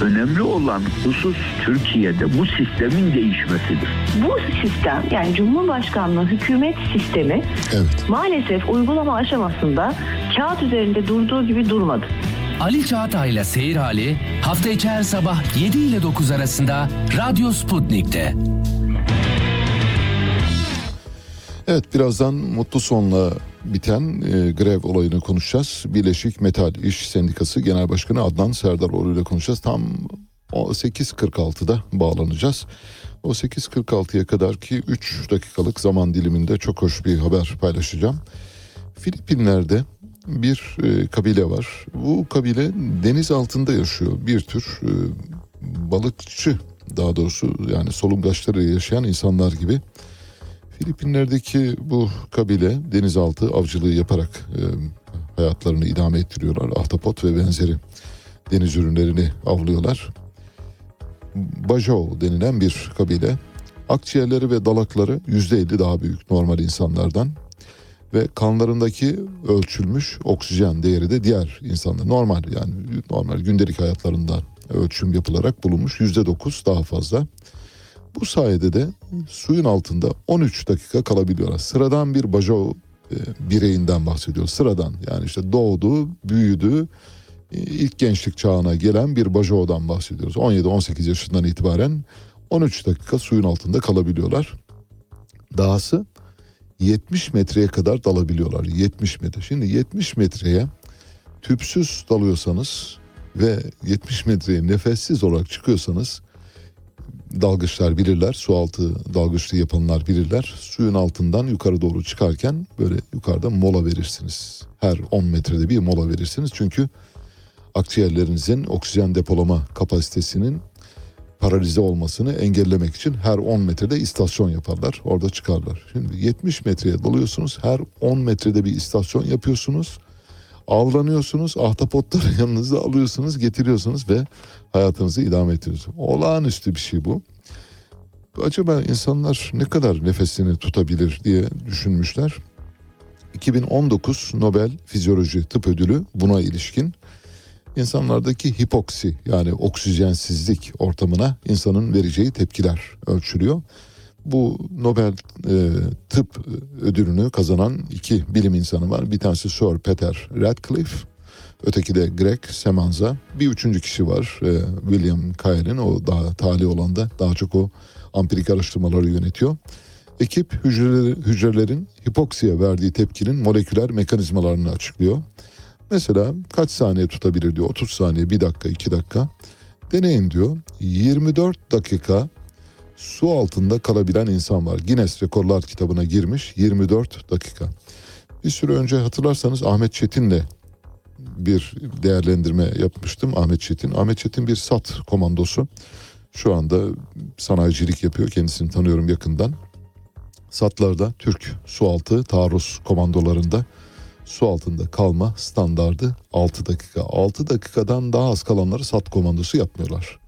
önemli olan husus Türkiye'de bu sistemin değişmesidir. Bu sistem yani Cumhurbaşkanlığı hükümet sistemi maalesef uygulama aşamasında kağıt üzerinde durduğu gibi durmadı. Ali Çağatay'la Seyir Hali hafta içi her sabah 7 ile 9 arasında Radyo Sputnik'te. Evet birazdan mutlu sonla biten e, grev olayını konuşacağız. Birleşik Metal İş Sendikası Genel Başkanı Adnan Serdaroğlu ile konuşacağız. Tam o 8.46'da bağlanacağız. O 8.46'ya kadar ki 3 dakikalık zaman diliminde çok hoş bir haber paylaşacağım. Filipinler'de bir e, kabile var. Bu kabile deniz altında yaşıyor. Bir tür e, balıkçı daha doğrusu yani solungaçları yaşayan insanlar gibi. Filipinler'deki bu kabile denizaltı avcılığı yaparak e, hayatlarını idame ettiriyorlar. Ahtapot ve benzeri deniz ürünlerini avlıyorlar. Bajau denilen bir kabile. Akciğerleri ve dalakları yüzde elli daha büyük normal insanlardan. Ve kanlarındaki ölçülmüş oksijen değeri de diğer insanlar normal yani normal gündelik hayatlarında ölçüm yapılarak bulunmuş yüzde dokuz daha fazla. Bu sayede de suyun altında 13 dakika kalabiliyorlar. Sıradan bir bajo e, bireyinden bahsediyoruz. Sıradan yani işte doğdu, büyüdü, e, ilk gençlik çağına gelen bir bajodan bahsediyoruz. 17-18 yaşından itibaren 13 dakika suyun altında kalabiliyorlar. Dahası 70 metreye kadar dalabiliyorlar. 70 metre. Şimdi 70 metreye tüpsüz dalıyorsanız ve 70 metreye nefessiz olarak çıkıyorsanız dalgıçlar bilirler. Su altı dalgıçlığı yapanlar bilirler. Suyun altından yukarı doğru çıkarken böyle yukarıda mola verirsiniz. Her 10 metrede bir mola verirsiniz. Çünkü akciğerlerinizin oksijen depolama kapasitesinin paralize olmasını engellemek için her 10 metrede istasyon yaparlar. Orada çıkarlar. Şimdi 70 metreye dalıyorsunuz. Her 10 metrede bir istasyon yapıyorsunuz. Avlanıyorsunuz. Ahtapotları yanınıza alıyorsunuz, getiriyorsunuz ve hayatınızı idame ettiriyorsunuz. Olağanüstü bir şey bu. Acaba insanlar ne kadar nefesini tutabilir diye düşünmüşler. 2019 Nobel Fizyoloji Tıp Ödülü buna ilişkin insanlardaki hipoksi yani oksijensizlik ortamına insanın vereceği tepkiler ölçülüyor. Bu Nobel e, tıp ödülünü kazanan iki bilim insanı var. Bir tanesi Sir Peter Radcliffe, öteki de Greg Semanza. Bir üçüncü kişi var e, William Kael'in o daha tali olan da daha çok o ampirik araştırmaları yönetiyor. Ekip hücreleri, hücrelerin hipoksiye verdiği tepkinin moleküler mekanizmalarını açıklıyor. Mesela kaç saniye tutabilir diyor. 30 saniye, 1 dakika, 2 dakika. Deneyin diyor. 24 dakika su altında kalabilen insan var. Guinness Rekorlar kitabına girmiş 24 dakika. Bir süre önce hatırlarsanız Ahmet Çetin'le bir değerlendirme yapmıştım. Ahmet Çetin. Ahmet Çetin bir SAT komandosu. Şu anda sanayicilik yapıyor. Kendisini tanıyorum yakından. SAT'larda Türk sualtı taarruz komandolarında su altında kalma standardı 6 dakika. 6 dakikadan daha az kalanları SAT komandosu yapmıyorlar.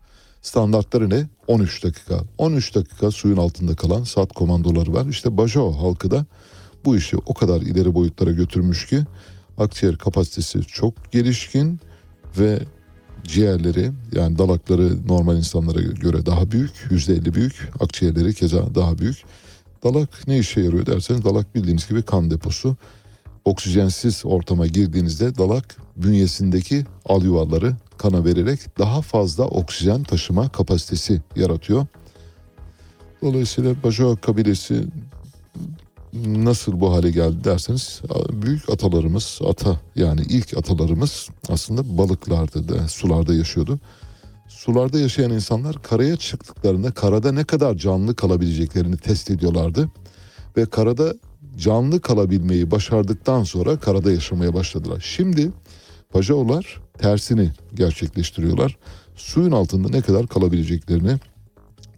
Standartları ne? 13 dakika. 13 dakika suyun altında kalan SAT komandoları var. İşte Bajau halkı da bu işi o kadar ileri boyutlara götürmüş ki akciğer kapasitesi çok gelişkin ve ciğerleri yani dalakları normal insanlara göre daha büyük. %50 büyük. Akciğerleri keza daha büyük. Dalak ne işe yarıyor derseniz dalak bildiğiniz gibi kan deposu oksijensiz ortama girdiğinizde dalak bünyesindeki al yuvarları kana vererek daha fazla oksijen taşıma kapasitesi yaratıyor. Dolayısıyla Bajau kabilesi nasıl bu hale geldi derseniz büyük atalarımız ata yani ilk atalarımız aslında balıklardı da sularda yaşıyordu. Sularda yaşayan insanlar karaya çıktıklarında karada ne kadar canlı kalabileceklerini test ediyorlardı ve karada canlı kalabilmeyi başardıktan sonra karada yaşamaya başladılar. Şimdi Pajaolar tersini gerçekleştiriyorlar. Suyun altında ne kadar kalabileceklerini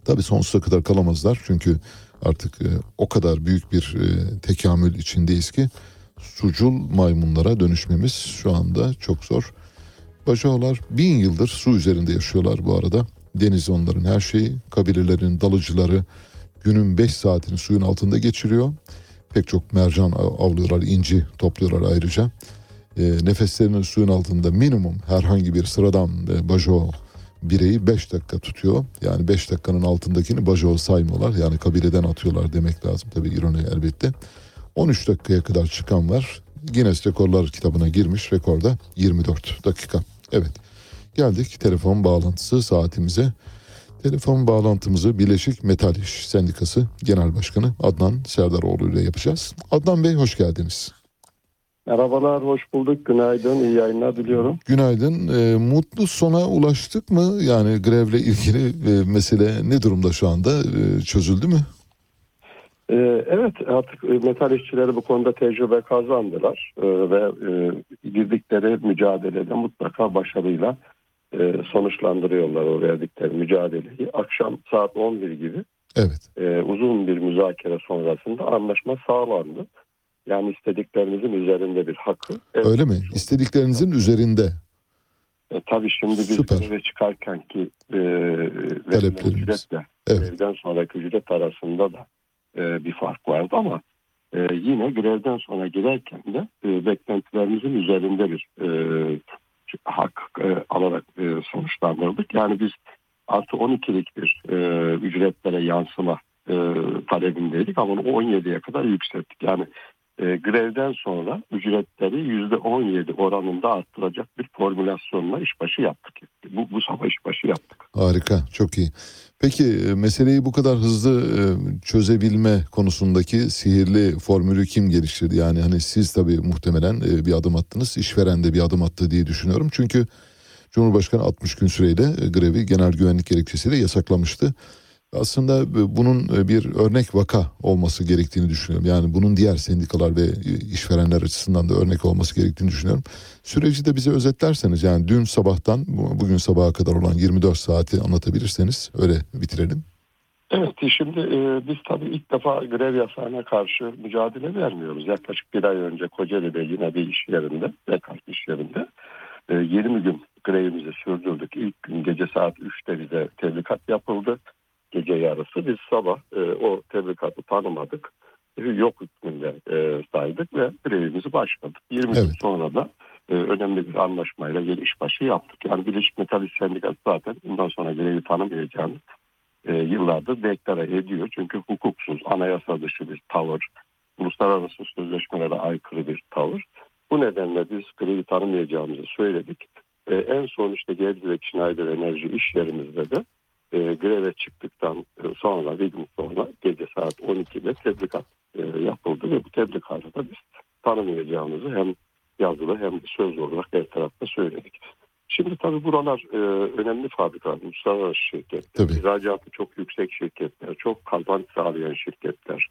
tabi sonsuza kadar kalamazlar. Çünkü artık e, o kadar büyük bir e, tekamül içindeyiz ki sucul maymunlara dönüşmemiz şu anda çok zor. Pajaolar bin yıldır su üzerinde yaşıyorlar bu arada. Deniz onların her şeyi, kabilelerin dalıcıları günün 5 saatini suyun altında geçiriyor. Pek çok mercan av- avlıyorlar, inci topluyorlar ayrıca. E, nefeslerini suyun altında minimum herhangi bir sıradan e, bajo bireyi 5 dakika tutuyor. Yani 5 dakikanın altındakini bajo saymıyorlar. Yani kabileden atıyorlar demek lazım. Tabii ironi elbette. 13 dakikaya kadar çıkan var. Guinness Rekorlar kitabına girmiş. Rekorda 24 dakika. Evet. Geldik telefon bağlantısı saatimize. Telefon bağlantımızı Birleşik Metal İş Sendikası Genel Başkanı Adnan Serdaroğlu ile yapacağız. Adnan Bey hoş geldiniz. Merhabalar, hoş bulduk. Günaydın, iyi yayınlar diliyorum. Günaydın. Ee, mutlu sona ulaştık mı? Yani grevle ilgili e, mesele ne durumda şu anda? E, çözüldü mü? Ee, evet, artık e, metal işçileri bu konuda tecrübe kazandılar Ee, ve e, girdikleri mücadelede mutlaka başarıyla e, sonuçlandırıyorlar o verdikleri mücadeleyi. Akşam saat 11 gibi Evet. e, uzun bir müzakere sonrasında anlaşma sağlandı. Yani istediklerimizin üzerinde bir hakkı. Evet, Öyle mi? İstediklerinizin üzerinde. E, tabii şimdi biz Süper. greve çıkarken ki e, ücretle grevden sonraki ücret arasında da e, bir fark vardı ama e, yine grevden sonra girerken de e, beklentilerimizin üzerinde bir e, hak e, alarak e, sonuçlandırdık. Yani biz artı 12'lik bir e, ücretlere yansıma e, talebindeydik ama onu 17'ye kadar yükselttik. Yani e, grevden sonra ücretleri %17 oranında arttıracak bir formülasyonla işbaşı yaptık. Bu, bu sabah işbaşı yaptık. Harika, çok iyi. Peki e, meseleyi bu kadar hızlı e, çözebilme konusundaki sihirli formülü kim geliştirdi? Yani hani siz tabii muhtemelen e, bir adım attınız, işveren de bir adım attı diye düşünüyorum. Çünkü Cumhurbaşkanı 60 gün süreyle e, grevi genel güvenlik gerekçesiyle yasaklamıştı. Aslında e, bunun e, bir örnek vaka olması gerektiğini düşünüyorum. Yani bunun diğer sendikalar ve e, işverenler açısından da örnek olması gerektiğini düşünüyorum. Süreci de bize özetlerseniz yani dün sabahtan bu- bugün sabaha kadar olan 24 saati anlatabilirseniz öyle bitirelim. Evet şimdi e, biz tabii ilk defa grev yasağına karşı mücadele vermiyoruz. Yaklaşık bir ay önce Kocaeli'de yine bir iş yerinde, Bekart iş yerinde e, 20 gün grevimizi sürdürdük. İlk gün gece saat 3'te bize tebligat yapıldı. Gece yarısı biz sabah e, o tebligatı tanımadık. Yok hükmünde e, saydık ve grevimizi başladık. 20 gün sonra da e, önemli bir anlaşmayla geri işbaşı yaptık. Yani Birleşik Metal Sendikası zaten bundan sonra grevi tanımayacağını e, yıllardır deklare ediyor. Çünkü hukuksuz, anayasa dışı bir tavır, uluslararası sözleşmelere aykırı bir tavır. Bu nedenle biz grevi tanımayacağımızı söyledik. E, en son işte Gebze'deki Schneider Enerji iş yerimizde de e, greve çıktıktan e, sonra bir gün sonra gece saat 12'de tebligat e, yapıldı ve bu tebligatı da biz tanımayacağımızı hem yazılı hem de sözlü olarak her tarafta söyledik. Şimdi tabii buralar e, önemli fabrikalar, uluslararası şirketler, ihracatı çok yüksek şirketler, çok kazanç sağlayan şirketler.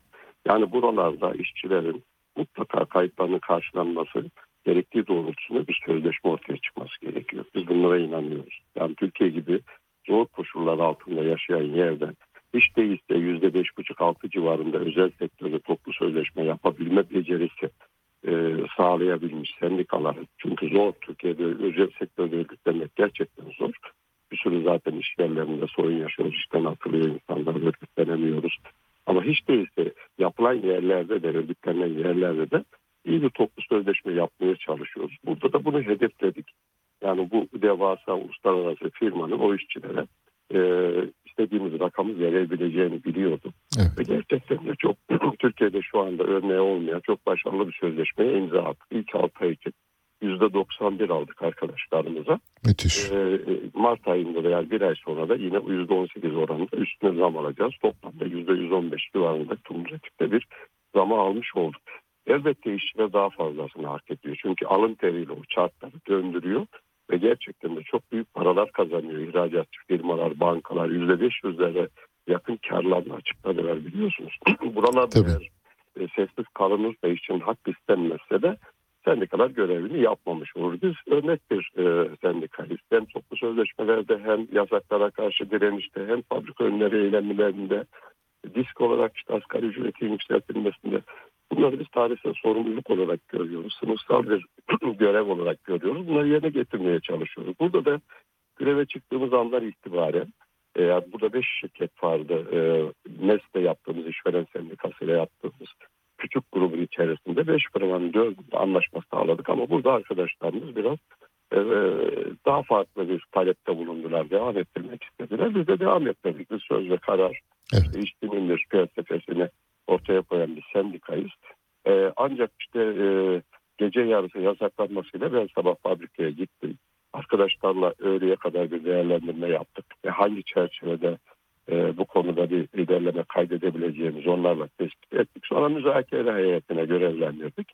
Yani buralarda işçilerin mutlaka kayıplarının karşılanması gerektiği doğrultusunda bir sözleşme ortaya çıkması gerekiyor. Biz bunlara inanıyoruz. Yani Türkiye gibi zor koşullar altında yaşayan yerde hiç değilse yüzde beş buçuk altı civarında özel sektörde toplu sözleşme yapabilme becerisi e, sağlayabilmiş sendikalar. Çünkü zor Türkiye'de özel sektörde örgütlenmek gerçekten zor. Bir sürü zaten iş yerlerinde sorun yaşıyoruz. İşten atılıyor insanlar örgütlenemiyoruz. Ama hiç değilse yapılan yerlerde de örgütlenen yerlerde de iyi bir toplu sözleşme yapmaya çalışıyoruz. Burada da bunu hedefledik. Yani bu devasa uluslararası firmanın o işçilere e, istediğimiz rakamı verebileceğini biliyordum. Ve gerçekten de çok Türkiye'de şu anda örneği olmayan çok başarılı bir sözleşmeye imza attık. İlk 6 ay için %91 aldık arkadaşlarımıza. Müthiş. Ee, Mart ayında da yani bir ay sonra da yine %18 oranında üstüne zam alacağız. Toplamda %115 civarında kumülatifte bir zamı almış olduk. Elbette işçiler daha fazlasını hak ediyor. Çünkü alın teriyle o çarkları döndürüyor ve gerçekten de çok büyük paralar kazanıyor ihracatçı firmalar, bankalar %500'lere yakın karlarla açıkladılar biliyorsunuz. Buralarda eğer e, sessiz kalınırsa için hak istenmezse de sendikalar görevini yapmamış olur. Biz örnek bir e, sendikayız. Hem toplu sözleşmelerde hem yasaklara karşı direnişte hem fabrika önleri eylemlerinde disk olarak işte asgari ücretin yükseltilmesinde bunları biz tarihsel sorumluluk olarak görüyoruz. Sınıfsal bir görev olarak görüyoruz. Bunları yerine getirmeye çalışıyoruz. Burada da greve çıktığımız andan itibaren e, burada beş şirket vardı. E, MES'te yaptığımız işveren sendikasıyla yaptığımız küçük grubun içerisinde beş firmanın dördünde anlaşma sağladık ama burada arkadaşlarımız biraz e, daha farklı bir talepte bulundular. Devam ettirmek istediler. Biz de devam ettirdik. Biz söz ve karar evet. işçinin bir felsefesini ortaya koyan bir sendikayız. E, ancak işte e, gece yarısı yasaklanmasıyla ben sabah fabrikaya gittim. Arkadaşlarla öğleye kadar bir değerlendirme yaptık. E, hangi çerçevede e, bu konuda bir ilerleme kaydedebileceğimiz onlarla tespit ettik. Sonra müzakere heyetine görevlendirdik.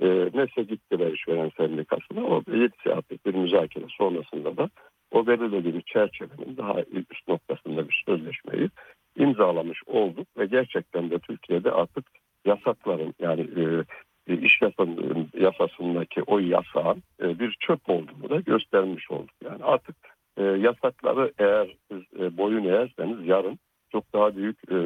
E, NES'e gittiler işveren sendikasına. O 7 saatlik bir müzakere sonrasında da o belirlediğimiz çerçevenin daha üst noktasında bir sözleşmeyi imzalamış olduk ve gerçekten de Türkiye'de artık yasakların yani e, iş yasasının, yasasındaki o yasağın e, bir çöp olduğunu da göstermiş olduk. Yani artık e, yasakları eğer e, boyun eğerseniz yarın çok daha büyük e,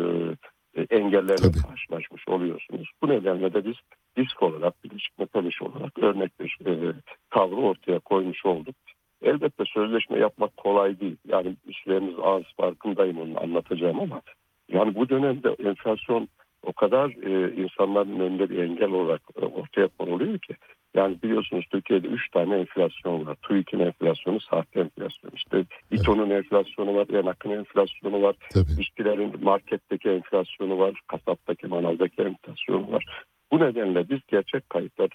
e, engellerle Tabii. karşılaşmış oluyorsunuz. Bu nedenle de biz disk olarak, Birleşik Metal İş olarak örnek bir e, tavrı ortaya koymuş olduk. Elbette sözleşme yapmak kolay değil. Yani işlerimiz az farkındayım onu anlatacağım ama yani bu dönemde enflasyon o kadar e, insanların önünde bir engel olarak e, ortaya konuluyor ki. Yani biliyorsunuz Türkiye'de 3 tane enflasyon var. TÜİK'in enflasyonu, sahte enflasyon. İşte İTO'nun enflasyonu var, Yanak'ın enflasyonu var. İşçilerin marketteki enflasyonu var, kasaptaki, manavdaki enflasyonu var. Bu nedenle biz gerçek kayıtları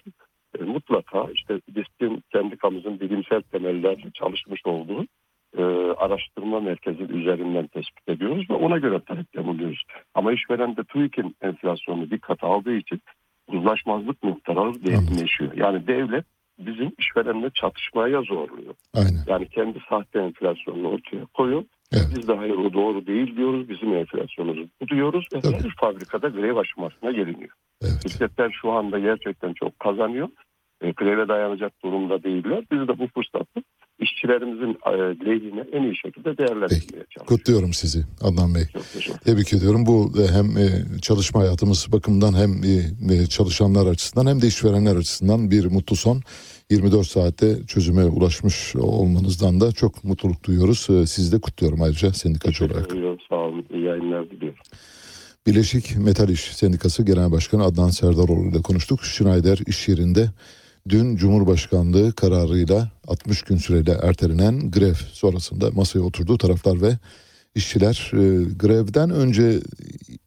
e, mutlaka işte DİSK'in sendikamızın bilimsel temellerle çalışmış olduğu e, araştırma merkezi üzerinden tespit ediyoruz ve ona göre talepte bulunuyoruz. Ama işveren de TÜİK'in enflasyonu dikkat aldığı için uzlaşmazlık miktarı derinleşiyor. Yani devlet bizim işverenle çatışmaya zorluyor. Aynen. Yani kendi sahte enflasyonunu ortaya koyuyor. Biz de hayır o doğru değil diyoruz. Bizim enflasyonumuzu bu diyoruz ve her fabrikada grev aşamasına geliniyor. Şirketler şu anda gerçekten çok kazanıyor. E, greve dayanacak durumda değiller. Biz de bu fırsatı işçilerimizin e, lehine en iyi şekilde değerlendirmeye çalışıyoruz. Kutluyorum sizi Adnan Bey. Tebrik ediyorum. Bu e, hem e, çalışma hayatımız bakımından hem çalışanlar açısından hem de işverenler açısından bir mutlu son. 24 saatte çözüme ulaşmış olmanızdan da çok mutluluk duyuyoruz. Sizi de kutluyorum ayrıca sendikacı olarak. Buyurun, Sağ olun. İyi yayınlar diliyorum. Birleşik Metal İş Sendikası Genel Başkanı Adnan Serdaroğlu ile konuştuk. Schneider iş yerinde dün Cumhurbaşkanlığı kararıyla 60 gün süreyle ertelenen grev sonrasında masaya oturduğu taraflar ve işçiler e, grevden önce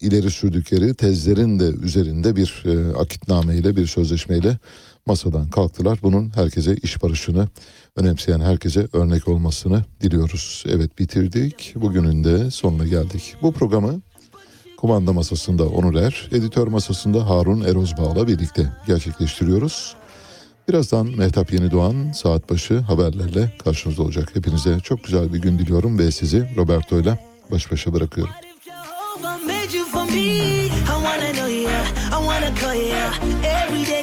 ileri sürdükleri tezlerin de üzerinde bir e, akitnameyle bir sözleşmeyle masadan kalktılar. Bunun herkese iş barışını önemseyen herkese örnek olmasını diliyoruz. Evet bitirdik. Bugünün de sonuna geldik. Bu programı kumanda masasında Onur Er, editör masasında Harun Erozbağ'la birlikte gerçekleştiriyoruz. Birazdan Mehtap Yeni Doğan saat başı haberlerle karşınızda olacak. Hepinize çok güzel bir gün diliyorum ve sizi Roberto ile baş başa bırakıyorum. I you wanna know ya, I wanna call ya every day